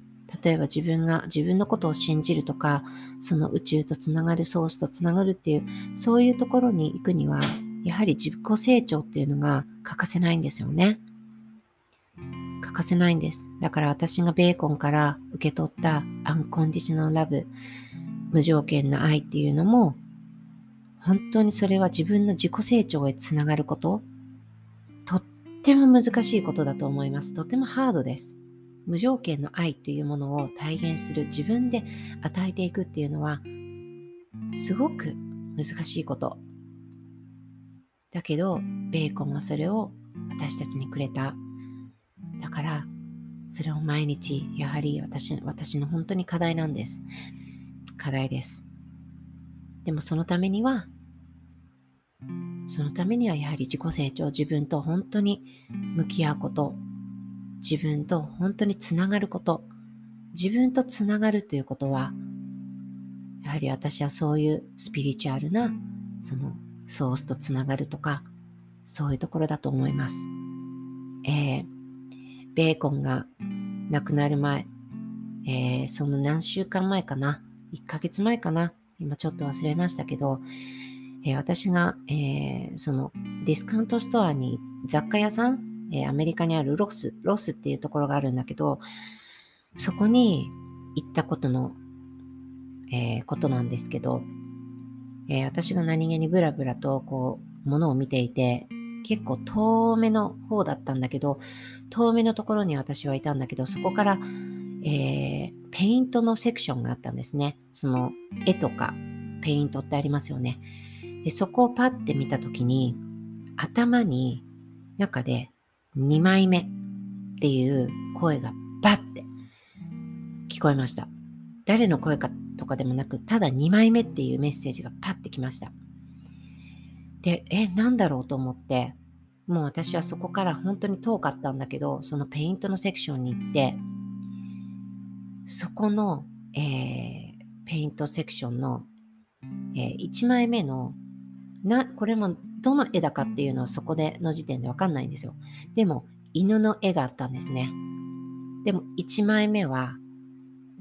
例えば自分が自分のことを信じるとかその宇宙とつながるソースとつながるっていうそういうところに行くにはやはり自己成長っていうのが欠かせないんですよね。欠かせないんです。だから私がベーコンから受け取ったアンコンディショナルラブ、無条件の愛っていうのも、本当にそれは自分の自己成長へつながること、とっても難しいことだと思います。とてもハードです。無条件の愛というものを体現する、自分で与えていくっていうのは、すごく難しいこと。だけど、ベーコンはそれを私たちにくれただから、それを毎日、やはり私私の本当に課題なんです。課題です。でもそのためには、そのためにはやはり自己成長、自分と本当に向き合うこと、自分と本当につながること、自分とつながるということは、やはり私はそういうスピリチュアルな、そのソースとつながるとか、そういうところだと思います。えーベーコンが亡くなる前、えー、その何週間前かな、1ヶ月前かな、今ちょっと忘れましたけど、えー、私が、えー、そのディスカウントストアに雑貨屋さん、えアメリカにある Ross、Ross っていうところがあるんだけど、そこに行ったことの、えことなんですけど、え私が何気にブラブラとこう、ものを見ていて、結構遠めの方だったんだけど、遠めのところに私はいたんだけど、そこから、えー、ペイントのセクションがあったんですね。その絵とかペイントってありますよね。でそこをパッて見たときに、頭に中で2枚目っていう声がバッて聞こえました。誰の声かとかでもなく、ただ2枚目っていうメッセージがパッてきました。で、え、なんだろうと思って、もう私はそこから本当に遠かったんだけど、そのペイントのセクションに行って、そこの、えー、ペイントセクションの、えー、1枚目のな、これもどの絵だかっていうのはそこでの時点でわかんないんですよ。でも、犬の絵があったんですね。でも、1枚目は、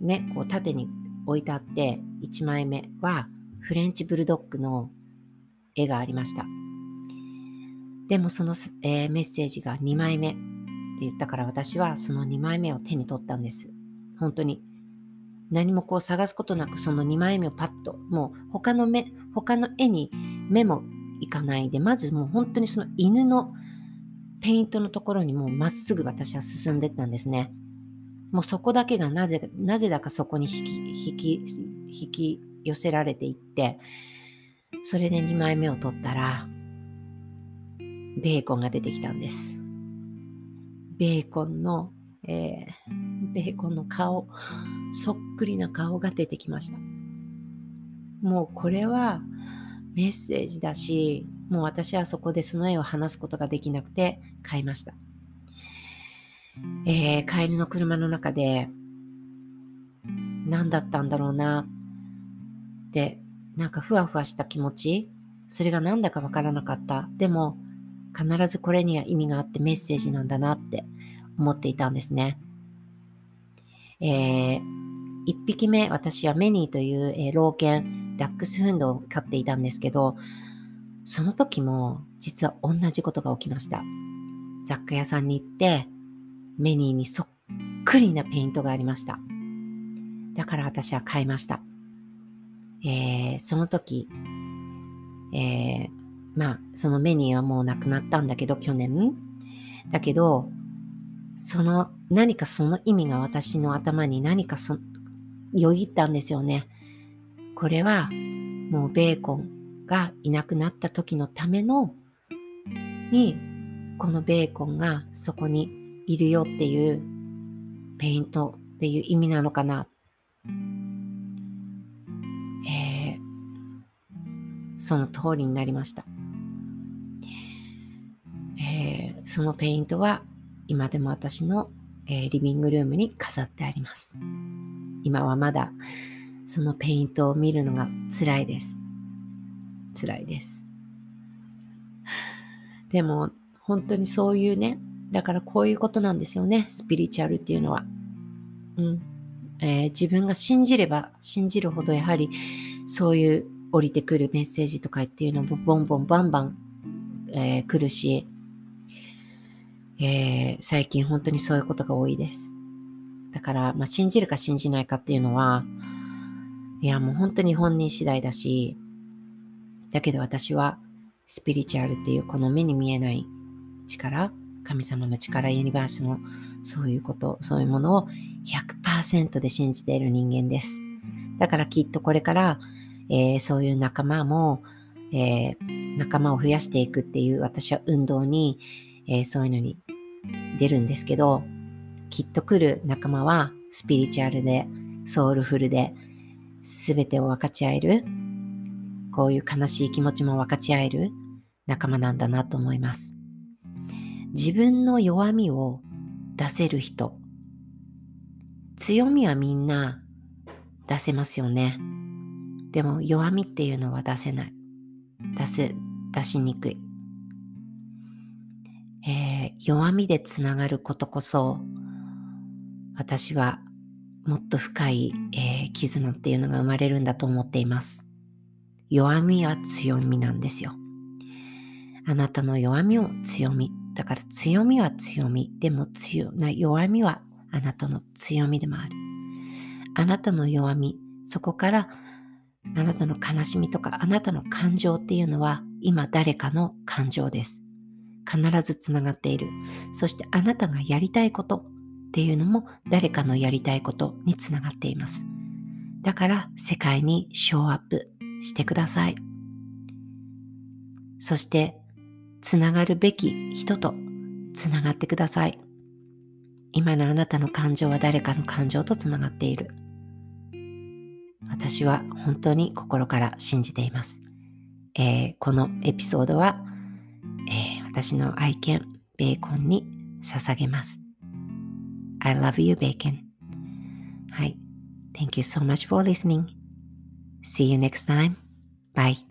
ね、こう縦に置いてあって、1枚目はフレンチブルドッグの絵がありました。でもその、えー、メッセージが2枚目って言ったから私はその2枚目を手に取ったんです。本当に。何もこう探すことなくその2枚目をパッと、もう他の目、他の絵に目もいかないで、まずもう本当にその犬のペイントのところにもうまっすぐ私は進んでったんですね。もうそこだけがなぜなぜだかそこに引き引き引き寄せられていってそれで2枚目を取ったらベーコンが出てきたんです。ベーコンの、えー、ベーコンの顔、そっくりな顔が出てきました。もうこれはメッセージだし、もう私はそこでその絵を話すことができなくて買いました。えー、帰りの車の中で何だったんだろうなってなんかふわふわした気持ちそれが何だかわからなかったでも必ずこれには意味があってメッセージなんだなって思っていたんですね。えー、1匹目、私はメニーという、えー、老犬、ダックスフンドを飼っていたんですけど、その時も実は同じことが起きました。雑貨屋さんに行って、メニーにそっくりなペイントがありました。だから私は買いました。えー、その時、えー、まあ、そのメニーはもうなくなったんだけど、去年。だけど、その何かその意味が私の頭に何かそよぎったんですよね。これはもうベーコンがいなくなった時のためのにこのベーコンがそこにいるよっていうペイントっていう意味なのかな。え、その通りになりました。えそのペイントは今でも私の、えー、リビングルームに飾ってあります。今はまだそのペイントを見るのが辛いです。辛いです。[LAUGHS] でも本当にそういうね、だからこういうことなんですよね、スピリチュアルっていうのは。うんえー、自分が信じれば信じるほどやはりそういう降りてくるメッセージとかっていうのもボンボンバンバン、えー、来るし、えー、最近本当にそういうことが多いです。だから、まあ、信じるか信じないかっていうのは、いや、もう本当に本人次第だし、だけど私はスピリチュアルっていうこの目に見えない力、神様の力、ユニバースのそういうこと、そういうものを100%で信じている人間です。だからきっとこれから、えー、そういう仲間も、えー、仲間を増やしていくっていう私は運動に、えー、そういうのに出るんですけど、きっと来る仲間はスピリチュアルで、ソウルフルで、すべてを分かち合える、こういう悲しい気持ちも分かち合える仲間なんだなと思います。自分の弱みを出せる人、強みはみんな出せますよね。でも弱みっていうのは出せない。出せ、出しにくい。えー、弱みでつながることこそ私はもっと深い、えー、絆っていうのが生まれるんだと思っています。弱みは強みなんですよ。あなたの弱みも強み。だから強みは強み。でも強な弱みはあなたの強みでもある。あなたの弱み、そこからあなたの悲しみとかあなたの感情っていうのは今誰かの感情です。必ずつながっている。そしてあなたがやりたいことっていうのも誰かのやりたいことにつながっています。だから世界にショーアップしてください。そしてつながるべき人とつながってください。今のあなたの感情は誰かの感情とつながっている。私は本当に心から信じています。えー、このエピソードは、えー私の愛犬、ベーコンに捧げます。I love you, Bacon. はい。Thank you so much for listening. See you next time. Bye.